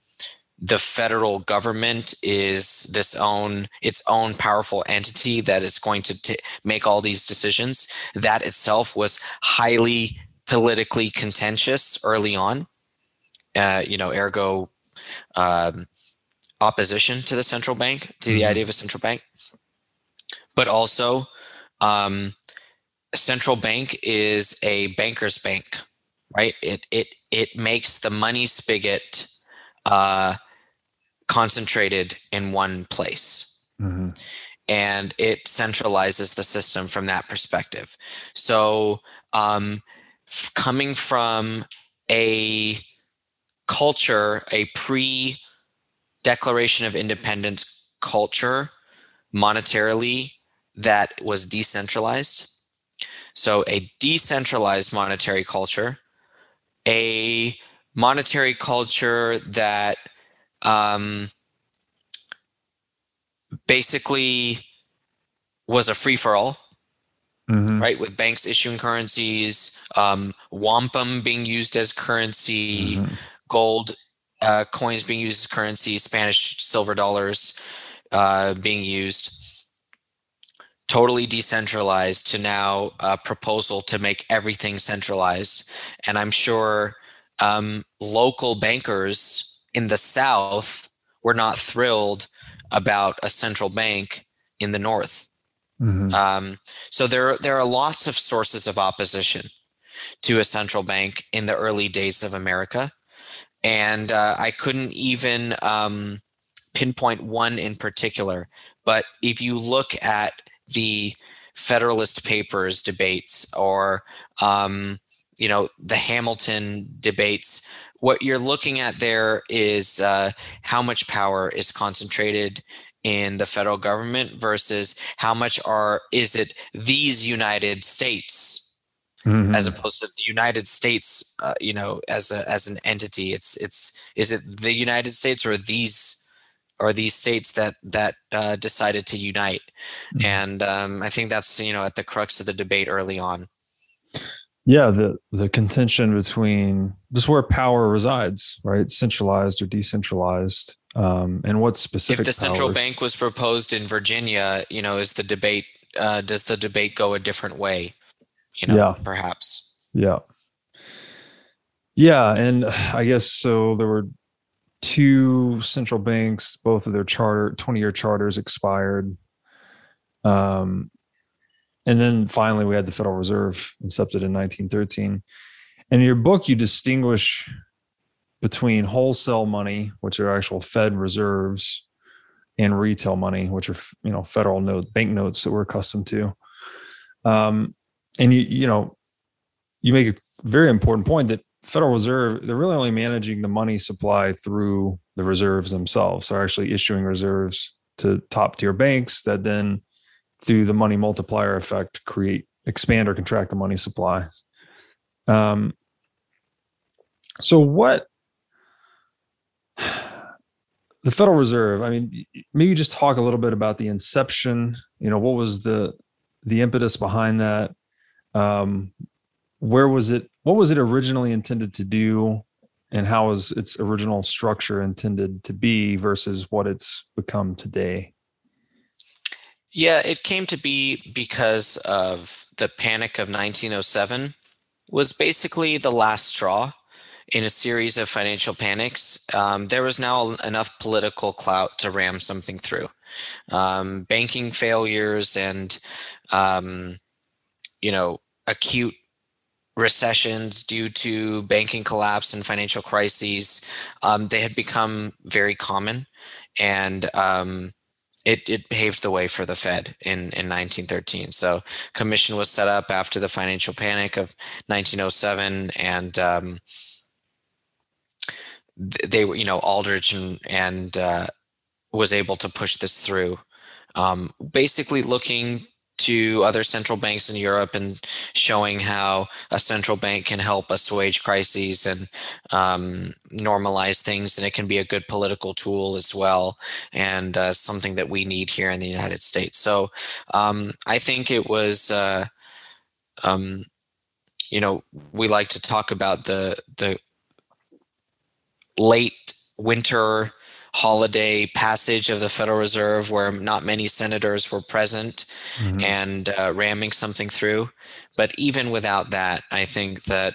Speaker 2: the federal government is this own its own powerful entity that is going to t- make all these decisions. That itself was highly politically contentious early on. Uh, you know ergo um, opposition to the central bank to the mm-hmm. idea of a central bank. But also um, central bank is a banker's bank right? It it it makes the money spigot uh, concentrated in one place. Mm-hmm. And it centralizes the system from that perspective. So, um, f- coming from a culture, a pre Declaration of Independence culture, monetarily, that was decentralized. So, a decentralized monetary culture, a monetary culture that um, basically was a free for all, mm-hmm. right? With banks issuing currencies, um, wampum being used as currency, mm-hmm. gold uh, coins being used as currency, Spanish silver dollars uh, being used. Totally decentralized to now a proposal to make everything centralized. And I'm sure um, local bankers in the South were not thrilled about a central bank in the North. Mm-hmm. Um, so there, there are lots of sources of opposition to a central bank in the early days of America. And uh, I couldn't even um, pinpoint one in particular. But if you look at the Federalist Papers debates or um, you know the Hamilton debates what you're looking at there is uh, how much power is concentrated in the federal government versus how much are is it these United States mm-hmm. as opposed to the United States, uh, you know, as a as an entity. It's it's is it the United States or these are these states that that uh, decided to unite, mm-hmm. and um, I think that's you know at the crux of the debate early on
Speaker 1: yeah the the contention between just where power resides right centralized or decentralized um, and what specific
Speaker 2: if the
Speaker 1: powers.
Speaker 2: central bank was proposed in virginia you know is the debate uh, does the debate go a different way you know yeah. perhaps
Speaker 1: yeah yeah and i guess so there were two central banks both of their charter 20 year charters expired um and then finally, we had the Federal Reserve incepted in 1913. And in your book, you distinguish between wholesale money, which are actual Fed reserves, and retail money, which are you know federal note bank notes that we're accustomed to. Um, and you you know you make a very important point that Federal Reserve they're really only managing the money supply through the reserves themselves. They're actually issuing reserves to top tier banks that then through the money multiplier effect create expand or contract the money supply. Um, so what the Federal Reserve, I mean, maybe just talk a little bit about the inception, you know, what was the the impetus behind that? Um, where was it what was it originally intended to do and how was its original structure intended to be versus what it's become today?
Speaker 2: Yeah, it came to be because of the panic of 1907 was basically the last straw in a series of financial panics. Um, there was now enough political clout to ram something through. Um, banking failures and, um, you know, acute recessions due to banking collapse and financial crises, um, they had become very common. And um, it, it paved the way for the Fed in, in 1913. So commission was set up after the financial panic of 1907 and um, they were, you know, Aldrich and, and uh, was able to push this through. Um, basically looking to other central banks in Europe and showing how a central bank can help assuage crises and um, normalize things. And it can be a good political tool as well, and uh, something that we need here in the United States. So um, I think it was. Uh, um, you know, we like to talk about the the late winter holiday passage of the Federal Reserve where not many senators were present mm-hmm. and uh, ramming something through. But even without that, I think that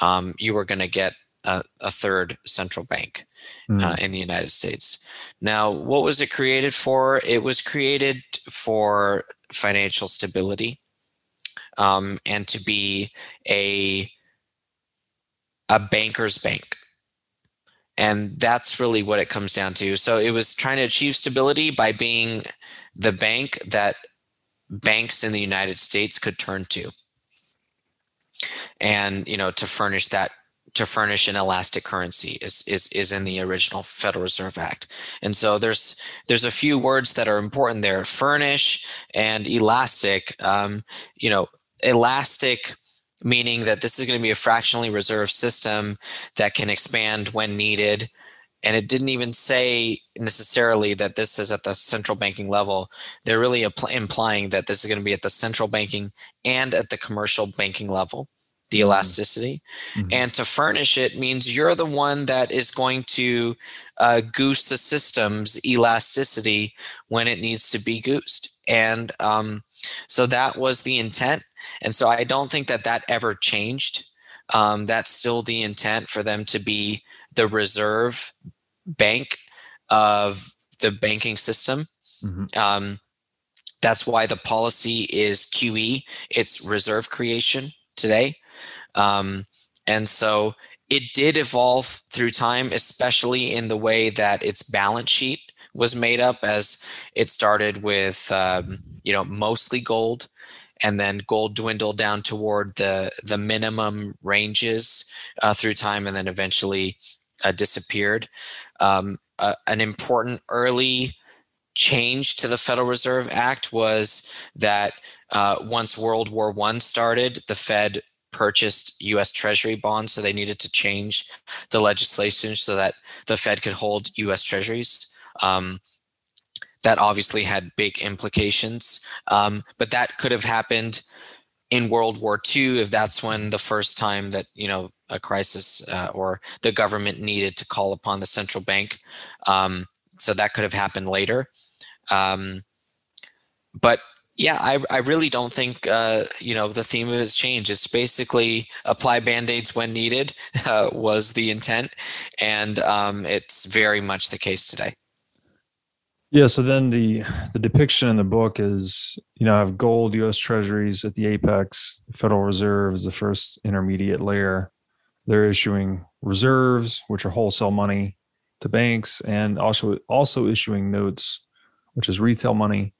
Speaker 2: um, you were going to get a, a, third central bank mm-hmm. uh, in the United States. Now, what was it created for? It was created for financial stability um, and to be a a banker's bank and that's really what it comes down to. So it was trying to achieve stability by being the bank that banks in the United States could turn to. And, you know, to furnish that to furnish an elastic currency is, is is in the original Federal Reserve Act. And so there's there's a few words that are important there: furnish and elastic. Um, you know, elastic meaning that this is going to be a fractionally reserved system that can expand when needed. And it didn't even say necessarily that this is at the central banking level. They're really implying that this is going to be at the central banking and at the commercial banking level, the mm-hmm. elasticity. Mm-hmm. And to furnish it means you're the one that is going to uh, goose the system's elasticity when it needs to be goosed. And um, so that was the intent. And so I don't think that that ever changed. Um, that's still the intent for them to be the reserve bank of the banking system. Mm-hmm. Um, that's why the policy is QE, it's reserve creation today. Um, and so it did evolve through time, especially in the way that its balance sheet was made up as it started with, um, you know, mostly gold and then gold dwindled down toward the the minimum ranges uh, through time, and then eventually uh, disappeared. Um, uh, an important early change to the Federal Reserve Act was that uh, once World War One started, the Fed purchased U.S. Treasury bonds, so they needed to change the legislation so that the Fed could hold U.S. Treasuries. Um, that obviously had big implications. Um, but that could have happened in World War II if that's when the first time that you know a crisis uh, or the government needed to call upon the central bank. Um, so that could have happened later. Um, but yeah, I, I really don't think uh, you know the theme of has changed. It's basically apply band-aids when needed uh, was the intent, and um, it's very much the case today.
Speaker 1: Yeah. So then the the depiction in the book is, you know, I have gold U.S. Treasuries at the apex. The Federal Reserve is the first intermediate layer. they're issuing reserves, which are wholesale money to banks, and also also issuing notes, which is retail money.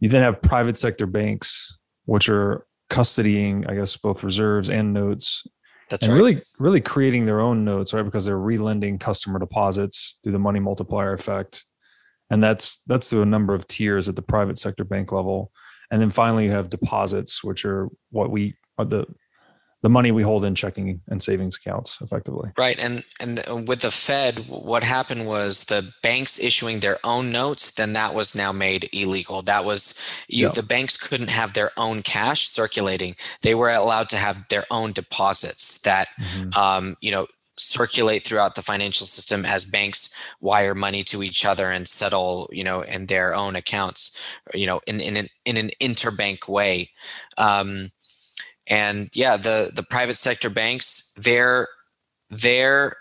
Speaker 1: You then have private sector banks, which are custodying, I guess, both reserves and notes.
Speaker 2: That's
Speaker 1: and
Speaker 2: right.
Speaker 1: really, really creating their own notes, right? Because they're relending customer deposits through the money multiplier effect. And that's that's through a number of tiers at the private sector bank level. And then finally you have deposits, which are what we are the the money we hold in checking and savings accounts effectively.
Speaker 2: Right, and and with the Fed, what happened was the banks issuing their own notes. Then that was now made illegal. That was you.
Speaker 1: Yeah.
Speaker 2: The banks couldn't have their own cash circulating. They were allowed to have their own deposits that
Speaker 1: Mhm.
Speaker 2: um, you know circulate throughout the financial system as banks wire money to each other and settle you know in their own accounts you know in in an, in an interbank way. Um, and yeah the the private sector banks their their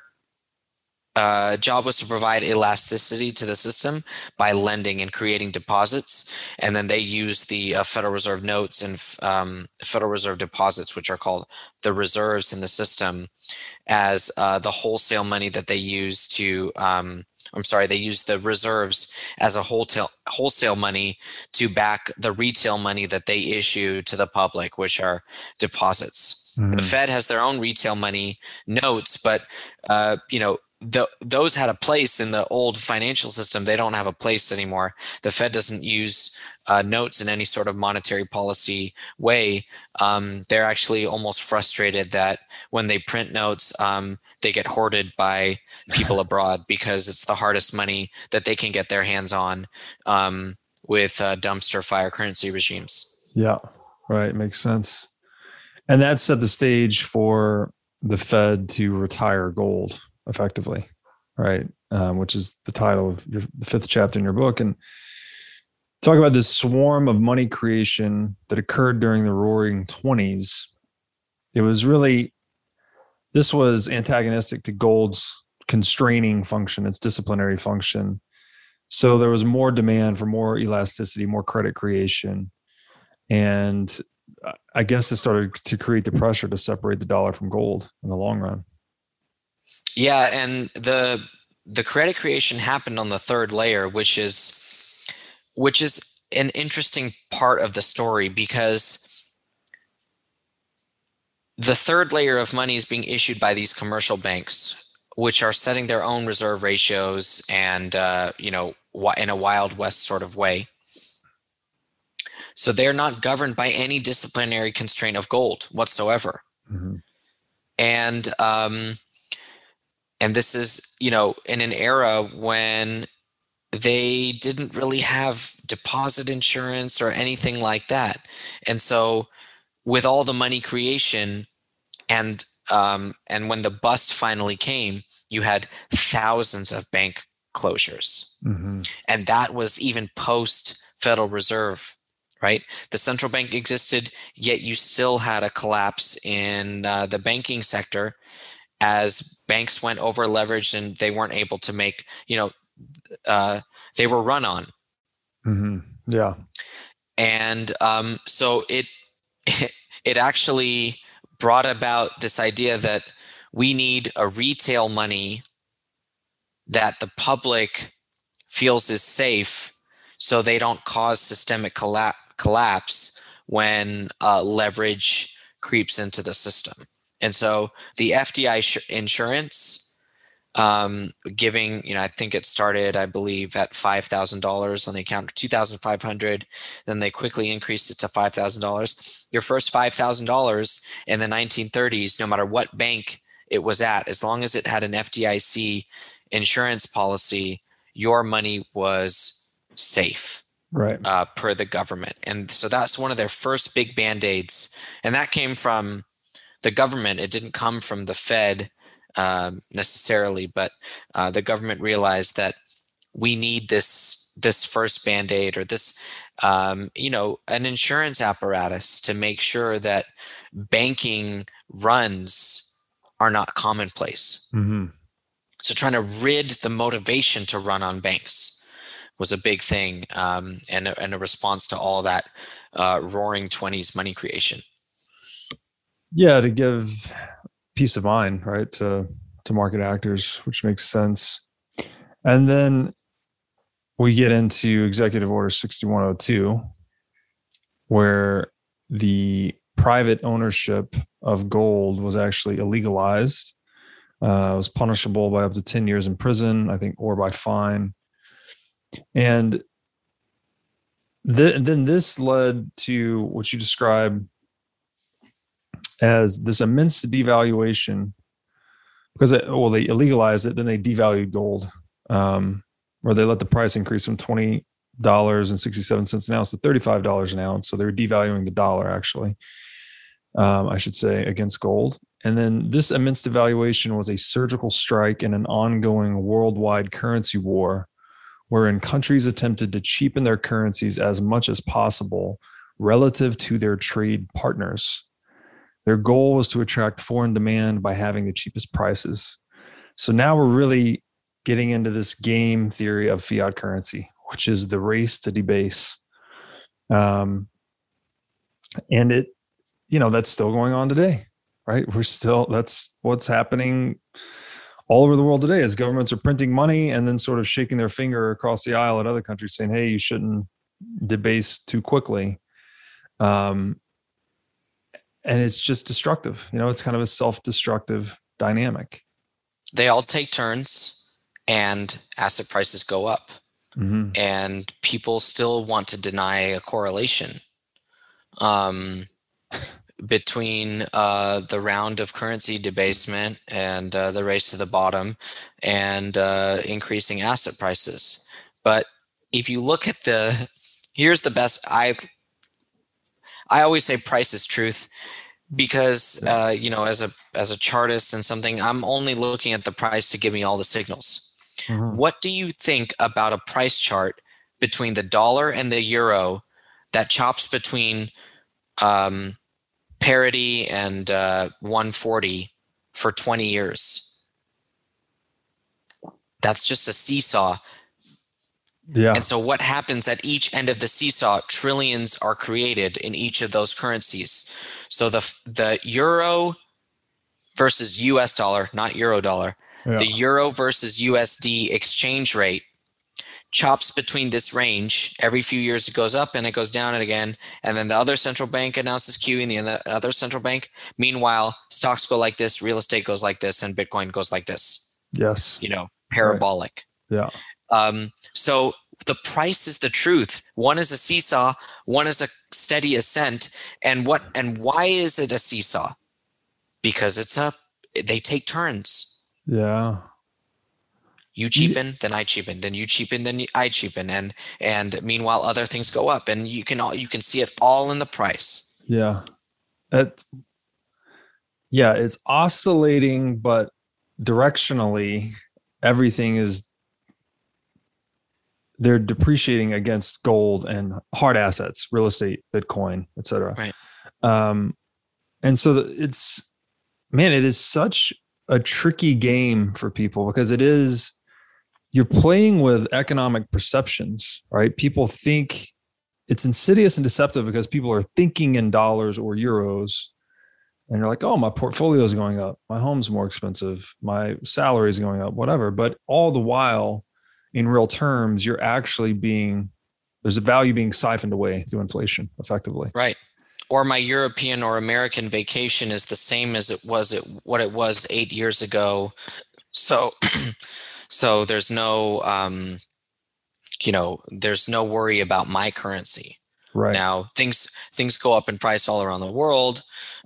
Speaker 2: uh, job was to provide elasticity to the system by lending and creating deposits. And then they use the uh, federal reserve notes and um, federal reserve deposits which are called the reserves in the system as uh, the wholesale money that they use to um, i'm sorry they use the reserves as a wholesale wholesale money to back the retail money that they issue to the public which are deposits the
Speaker 1: Mhm.
Speaker 2: fed has their own retail money notes but uh, you know the, those had a place in the old financial system. They don't have a place anymore. The fed doesn't use uh, notes in any sort of monetary policy way. Um, they're actually almost frustrated that when they print notes um, they get hoarded by people abroad because it's the hardest money that they can get their hands on um, with uh, dumpster fire currency regimes.
Speaker 1: Yeah, right. Makes sense. And that set the stage for the Fed to retire gold effectively, right? Um, which is the title of your fifth chapter in your book. And talk about this swarm of money creation that occurred during the roaring 20s. It was really, this was antagonistic to gold's constraining function, its disciplinary function. So there was more demand for more elasticity, more credit creation. And I guess it started to create the pressure to separate the dollar from gold in the long run.
Speaker 2: Yeah, and the the credit creation happened on the third layer, which is which is an interesting part of the story because the third layer of money is being issued by these commercial banks, which are setting their own reserve ratios and uh, you know in a wild west sort of way. So they're not governed by any disciplinary constraint of gold whatsoever
Speaker 1: Mhm.
Speaker 2: and um and this is you know in an era when they didn't really have deposit insurance or anything like that and so with all the money creation and um and when the bust finally came you had thousands of bank closures
Speaker 1: Mhm.
Speaker 2: and that was even post Federal Reserve, right? The central bank existed, yet you still had a collapse in uh, the banking sector as banks went over leveraged and they weren't able to make, you know, uh, they were run on,
Speaker 1: Mhm. Yeah.
Speaker 2: and um, so it it actually brought about this idea that we need a retail money that the public feels is safe so they don't cause systemic colla- collapse when uh, leverage creeps into the system and so the fdi sh- insurance um, giving you know i think it started i believe at $5000 on the account 2500 then they quickly increased it to $5000 your first $5000 in the 1930s no matter what bank it was at as long as it had an fdic insurance policy your money was safe
Speaker 1: Right.
Speaker 2: uh, per the government. And so that's one of their first big band aids. And that came from the government. It didn't come from the Fed um, necessarily, but uh, the government realized that we need this this first band aid or this um, you know an insurance apparatus to make sure that banking runs are not commonplace
Speaker 1: Mhm.
Speaker 2: so trying to rid the motivation to run on banks was a big thing um, and, a, and a response to all that uh, roaring 20s money creation
Speaker 1: Yeah, to give peace of mind, right? To to market actors, which makes sense. And then we get into Executive Order 6102, where the private ownership of gold was actually illegalized. Uh, it was punishable by up to 10 years in prison, I think, or by fine. And th- then this led to what you describe as this immense devaluation because it, well they illegalized it then they devalued gold um, or they let the price increase from twenty dollars and sixty seven cents an ounce to thirty five dollars an ounce. So they were devaluing the dollar actually, um, I should say, against gold. And then this immense devaluation was a surgical strike in an ongoing worldwide currency war, wherein countries attempted to cheapen their currencies as much as possible relative to their trade partners. Their goal was to attract foreign demand by having the cheapest prices. So now we're really getting into this game theory of fiat currency, which is the race to debase. Um, and it, you know, that's still going on today, right? We're still, that's what's happening all over the world today as governments are printing money and then sort of shaking their finger across the aisle at other countries saying, hey, you shouldn't debase too quickly. Um, and it's just destructive. You know, it's kind of a self destructive dynamic.
Speaker 2: They all take turns and asset prices go up. Mm-hmm. And people still want to deny a correlation um, between uh, the round of currency debasement and uh, the race to the bottom and uh, increasing asset prices. But if you look at the, here's the best. I I always say price is truth because uh, you know as a as a chartist and something, I'm only looking at the price to give me all the signals. Mm-hmm. What do you think about a price chart between the dollar and the euro that chops between um, parity and uh, 140 for 20 years? That's just a seesaw.
Speaker 1: Yeah.
Speaker 2: And so what happens at each end of the seesaw? Trillions are created in each of those currencies. So the the euro versus US dollar, not euro dollar, yeah. the euro versus USD exchange rate chops between this range every few years it goes up and it goes down and again and then the other central bank announces QE and the other central bank meanwhile stocks go like this real estate goes like this and bitcoin goes like this
Speaker 1: yes
Speaker 2: you know parabolic
Speaker 1: right.
Speaker 2: yeah um so the price is the truth. One is a seesaw one is a steady ascent. And what and why is it a seesaw? Because it's a they take turns.
Speaker 1: Yeah.
Speaker 2: You cheapen, then I cheapen, then you cheapen, then I cheapen, and and meanwhile other things go up, and you can all you can see it all in the price.
Speaker 1: Yeah, it, yeah, it's oscillating, but directionally, everything is they're depreciating against gold and hard assets, real estate, Bitcoin, etc.
Speaker 2: Right.
Speaker 1: Um, and so it's man, it is such a tricky game for people because it is you're playing with economic perceptions, right? People think it's insidious and deceptive because people are thinking in dollars or euros and you're like, oh, my portfolio is going up, my home's more expensive, my salary is going up, whatever. But all the while, in real terms, you're actually being there's a value being siphoned away through inflation effectively.
Speaker 2: Right or my European or American vacation is the same as it was it what it was eight years ago. So, so there's no, um, you know, there's no worry about my currency.
Speaker 1: Right
Speaker 2: now, things things go up in price all around the world,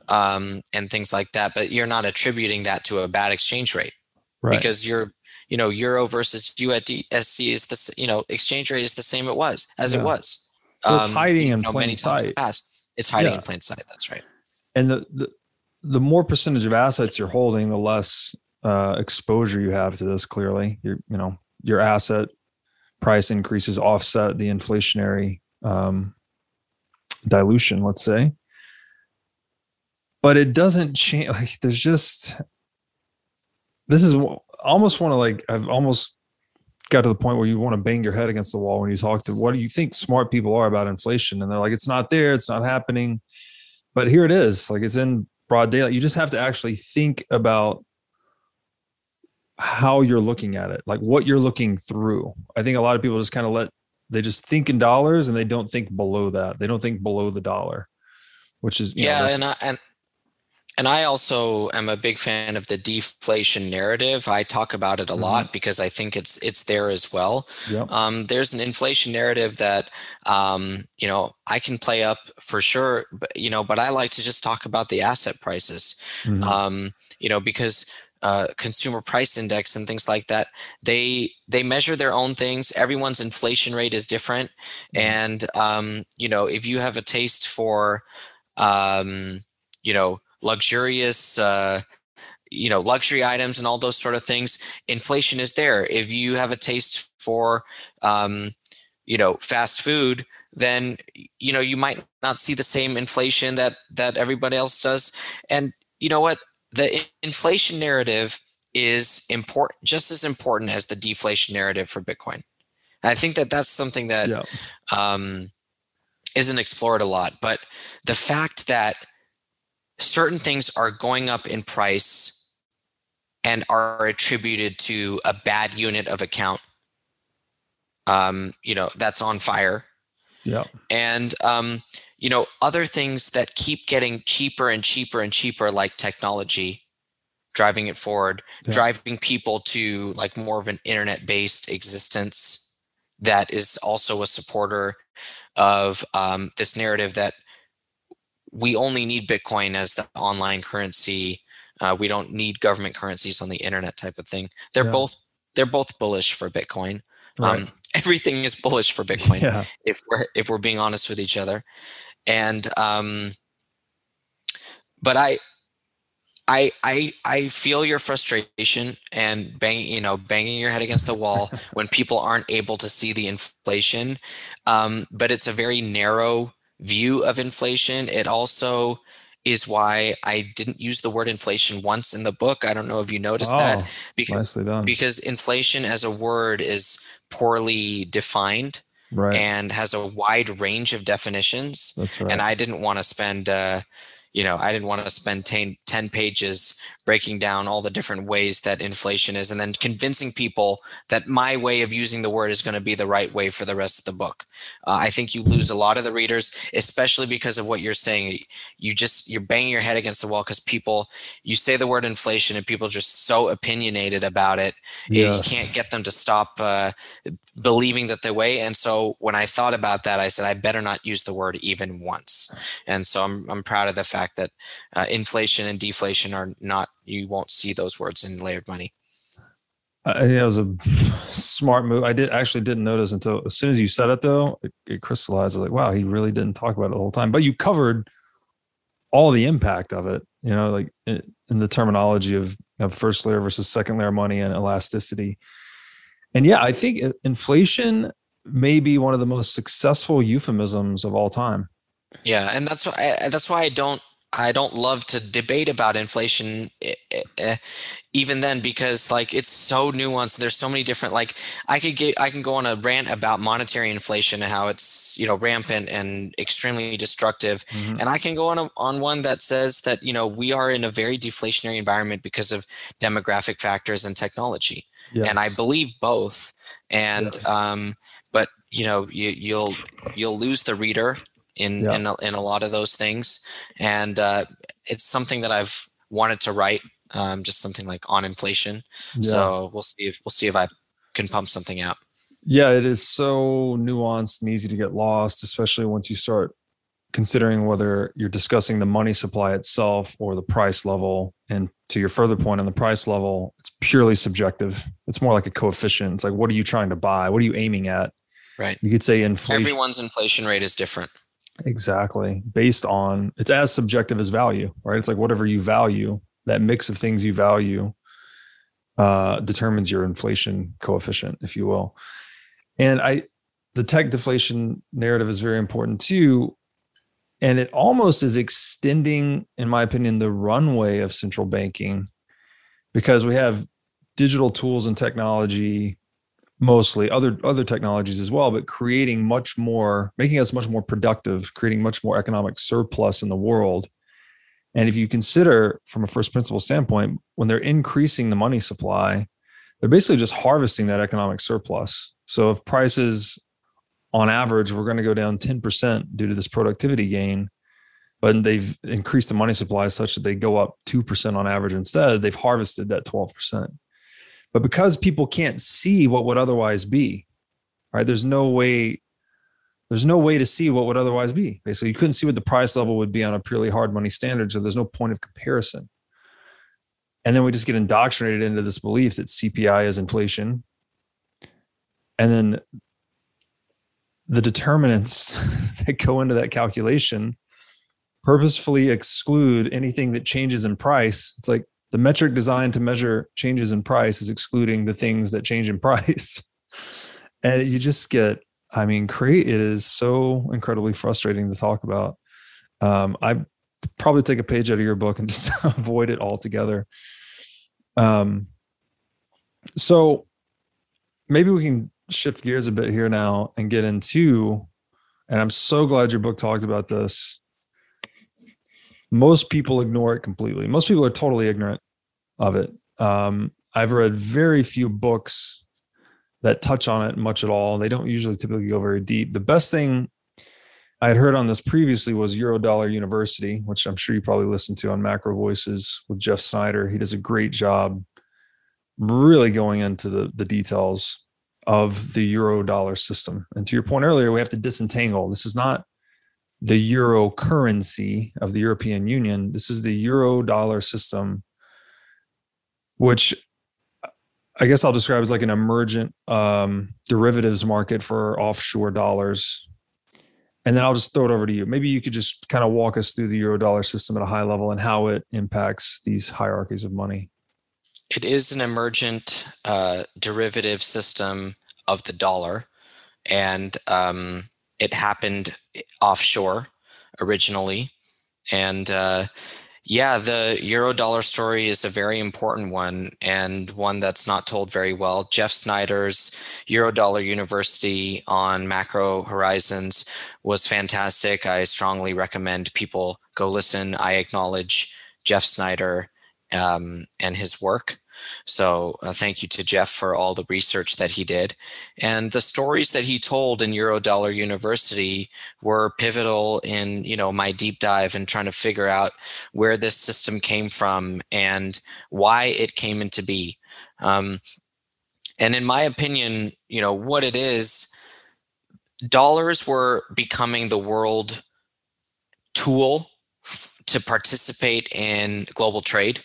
Speaker 2: um, and things like that. But you're not attributing that to a bad exchange rate, right. because you're you know euro versus USD is the you know exchange rate is the same it was as yeah. it was.
Speaker 1: So it's um, hiding in know, plain sight.
Speaker 2: Past. It's hiding yeah. in plain sight. That's right.
Speaker 1: And the, the the more percentage of assets you're holding, the less uh, exposure you have to this. Clearly, your you know your asset price increases offset the inflationary um, dilution. Let's say, but it doesn't change. Like there's just this is almost want to like I've almost got to the point where you want to bang your head against the wall when you talk to what do you think smart people are about inflation and they're like it's not there it's not happening but here it is like it's in broad daylight. You just have to actually think about how you're looking at it, like what you're looking through. I think a lot of people just kind of let they just think in dollars and they don't think below that. They don't think below the dollar, which is
Speaker 2: yeah, know, and I, and and I also am a big fan of the deflation narrative. I talk about it a mm-hmm. lot because I think it's it's there as well. Yep. Um, there's an inflation narrative that um, you know I can play up for sure, but you know, but I like to just talk about the asset prices. Mm-hmm. Um, you know, because uh, consumer price index and things like that they they measure their own things everyone's inflation rate is different mm-hmm. and um, you know if you have a taste for um, you know luxurious uh, you know luxury items and all those sort of things inflation is there. If you have a taste for um, you know fast food then you know you might not see the same inflation that that everybody else does. And you know what? The inflation narrative is important just as important as the deflation narrative for bitcoin. I think that that's something that yeah. um, not explored a lot but the fact that certain things are going up in price and are attributed to a bad unit of account. Um, you know that's on fire.
Speaker 1: Yeah.
Speaker 2: And um, you know other things that keep getting cheaper and cheaper and cheaper like technology driving it forward yeah. driving people to like more of an internet based existence that is also a supporter of um, this narrative that we only need Bitcoin as the online currency. Uh, we don't need government currencies on the internet type of thing. They're yeah. both they're both bullish for Bitcoin. Right. Um, everything is bullish for Bitcoin yeah. if we're if we're being honest with each other. And um, but I I I I feel your frustration and bang you know banging your head against the wall when people aren't able to see the inflation. Um, but it's a very narrow view of inflation. It also is why I didn't use the word inflation once in the book. I don't know if you noticed oh, that because because inflation as a word is poorly defined right. and has a wide range of definitions.
Speaker 1: That's right.
Speaker 2: And I didn't want to spend uh, you know, I didn't want to spend 10, 10 pages breaking down all the different ways that inflation is and then convincing people that my way of using the word is going to be the right way for the rest of the book. Uh, I think you lose a lot of the readers, especially because of what you're saying. You just, you're banging your head against the wall because people, you say the word inflation and people are just so opinionated about it. Yes. You can't get them to stop uh, believing that the way. And so when I thought about that, I said, I better not use the word even once. And so I'm, I'm proud of the fact that uh, inflation and deflation are not, you won't see those words in layered money.
Speaker 1: I think that was a smart move. I did actually didn't notice until as soon as you said it though, it, it crystallized. like, wow, he really didn't talk about it the whole time. But you covered all the impact of it, you know, like in, in the terminology of, of first layer versus second layer money and elasticity and yeah, I think inflation may be one of the most successful euphemisms of all time.
Speaker 2: Yeah, and that's why that's why I don't I don't love to debate about inflation eh, eh, eh, even then because like it's so nuanced. There's so many different like I could get I can go on a rant about monetary inflation and how it's you know rampant and extremely destructive, mm-hmm. and I can go on a, on one that says that you know we are in a very deflationary environment because of demographic factors and technology, yes. and I believe both. And yes. um, but you know you, you'll you'll lose the reader in yeah. in, a, in a lot of those things, and uh, it's something that I've wanted to write. Um, just something like on inflation. Yeah. So we'll see if we'll see if I can pump something out.
Speaker 1: Yeah, it is so nuanced and easy to get lost, especially once you start considering whether you're discussing the money supply itself or the price level. And to your further point on the price level, purely subjective. It's more like a coefficient. It's like, what are you trying to buy? What are you aiming at?
Speaker 2: Right.
Speaker 1: You could say inflation.
Speaker 2: Everyone's inflation rate is different.
Speaker 1: Exactly. Based on it's as subjective as value, right? It's like whatever you value, that mix of things you value uh, determines your inflation coefficient, if you will. And I, the tech deflation narrative is very important too. And it almost is extending, in my opinion, the runway of central banking because we have digital tools and technology mostly other other technologies as well but creating much more making us much more productive creating much more economic surplus in the world And if you consider from a first principle standpoint, when they're increasing the money supply, they're basically just harvesting that economic surplus. So if prices on average we're going to go down 10% due to this productivity gain, but they've increased the money supply such that they go up 2% on average instead, they've harvested that 12%. But because people can't see what would otherwise be, right? There's no way there's no way to see what would otherwise be. Basically, you couldn't see what the price level would be on a purely hard money standard, so there's no point of comparison. And then we just get indoctrinated into this belief that CPI is inflation. And then the determinants that go into that calculation purposefully exclude anything that changes in price. It's like the metric designed to measure changes in price is excluding the things that change in price. and you just get, I mean, create it is so incredibly frustrating to talk about. Um, I probably take a page out of your book and just avoid it altogether. Um, so maybe we can shift gears a bit here now and get into, and I'm so glad your book talked about this. Most people ignore it completely. Most people are totally ignorant of it. Um, I've read very few books that touch on it much at all. They don't usually typically go very deep. The best thing I had heard on this previously was Eurodollar University, which I'm sure you probably listened to on Macro Voices with Jeff Snider. He does a great job really going into the, the details of the euro dollar system. And to your point earlier, we have to disentangle. This is not the euro currency of the European Union. This is the euro dollar system, which I guess I'll describe as like an emergent um, derivatives market for offshore dollars and then I'll just throw it over to you. Maybe you could just kind of walk us through the euro dollar system at a high level and how it impacts these hierarchies of money.
Speaker 2: It is an emergent uh, derivative system of the dollar, and um, it happened offshore originally. And uh, yeah, the euro dollar story is a very important one and one that's not told very well. Jeff Snider's Euro Dollar University on macro horizons was fantastic. I strongly recommend people go listen. I acknowledge Jeff Snyder um, and his work. So uh, thank you to Jeff for all the research that he did. And the stories that he told in Eurodollar University were pivotal in, you know, my deep dive and trying to figure out where this system came from and why it came into be. Um, and in my opinion, you know, what it is, dollars were becoming the world tool to participate in global trade.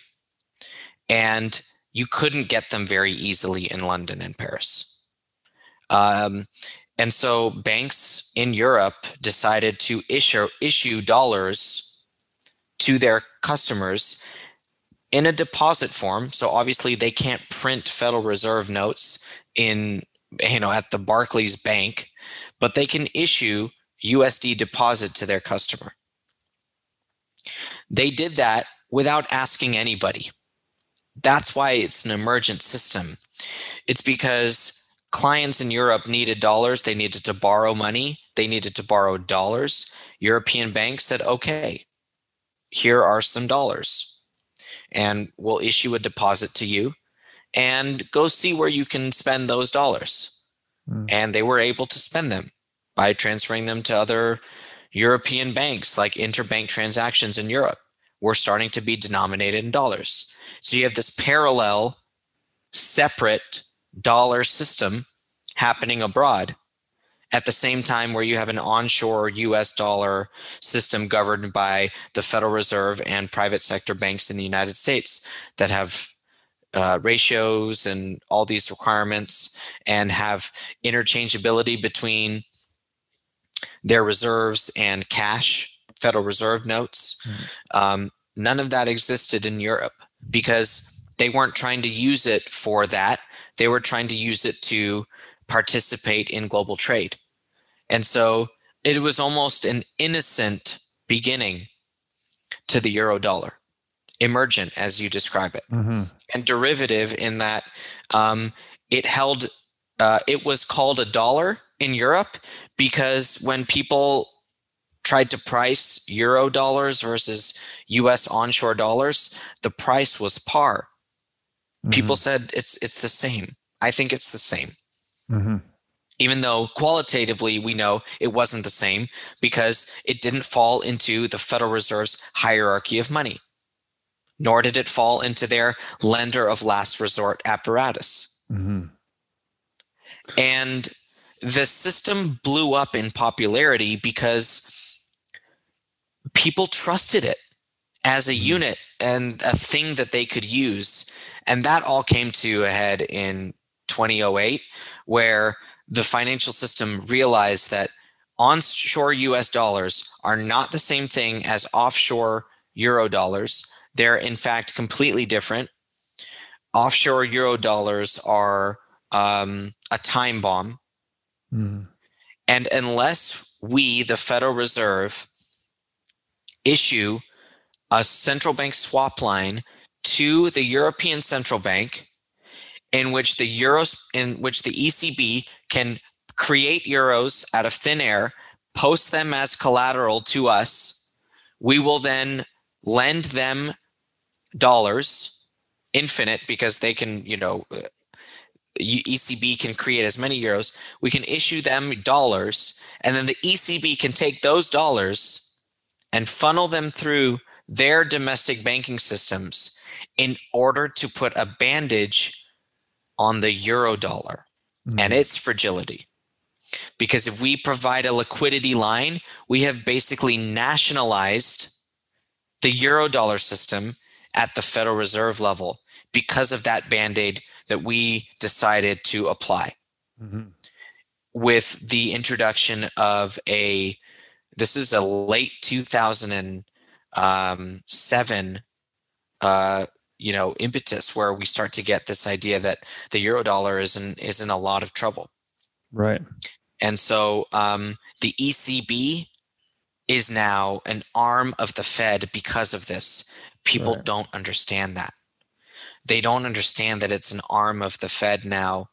Speaker 2: And you couldn't get them very easily in London and Paris. Um, and so banks in Europe decided to issue issue dollars to their customers in a deposit form. So obviously they can't print Federal Reserve notes in you know at the Barclays Bank, but they can issue USD deposit to their customer. They did that without asking anybody that's why it's an emergent system. It's because clients in Europe needed dollars, they needed to borrow money, they needed to borrow dollars. European banks said, okay, here are some dollars, and we'll issue a deposit to you and go see where you can spend those dollars. Mm. And they were able to spend them by transferring them to other European banks, like interbank transactions in Europe were starting to be denominated in dollars. So you have this parallel, separate dollar system happening abroad at the same time where you have an onshore US dollar system governed by the Federal Reserve and private sector banks in the United States that have uh, ratios and all these requirements and have interchangeability between their reserves and cash, Federal Reserve notes. Mm-hmm. Um, none of that existed in Europe because they weren't trying to use it for that. They were trying to use it to participate in global trade. And so it was almost an innocent beginning to the euro dollar, emergent as you describe it, mm-hmm. and derivative in that um, it held, uh, it was called a dollar in Europe because when people tried to price euro dollars versus US onshore dollars, the price was par. Mm-hmm. People said it's it's the same. I think it's the same. Mm-hmm. Even though qualitatively we know it wasn't the same because it didn't fall into the Federal Reserve's hierarchy of money, nor did it fall into their lender of last resort apparatus. Mm-hmm. And the system blew up in popularity because people trusted it as a mm-hmm. unit and a thing that they could use. And that all came to a head in 2008, where the financial system realized that onshore US dollars are not the same thing as offshore euro dollars. They're, in fact, completely different. Offshore euro dollars are um, a time bomb. Mm. And unless we, the Federal Reserve, issue a central bank swap line to the European Central Bank in which the euros in which the ECB can create euros out of thin air, post them as collateral to us. We will then lend them dollars infinite because they can, you know, uh, ECB can create as many euros. We can issue them dollars, and then the ECB can take those dollars and funnel them through their domestic banking systems in order to put a bandage on the euro dollar mm-hmm. and its fragility. Because if we provide a liquidity line, we have basically nationalized the euro dollar system at the Federal Reserve level because of that band aid that we decided to apply. Mm-hmm. With the introduction of a, this is a late 2007 um, uh, you know impetus where we start to get this idea that the euro dollar is in is in a lot of trouble.
Speaker 1: Right.
Speaker 2: And so um, the ecb is now an arm of the fed because of this. People right. don't understand that. They don't understand that it's an arm of the fed now.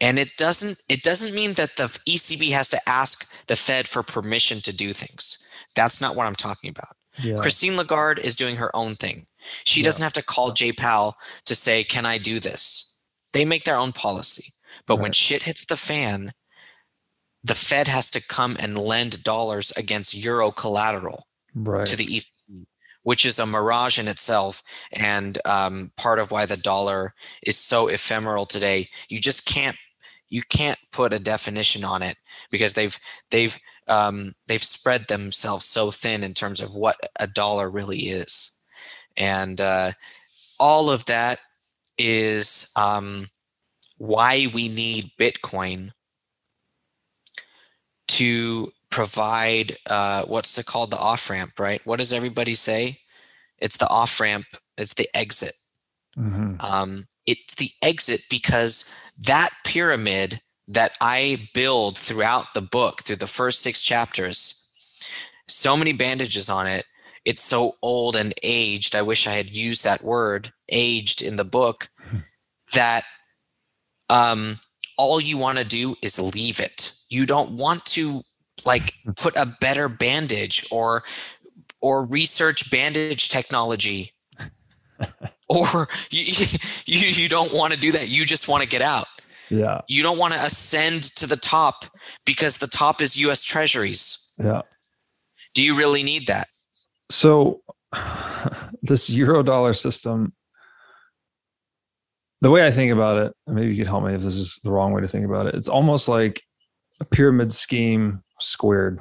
Speaker 2: And it doesn't it doesn't mean that the ecb has to ask the fed for permission to do things that's not what i'm talking about yeah. christine lagarde is doing her own thing she yeah. doesn't have to call Jay Powell to say, Can I do this? They make their own policy. But right. when shit hits the fan, the Fed has to come and lend dollars against euro collateral right. to the ECB, which is a mirage in itself. And um, part of why the dollar is so ephemeral today. You just can't you can't put a definition on it because they've they've um, they've spread themselves so thin in terms of what a dollar really is and uh, all of that is um, why we need Bitcoin to provide uh, what's it called the off ramp, right? What does everybody say? It's the off ramp. It's the exit. Mm-hmm. Um, it's the exit because that pyramid that I build throughout the book, through the first six chapters, so many bandages on it it's so old and aged. I wish I had used that word aged in the book that um, all you want to do is leave it. You don't want to like put a better bandage or or research bandage technology or you, you you don't want to do that you just want to get out.
Speaker 1: Yeah.
Speaker 2: You don't want to ascend to the top because the top is us treasuries.
Speaker 1: Yeah.
Speaker 2: Do you really need that?
Speaker 1: So this euro dollar system the way i think about it maybe you could help me if this is the wrong way to think about it it's almost like a pyramid scheme squared.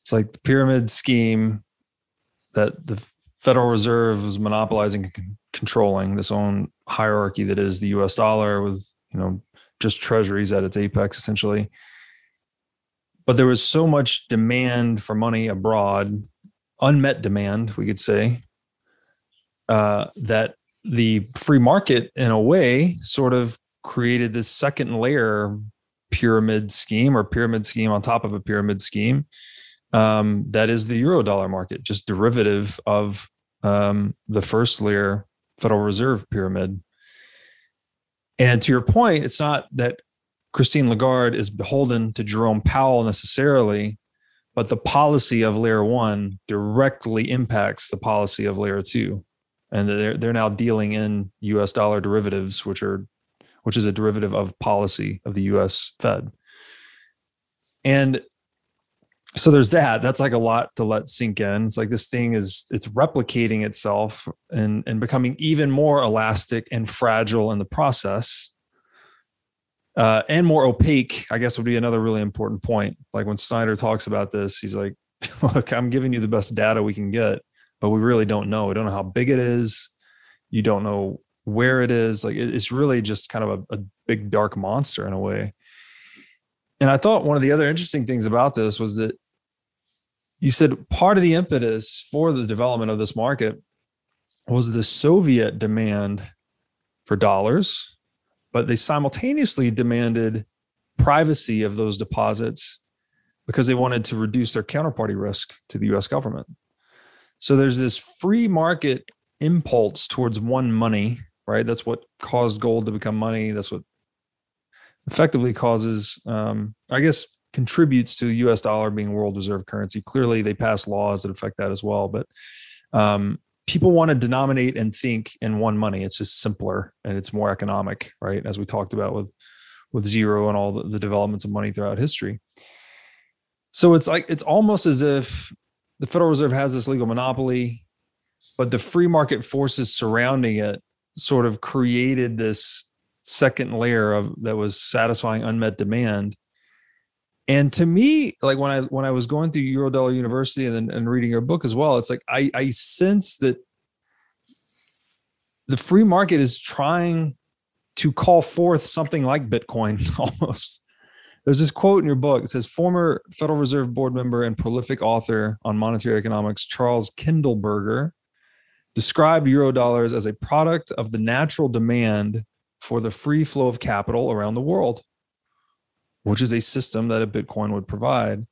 Speaker 1: It's like the pyramid scheme that the federal reserve is monopolizing and controlling this own hierarchy that is the us dollar with you know just treasuries at its apex essentially. But there was so much demand for money abroad unmet demand, we could say, uh, that the free market, in a way, sort of created this second layer pyramid scheme or pyramid scheme on top of a pyramid scheme um, that is the euro dollar market, just derivative of um, the first layer Federal Reserve pyramid. And to your point, it's not that Christine Lagarde is beholden to Jerome Powell necessarily, but the policy of layer one directly impacts the policy of layer two. And they're, they're now dealing in US dollar derivatives, which are which is a derivative of policy of the US Fed. And so there's that. That's like a lot to let sink in. It's like this thing is it's replicating itself and, and becoming even more elastic and fragile in the process uh, and more opaque, I guess would be another really important point. Like when Snider talks about this, he's like, look, I'm giving you the best data we can get, but we really don't know. We don't know how big it is. You don't know where it is. Like it's really just kind of a, a big dark monster in a way. And I thought one of the other interesting things about this was that you said part of the impetus for the development of this market was the Soviet demand for dollars but they simultaneously demanded privacy of those deposits because they wanted to reduce their counterparty risk to the US government. So there's this free market impulse towards one money, right? That's what caused gold to become money. That's what effectively causes, um, I guess, contributes to the US dollar being world reserve currency. Clearly, they pass laws that affect that as well. But um, people want to denominate and think in one money. It's just simpler and it's more economic, right? As we talked about with with zero and all the, the developments of money throughout history. So it's like it's almost as if the Federal Reserve has this legal monopoly, but the free market forces surrounding it sort of created this second layer of that was satisfying unmet demand and to me, like when I when I was going through Eurodollar University and and reading your book as well, it's like I I sense that the free market is trying to call forth something like Bitcoin almost. There's this quote in your book. It says former Federal Reserve Board member and prolific author on monetary economics, Charles Kindleberger, described Eurodollars as a product of the natural demand for the free flow of capital around the world which is a system that a Bitcoin would provide.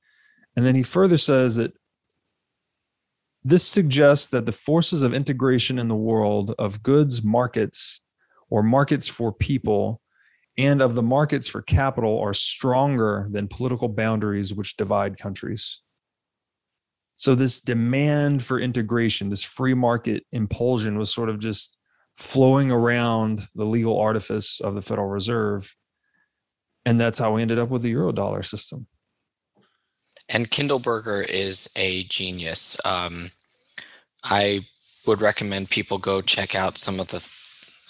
Speaker 1: And then he further says that this suggests that the forces of integration in the world of goods markets or markets for people and of the markets for capital are stronger than political boundaries which divide countries. So, this demand for integration, this free market impulsion was sort of just flowing around the legal artifice of the Federal Reserve and that's how we ended up with the euro dollar system.
Speaker 2: And kindleberger is a genius. Um, i would recommend people go check out some of the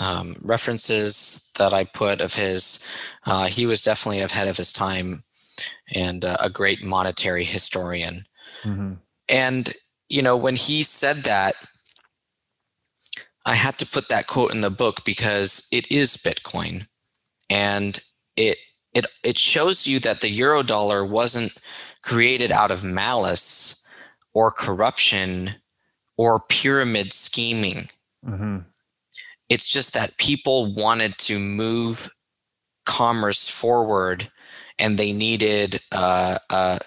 Speaker 2: um, references that i put of his. Uh, he was definitely ahead of his time and uh, a great monetary historian. Mm-hmm. and you know when he said that i had to put that quote in the book because it is bitcoin. And it it it shows you that the euro dollar wasn't created out of malice or corruption or pyramid scheming. Mm-hmm. It's just that people wanted to move commerce forward and they needed uh, uh,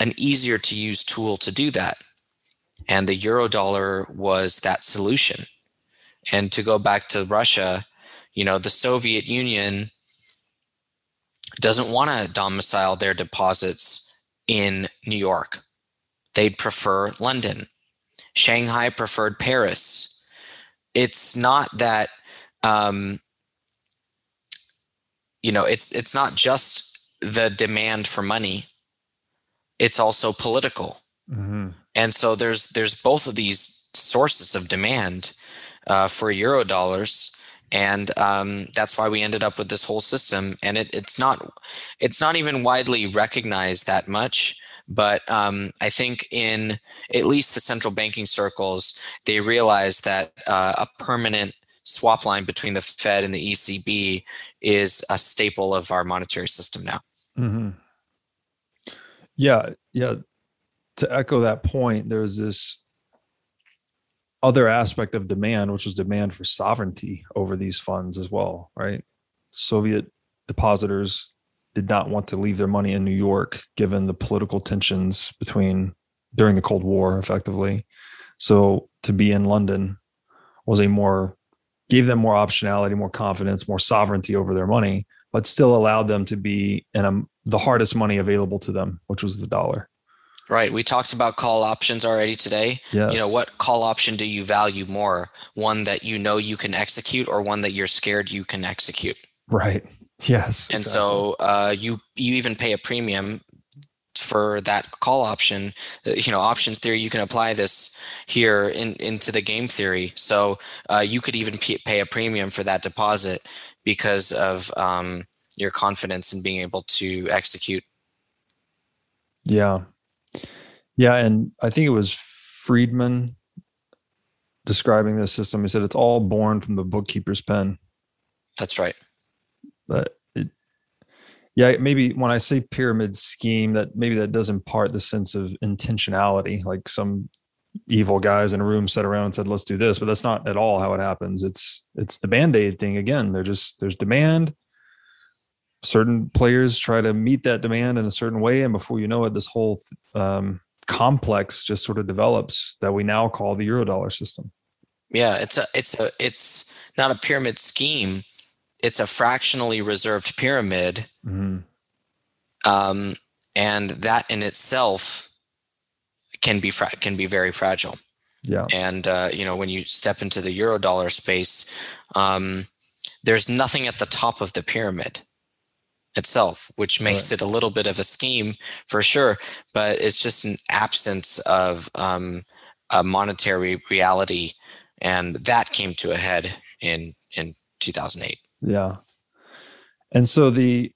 Speaker 2: an easier to use tool to do that. And the euro dollar was that solution. And to go back to Russia, you know, the Soviet Union doesn't want to domicile their deposits in New York. They'd prefer London. Shanghai preferred Paris. It's not that um, you know it's it's not just the demand for money it's also political mm-hmm. and so there's there's both of these sources of demand uh, for euro dollars and um, that's why we ended up with this whole system. And it, it's not it's not even widely recognized that much. But um, i think in at least the central banking circles they realize that uh, a permanent swap line between the fed and the ecb is a staple of our monetary system now. Mm-hmm.
Speaker 1: yeah yeah. To echo that point there's this other aspect of demand, which was demand for sovereignty over these funds as well, right? Soviet depositors did not want to leave their money in New York given the political tensions between during the Cold War, effectively. So to be in London was a more gave them more optionality, more confidence, more sovereignty over their money, but still allowed them to be in a, the hardest money available to them, which was the dollar.
Speaker 2: Right. We talked about call options already today.
Speaker 1: Yes.
Speaker 2: You know, what call option do you value more? One that you know you can execute or one that you're scared you can execute?
Speaker 1: Right. Yes.
Speaker 2: And so uh, you you even pay a premium for that call option. Uh, you know, options theory. You can apply this here in, into the game theory. So uh, you could even pay a premium for that deposit because of um, your confidence in being able to execute.
Speaker 1: Yeah. Yeah. And I think it was Friedman describing this system. He said it's all born from the bookkeeper's pen.
Speaker 2: That's right.
Speaker 1: But it, yeah, maybe when I say pyramid scheme, that maybe that does impart the sense of intentionality, like some evil guys in a room sat around and said, let's do this. But that's not at all how it happens. It's it's the band-aid thing again. They're just there's demand. Certain players try to meet that demand in a certain way. And before you know it, this whole um, complex just sort of develops that we now call the Eurodollar system.
Speaker 2: Yeah, it's a it's a it's not a pyramid scheme. It's a fractionally reserved pyramid,
Speaker 1: mm-hmm.
Speaker 2: um, and that in itself can be fra- can be very fragile.
Speaker 1: Yeah,
Speaker 2: and uh, you know when you step into the Eurodollar space, um, there's nothing at the top of the pyramid itself, which makes right. it a little bit of a scheme for sure. But it's just an absence of um, a monetary reality, and that came to a head in in 2008.
Speaker 1: Yeah, and so the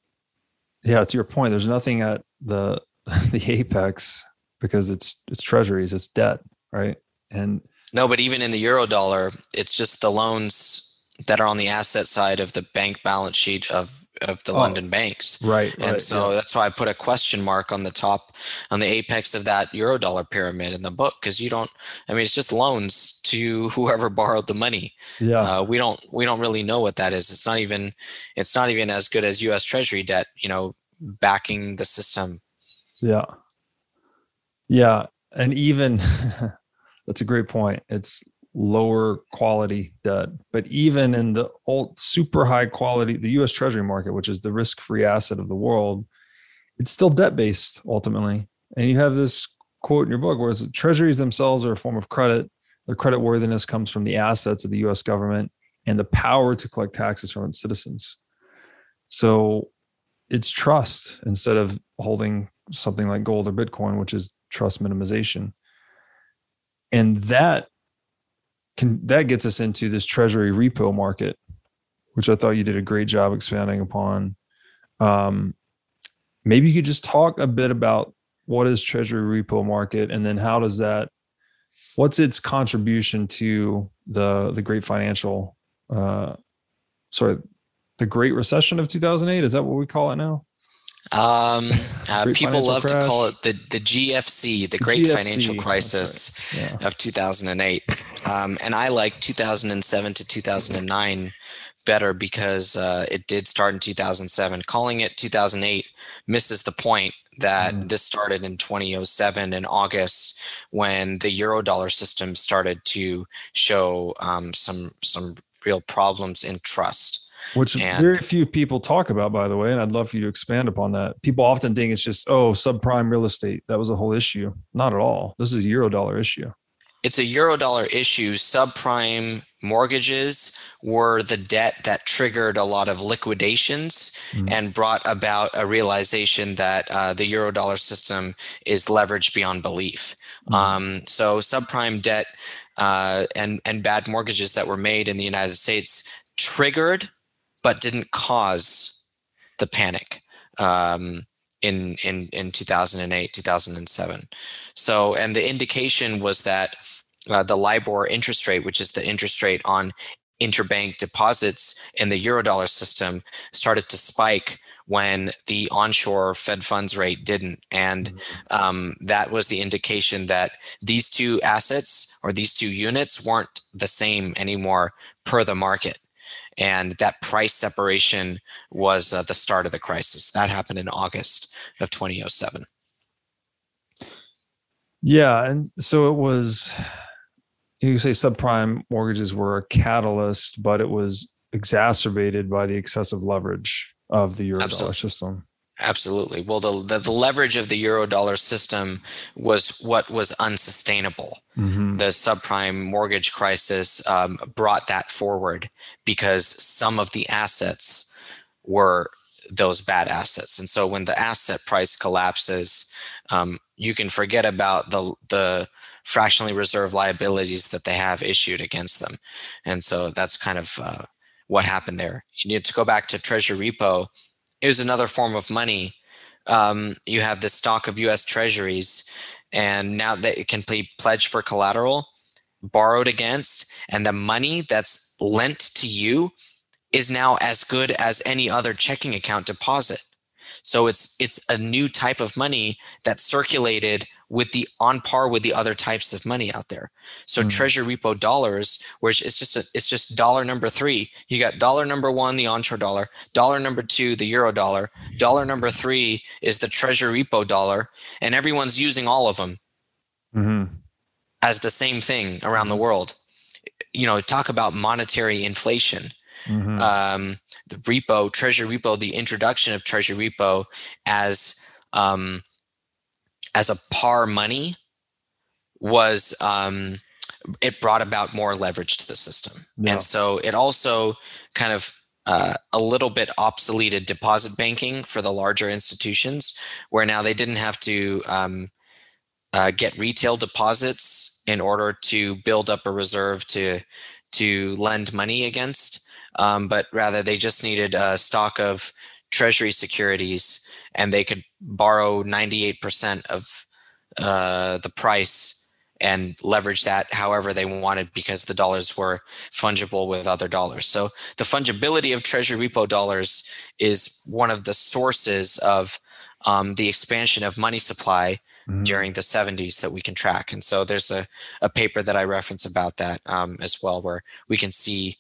Speaker 1: yeah to your point, there's nothing at the the apex because it's it's treasuries, it's debt, right? And
Speaker 2: no, but even in the Eurodollar, it's just the loans that are on the asset side of the bank balance sheet of of the oh, London banks.
Speaker 1: Right.
Speaker 2: And
Speaker 1: right,
Speaker 2: so
Speaker 1: yeah.
Speaker 2: that's why I put a question mark on the top, on the apex of that Eurodollar pyramid in the book, because you don't. I mean, it's just loans to whoever borrowed the money.
Speaker 1: Yeah.
Speaker 2: Uh, we don't. We don't really know what that is. It's not even. It's not even as good as U.S. Treasury debt. You know, backing the system.
Speaker 1: Yeah. Yeah, and even that's a great point. It's lower quality debt. But even in the old super high quality, the US Treasury market, which is the risk free asset of the world, it's still debt based ultimately. And you have this quote in your book, whereas treasuries themselves are a form of credit. Their credit worthiness comes from the assets of the US government and the power to collect taxes from its citizens. So it's trust instead of holding something like gold or Bitcoin, which is trust minimization. And that can that gets us into this treasury repo market, which I thought you did a great job expanding upon. Um, maybe you could just talk a bit about what is treasury repo market, and then how does that, what's its contribution to the the great financial, uh, sorry, the Great Recession of 2008? Is that what we call it now?
Speaker 2: Um, uh, people love crash. to call it the, the GFC, the Great GFC, Financial Crisis right. yeah. of 2008. Um, and I like 2007 to 2009 better because uh, it did start in 2007. Calling it 2008 misses the point that mm. this started in 2007 in August when the Eurodollar system started to show um, some some real problems in trust
Speaker 1: which and, very few people talk about, by the way. And I'd love for you to expand upon that. People often think it's just, oh, subprime real estate. That was a whole issue. Not at all. This is a Eurodollar issue.
Speaker 2: It's a Eurodollar issue. Subprime mortgages were the debt that triggered a lot of liquidations mm. and brought about a realization that uh, the Eurodollar system is leveraged beyond belief. Mm. Um, so, subprime debt uh, and, and bad mortgages that were made in the United States triggered but didn't cause the panic um, in in in 2008 2007 so and the indication was that uh, the libor interest rate which is the interest rate on interbank deposits in the eurodollar system started to spike when the onshore fed funds rate didn't. And mm-hmm. um, that was the indication that these two assets or these two units weren't the same anymore per the market and that price separation was uh, the start of the crisis. That happened in August of 2007.
Speaker 1: Yeah, and so it was. You say subprime mortgages were a catalyst, but it was exacerbated by the excessive leverage of the eurodollar system.
Speaker 2: Absolutely. Well, the, the, the leverage of the euro dollar system was what was unsustainable. Mm-hmm. The subprime mortgage crisis um, brought that forward because some of the assets were those bad assets. And so when the asset price collapses, um, you can forget about the the fractionally reserved liabilities that they have issued against them. And so that's kind of uh, what happened there. You need to go back to treasury repo. Was another form of money. Um, you have the stock of U.S. Treasuries, and now that it can be pledged for collateral, borrowed against, and the money that's lent to you is now as good as any other checking account deposit. So it's it's a new type of money that circulated with the on par with the other types of money out there. So mm. treasury repo dollars, which it's just a, it's just dollar number three. You got dollar number one, the onshore dollar, dollar number two, the euro dollar, dollar number three is the treasury repo dollar, and everyone's using all of them mm-hmm. as the same thing around the world. You know, talk about monetary inflation. Mm-hmm. Um, the repo, treasury repo, the introduction of treasury repo as um, as a par money was um, it brought about more leverage to the system, yeah. and so it also kind of uh, a little bit obsoleted deposit banking for the larger institutions, where now they didn't have to um, uh, get retail deposits in order to build up a reserve to to lend money against, um, but rather they just needed a stock of treasury securities and they could borrow 98% of uh, the price and leverage that however they wanted because the dollars were fungible with other dollars. So the fungibility of treasury repo dollars is one of the sources of um, the expansion of money supply mm-hmm. during the 70s that we can track. And so there's a, a paper that I reference about that um, as well, where we can see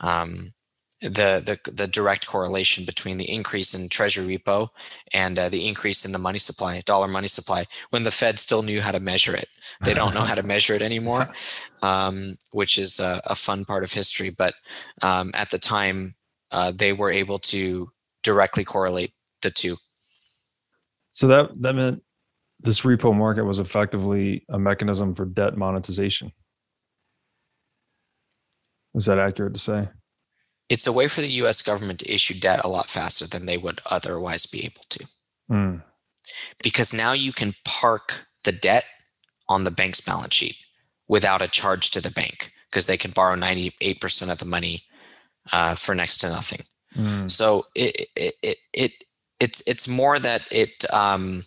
Speaker 2: um, the, the the direct correlation between the increase in treasury repo and uh, the increase in the money supply, dollar money supply, when the Fed still knew how to measure it. They don't know how to measure it anymore, um, which is a, a, fun part of history. But um, at the time, uh, they were able to directly correlate the two.
Speaker 1: So that that meant this repo market was effectively a mechanism for debt monetization. Is that accurate to say?
Speaker 2: It's a way for the US government to issue debt a lot faster than they would otherwise be able to. Mm. Because now you can park the debt on the bank's balance sheet without a charge to the bank because they can borrow 98% of the money uh, for next to nothing. Mm. So it, it, it, it, it's, it's more that it, um,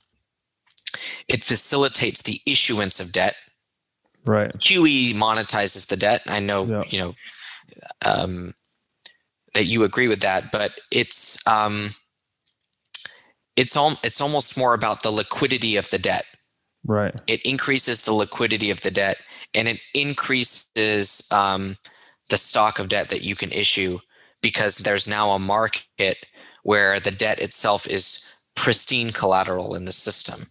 Speaker 2: it facilitates the issuance of debt.
Speaker 1: Right.
Speaker 2: QE monetizes the debt. I know, you know, um, that you agree with that, but it's um, it's all it's almost more about the liquidity of the debt.
Speaker 1: Right.
Speaker 2: It increases the liquidity of the debt, and it increases um, the stock of debt that you can issue because there's now a market where the debt itself is pristine collateral in the system,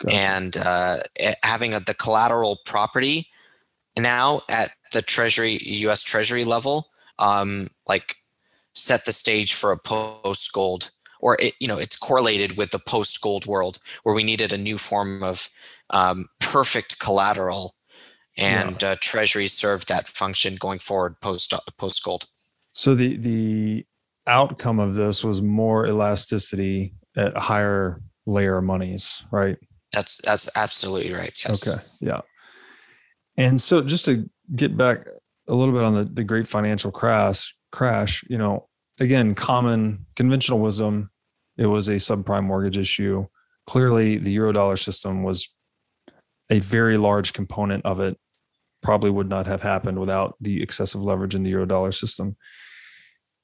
Speaker 2: gotcha. and uh, having a, the collateral property now at the Treasury U.S. Treasury level, um, like set the stage for a post gold or it, you know it's correlated with the post gold world where we needed a new form of um, perfect collateral and yeah. uh, treasury served that function going forward post uh, post gold
Speaker 1: so the the outcome of this was more elasticity at higher layer monies right?
Speaker 2: That's that's absolutely right yes.
Speaker 1: Okay yeah. And so just to get back a little bit on the, the great financial crash crash you know again, common conventional wisdom, it was a subprime mortgage issue. Clearly, the eurodollar system was a very large component of it. Probably would not have happened without the excessive leverage in the eurodollar system.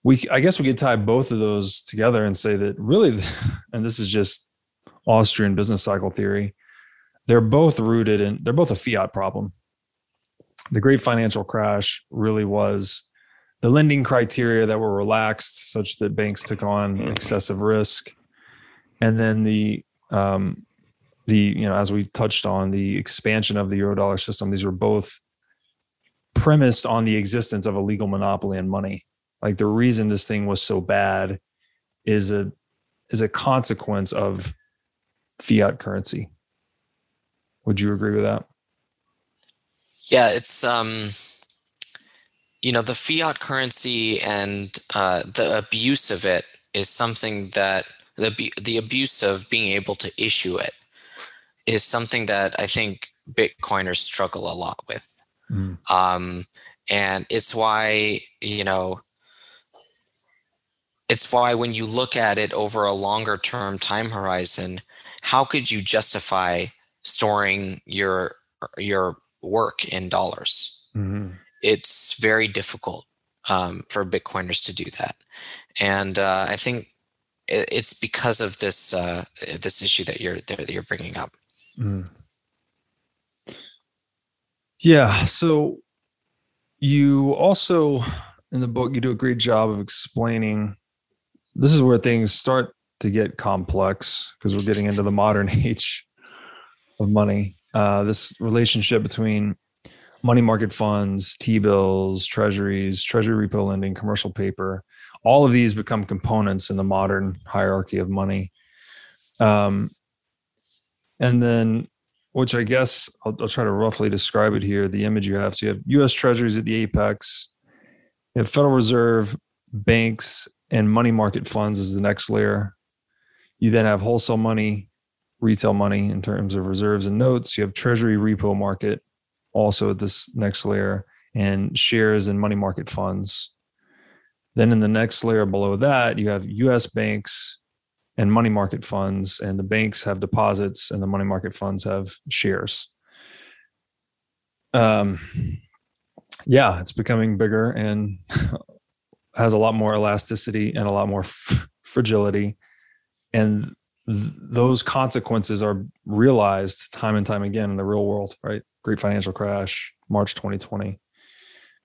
Speaker 1: We, I guess, we could tie both of those together and say that really, and this is just Austrian business cycle theory, they're both rooted in, they're both a fiat problem. The great financial crash really was the lending criteria that were relaxed such that banks took on mm-hmm. excessive risk and then the um, the you know as we touched on the expansion of the eurodollar system these were both premised on the existence of a legal monopoly on money like the reason this thing was so bad is a is a consequence of fiat currency. Would you agree with that?
Speaker 2: Yeah, it's um, you know, the fiat currency and uh, the abuse of it is something that the the abuse of being able to issue it is something that I think Bitcoiners struggle a lot with. Mm. Um, and it's why you know it's why when you look at it over a longer term time horizon how could you justify storing your your work in dollars mm-hmm. It's very difficult um, for bitcoiners to do that. And uh, i think it's because of this uh, this issue that you're that you're bringing up. Mm.
Speaker 1: yeah so you also in the book you do a great job of explaining this is where things start to get complex because we're getting into the modern age of money. Uh, this relationship between money market funds t-bills treasuries treasury repo lending commercial paper all of these become components in the modern hierarchy of money um, and then which I guess I'll, I'll, try to roughly describe it here. The image you have. So you have U.S. Treasuries at the apex, you have Federal Reserve, banks, and money market funds is the next layer. You then have wholesale money, retail money in terms of reserves and notes. You have Treasury repo market also at this next layer, and shares and money market funds. Then in the next layer below that, you have U.S. banks, and money market funds, and the banks have deposits, and the money market funds have shares. Um, yeah, it's becoming bigger and has a lot more elasticity and a lot more f- fragility, and th- those consequences are realized time and time again in the real world. Right, great financial crash, March 2020.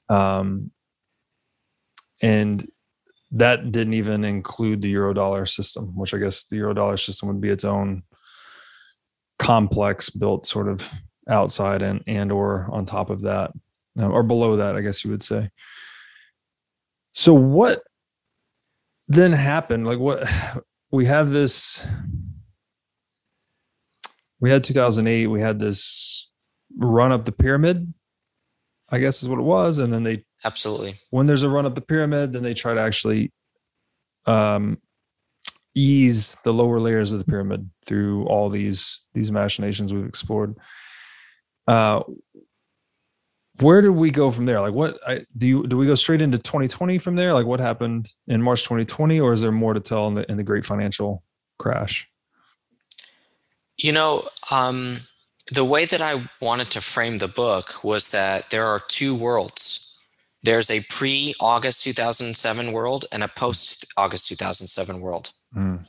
Speaker 1: Um, and that didn't even include the eurodollar system, which I guess the eurodollar system would be its own complex built sort of outside and and or on top of that or below that, I guess you would say. So what then happened? Like what we have this we had 2008 we had this run up the pyramid i guess is what it was and then they
Speaker 2: Absolutely.
Speaker 1: When there's a run up the pyramid, then they try to actually um, ease the lower layers of the pyramid through all these these machinations we've explored. Uh, where do we go from there? Like, what I, do you do? We go straight into 2020 from there? Like, what happened in March 2020, or is there more to tell in the in the Great Financial Crash?
Speaker 2: You know, um, the way that I wanted to frame the book was that there are two worlds there's a pre August 2007 world and a post August 2007 world. Mm.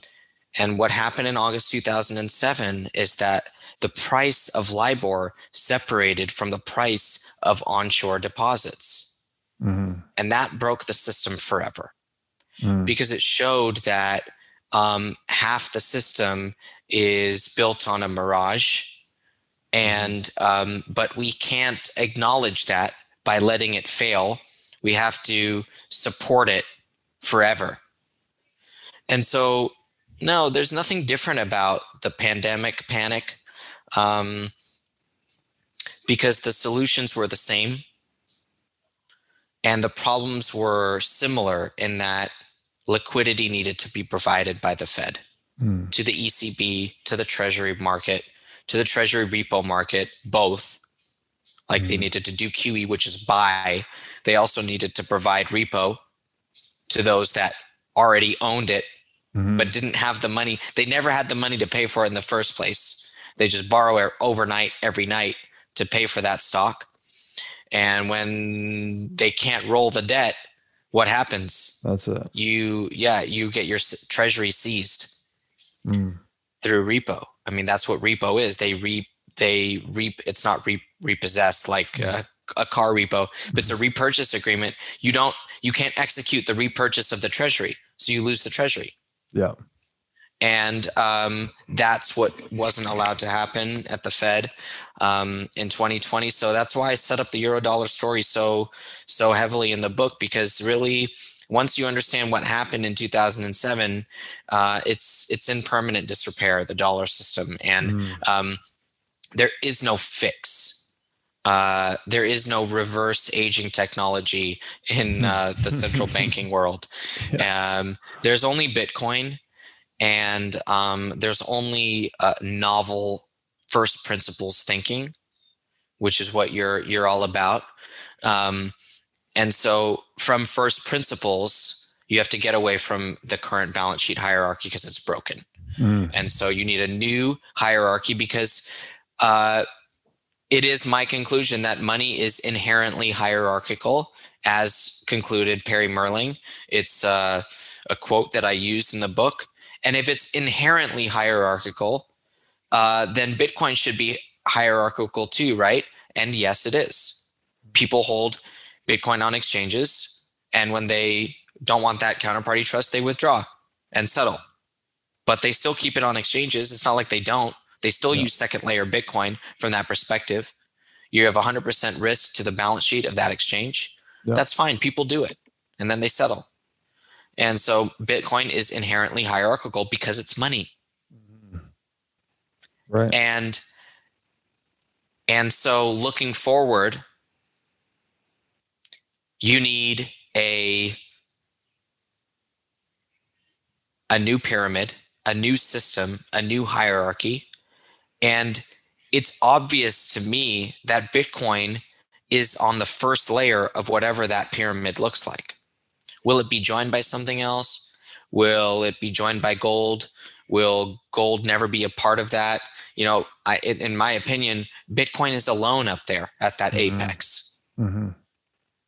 Speaker 2: And what happened in August 2007 is that the price of LIBOR separated from the price of onshore deposits. Mm-hmm. And that broke the system forever mm. because it showed that um, half the system is built on a mirage. And, um, but we can't acknowledge that by letting it fail. We have to support it forever. And so, no, there's nothing different about the pandemic panic um, because the solutions were the same and the problems were similar in that liquidity needed to be provided by the Fed mm. to the ECB, to the Treasury market, to the Treasury repo market, both like mm-hmm. they needed to do QE, which is buy. They also needed to provide repo to those that already owned it, mm-hmm. but didn't have the money. They never had the money to pay for it in the first place. They just borrow it overnight every night to pay for that stock. And when they can't roll the debt, what happens?
Speaker 1: That's it.
Speaker 2: You, yeah, you get your treasury seized mm. through repo. I mean, that's what repo is. They re they re it's not re, repossessed like a, a car repo but it's a mm-hmm. repurchase agreement you don't you can't execute the repurchase of the treasury so you lose the treasury
Speaker 1: yeah
Speaker 2: and um, that's what wasn't allowed to happen at the Fed um, in 2020. So that's why I set up the Eurodollar story so so heavily in the book because really once you understand what happened in 2007, uh, it's it's in permanent disrepair, the dollar system, and mm. um, there is no fix. Uh, there is no reverse aging technology in uh, the central banking world. Um, there's only Bitcoin, and um, there's only uh, novel first principles thinking, which is what you're you're all about. Um, and so, from first principles, you have to get away from the current balance sheet hierarchy because it's broken. Mm. And so, you need a new hierarchy because uh, it is my conclusion that money is inherently hierarchical, as concluded Perry Mehrling. It's uh, a quote that I use in the book. And if it's inherently hierarchical, uh, then Bitcoin should be hierarchical too, right? And yes, it is. People hold Bitcoin on exchanges, and when they don't want that counterparty trust, they withdraw and settle. But they still keep it on exchanges. It's not like they don't. They still yeah. use second layer Bitcoin from that perspective. You have 100% risk to the balance sheet of that exchange. Yeah. That's fine. People do it and then they settle. And so Bitcoin is inherently hierarchical because it's money.
Speaker 1: Right.
Speaker 2: And and so looking forward, you need a a new pyramid, a new system, a new hierarchy and it's obvious to me that Bitcoin is on the first layer of whatever that pyramid looks like. Will it be joined by something else? Will it be joined by gold? Will gold never be a part of that? You know, I, in my opinion, Bitcoin is alone up there at that mm-hmm. apex. Mm-hmm.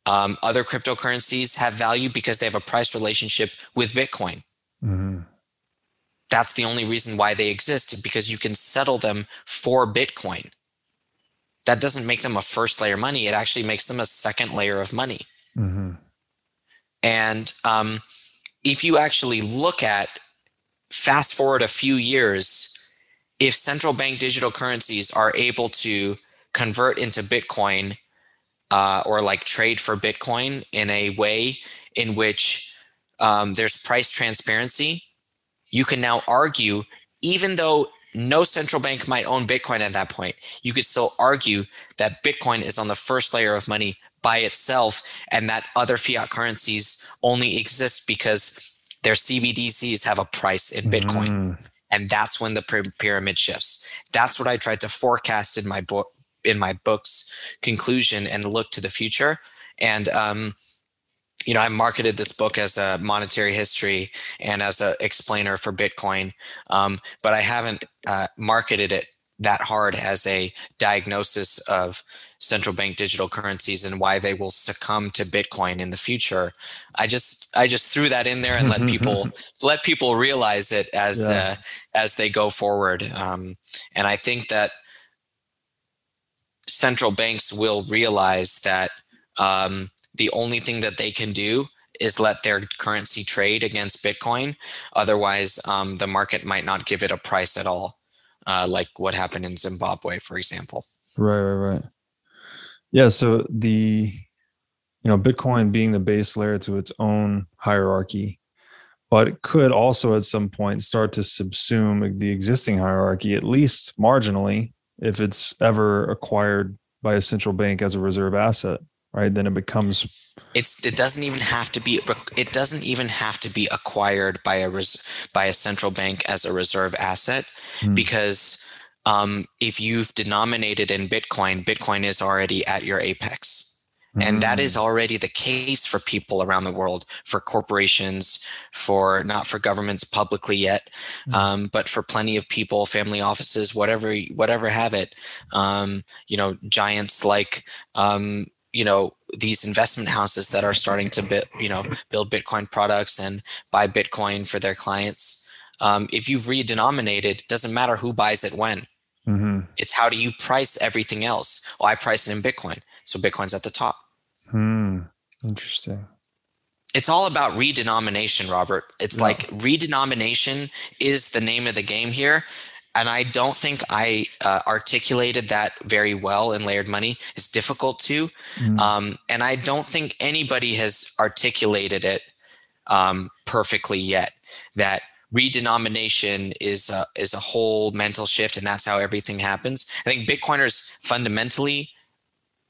Speaker 2: Um, other cryptocurrencies have value because they have a price relationship with Bitcoin. Mm-hmm that's the only reason why they exist because you can settle them for Bitcoin. That doesn't make them a first layer money. It actually makes them a second layer of money. Mm-hmm. And um, if you actually look at fast forward a few years, if central bank digital currencies are able to convert into Bitcoin uh, or like trade for Bitcoin in a way in which um, there's price transparency you can now argue, even though no central bank might own Bitcoin at that point, you could still argue that Bitcoin is on the first layer of money by itself and that other fiat currencies only exist because their CBDCs have a price in Bitcoin. Mm. And that's when the pyramid shifts. That's what I tried to forecast in my book, in my book's conclusion and look to the future. And um, you know, I marketed this book as a monetary history and as an explainer for Bitcoin, um, but I haven't uh, marketed it that hard as a diagnosis of central bank digital currencies and why they will succumb to Bitcoin in the future. I just I just threw that in there and let people let people realize it as yeah. uh, as they go forward. Um, and I think that central banks will realize that um, the only thing that they can do is let their currency trade against Bitcoin. Otherwise, um, the market might not give it a price at all, uh, like what happened in Zimbabwe, for example.
Speaker 1: Right, right, right. Yeah. So the you know Bitcoin being the base layer to its own hierarchy, but it could also at some point start to subsume the existing hierarchy, at least marginally, if it's ever acquired by a central bank as a reserve asset right then it becomes
Speaker 2: it's it doesn't even have to be it doesn't even have to be acquired by a res, by a central bank as a reserve asset hmm. because um, if you've denominated in bitcoin bitcoin is already at your apex and that is hmm. already the case for people around the world for corporations for not for governments publicly yet mm. um, but for plenty of people family offices whatever whatever have it um, you know giants like um, you know these investment houses that are starting to build you know build bitcoin products and buy bitcoin for their clients. Um, if you've redenominated it doesn't matter who buys it when. Mm-hmm. it's how do you price everything else? Well i price it in bitcoin. So bitcoin's at the top
Speaker 1: hmm interesting
Speaker 2: it's all about redenomination robert it's yeah. like redenomination is the name of the game here and I don't think I uh, articulated that very well in layered money. It's difficult to, mm. um, and I don't think anybody has articulated it um, perfectly yet. That redenomination is a, is a whole mental shift, and that's how everything happens. I think Bitcoiners fundamentally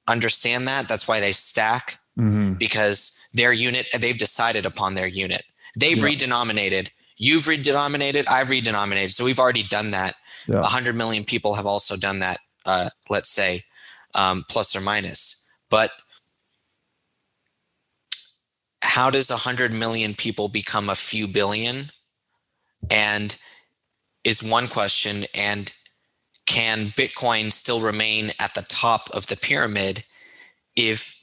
Speaker 2: understand that. That's why they stack mm-hmm. because their unit they've decided upon their unit. They've yeah. redenominated. You've redenominated. I've redenominated. So we've already done that. A yeah. hundred million people have also done that. Uh, let's say, um, plus or minus. But how does a hundred million people become a few billion? And is one question. And can Bitcoin still remain at the top of the pyramid if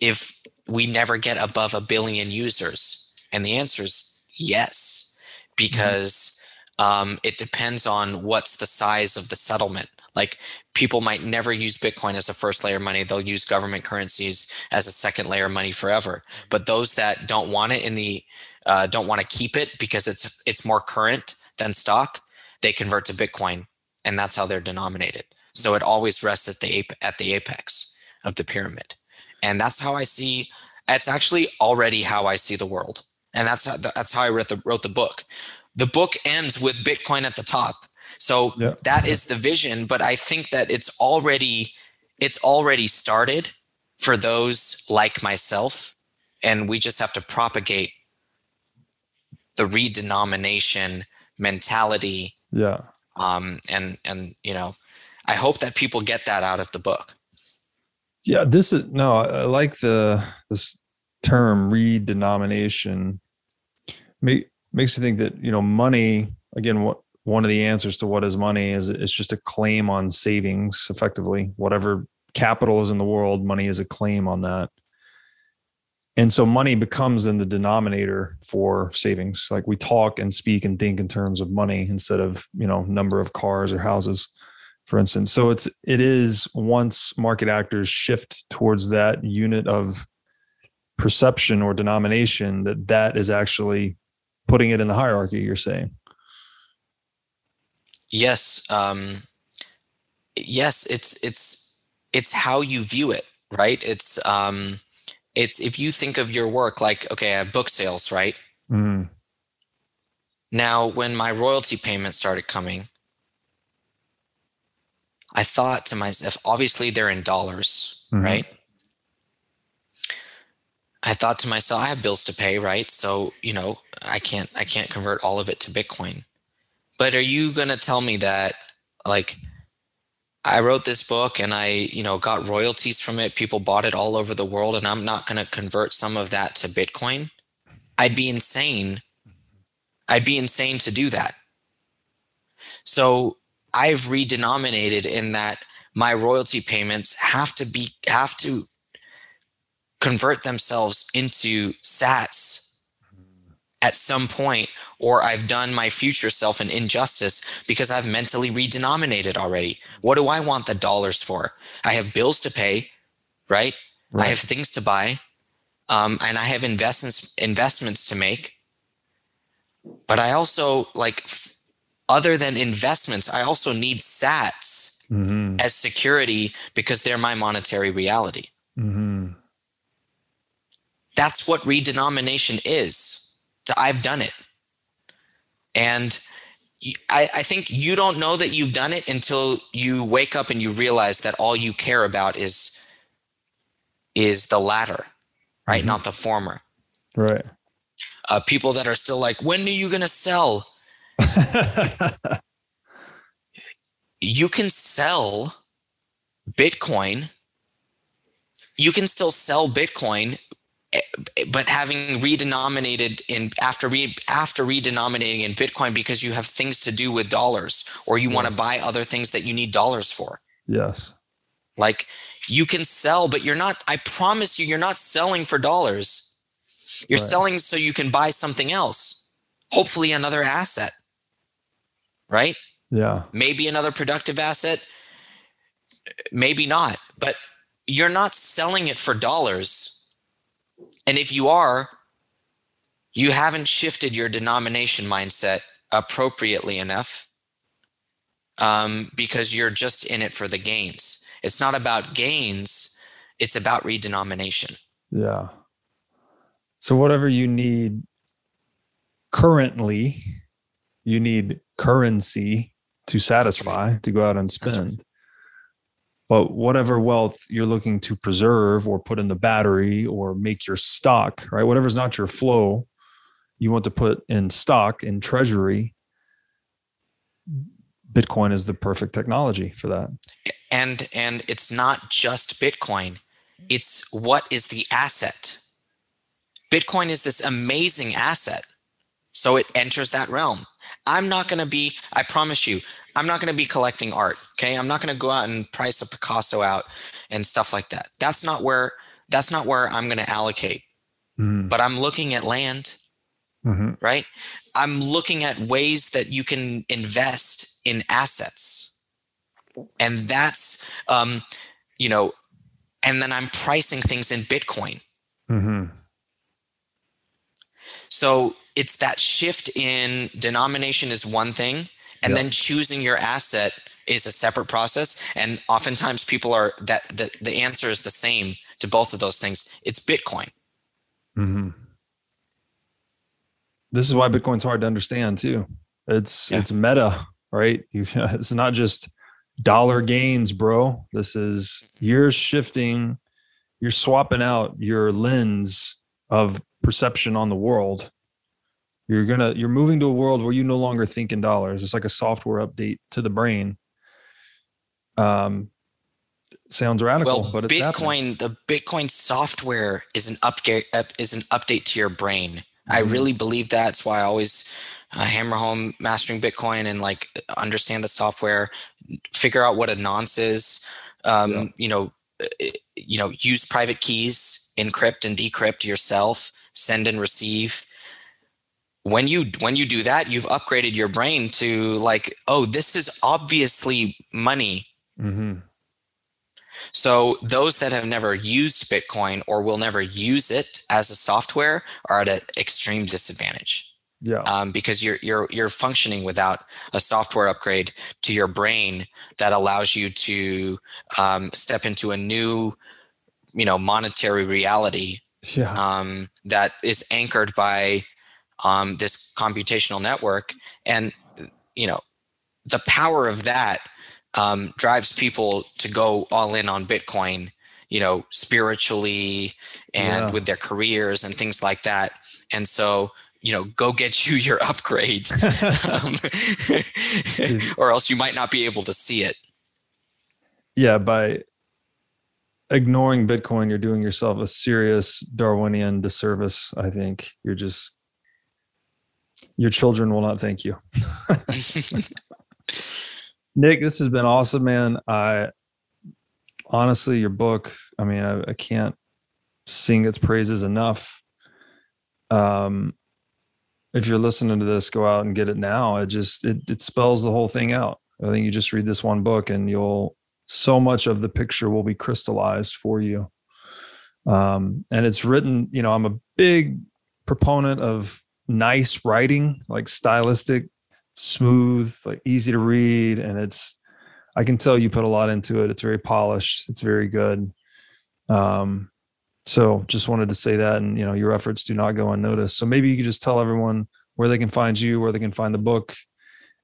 Speaker 2: if we never get above a billion users? And the answer is yes, because um, it depends on what's the size of the settlement. Like people might never use Bitcoin as a first layer money; they'll use government currencies as a second layer money forever. But those that don't want it in the uh, don't want to keep it because it's it's more current than stock, they convert to Bitcoin, and that's how they're denominated. So it always rests at the at the apex of the pyramid, and that's how I see. It's actually already how I see the world, and that's how, that's how I wrote the wrote the book. The book ends with Bitcoin at the top, so yeah. that is the vision. But I think that it's already it's already started for those like myself, and we just have to propagate the redenomination mentality.
Speaker 1: Yeah.
Speaker 2: Um, and and you know, I hope that people get that out of the book.
Speaker 1: Yeah, this is no, I like the this term redenomination. Make, makes you think that you know money again. What one of the answers to what is money is it's just a claim on savings, effectively. Whatever capital is in the world, money is a claim on that and so money becomes in the denominator for savings. Like we talk and speak and think in terms of money instead of you know number of cars or houses for instance. So it's it is once market actors shift towards that unit of perception or denomination that that is actually putting it in the hierarchy you're saying.
Speaker 2: Yes um yes it's it's it's how you view it right? It's um it's if you think of your work like okay i have book sales right mm-hmm. now when my royalty payments started coming i thought to myself obviously they're in dollars mm-hmm. right i thought to myself i have bills to pay right so you know i can't i can't convert all of it to bitcoin but are you going to tell me that like I wrote this book and I, you know, got royalties from it. People bought it all over the world and I'm not going to convert some of that to Bitcoin. I'd be insane. I'd be insane to do that. So I've redenominated in that my royalty payments have to be have to convert themselves into sats at some point or I've done my future self an injustice because I've mentally redenominated already. What do I want the dollars for? I have bills to pay, right? right. I have things to buy, um, and I have investments investments to make. But I also like, f- other than investments, I also need Sats mm-hmm. as security because they're my monetary reality. Mm-hmm. That's what redenomination is. I've done it. And I, I, think you don't know that you've done it until you wake up and you realize that all you care about is is the latter, right? Mm-hmm. Not the former.
Speaker 1: Right.
Speaker 2: Uh, people that are still like, when are you going to sell? you can sell Bitcoin. You can still sell Bitcoin but having redenominated in after re, after redenominating in Bitcoin because you have things to do with dollars or you yes. want to buy other things that you need dollars for.
Speaker 1: Yes.
Speaker 2: Like you can sell, but you're not, I promise you, you're not selling for dollars. You're right. selling so you can buy something else, hopefully another asset. Right?
Speaker 1: Yeah.
Speaker 2: Maybe another productive asset, maybe not, but you're not selling it for dollars and if you are, you haven't shifted your denomination mindset appropriately enough um, because you're just in it for the gains. It's not about gains, it's about redenomination.
Speaker 1: Yeah. So, whatever you need currently you need currency to satisfy to go out and spend but whatever wealth you're looking to preserve or put in the battery or make your stock right? Whatever's not your flow you want to put in stock in treasury bitcoin is the perfect technology for that.
Speaker 2: And and it's not just bitcoin. It's what is the asset? Bitcoin is this amazing asset. So it enters that realm. I'm not going to be i promise you i'm not going to be collecting art okay? I'm not going to go out and price a picasso out and stuff like that. That's not where that's not where i'm going to allocate. Mm-hmm. but i'm looking at land mm-hmm. right? I'm looking at ways that you can invest in assets. And that's um, you know and then i'm pricing things in bitcoin. Mm-hmm. so it's that shift in denomination is one thing and then choosing your asset is a separate process and oftentimes people are that the, the answer is the same to both of those things it's bitcoin mm-hmm.
Speaker 1: this is why bitcoin's hard to understand too it's yeah. it's meta right you, it's not just dollar gains, bro. This is you're shifting, you're swapping out your lens of perception on the world. You're gonna you're moving to a world where you no longer think in dollars. It's like a software update to the brain. Um, sounds radical, well, but
Speaker 2: Bitcoin,
Speaker 1: happening.
Speaker 2: the Bitcoin software is an update is an update to your brain. Mm-hmm. I really believe that's why I always uh, hammer home mastering Bitcoin and like understand the software, figure out what a nonce is. Um, yeah. You know, you know, use private keys, encrypt and decrypt yourself, send and receive. When you when you do that, you've upgraded your brain to like, oh, this is obviously money. Mm-hmm. So those that have never used Bitcoin or will never use it as a software are at an extreme disadvantage.
Speaker 1: Yeah.
Speaker 2: Um, because you're you're you're functioning without a software upgrade to your brain that allows you to um, step into a new, you know, monetary reality.
Speaker 1: Yeah.
Speaker 2: Um, that is anchored by um, this computational network, and you know, the power of that um, drives people to go all in on Bitcoin. You know, spiritually and yeah. with their careers and things like that. And so you know go get you your upgrade um, or else you might not be able to see it
Speaker 1: yeah by ignoring bitcoin you're doing yourself a serious darwinian disservice i think you're just your children will not thank you Nik this has been awesome man i honestly your book i mean I, I can't sing its praises enough um if you're listening to this, go out and get it now. It just it it spells the whole thing out. I think you just read this one book and you'll so much of the picture will be crystallized for you. Um, and it's written, you know, I'm a big proponent of nice writing, like stylistic, smooth, like easy to read. And it's, I can tell you put a lot into it. It's very polished. It's very good. Um, so just wanted to say that, and you know, your efforts do not go unnoticed. So maybe you could just tell everyone where they can find you, where they can find the book,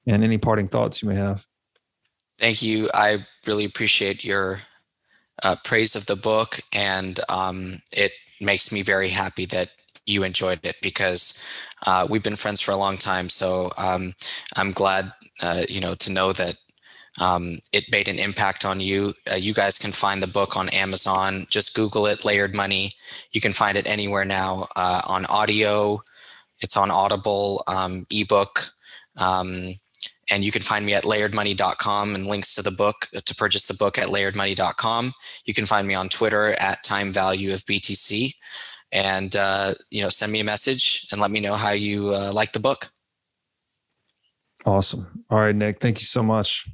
Speaker 1: and any parting thoughts you may have.
Speaker 2: Thank you. I really appreciate your uh, praise of the book, and um, it makes me very happy that you enjoyed it because uh, we've been friends for a long time. So um, I'm glad, uh, you know, to know that um, it made an impact on you. Uh, you guys can find the book on Amazon. Just Google it, Layered Money. You can find it anywhere now uh, on audio. It's on Audible, um, ebook. Um, and you can find me at layeredmoney.com and links to the book uh, to purchase the book at layeredmoney.com. You can find me on Twitter at time value of BTC. And, uh, you know, send me a message and let me know how you uh, like the book.
Speaker 1: Awesome. All right, Nik. Thank you so much.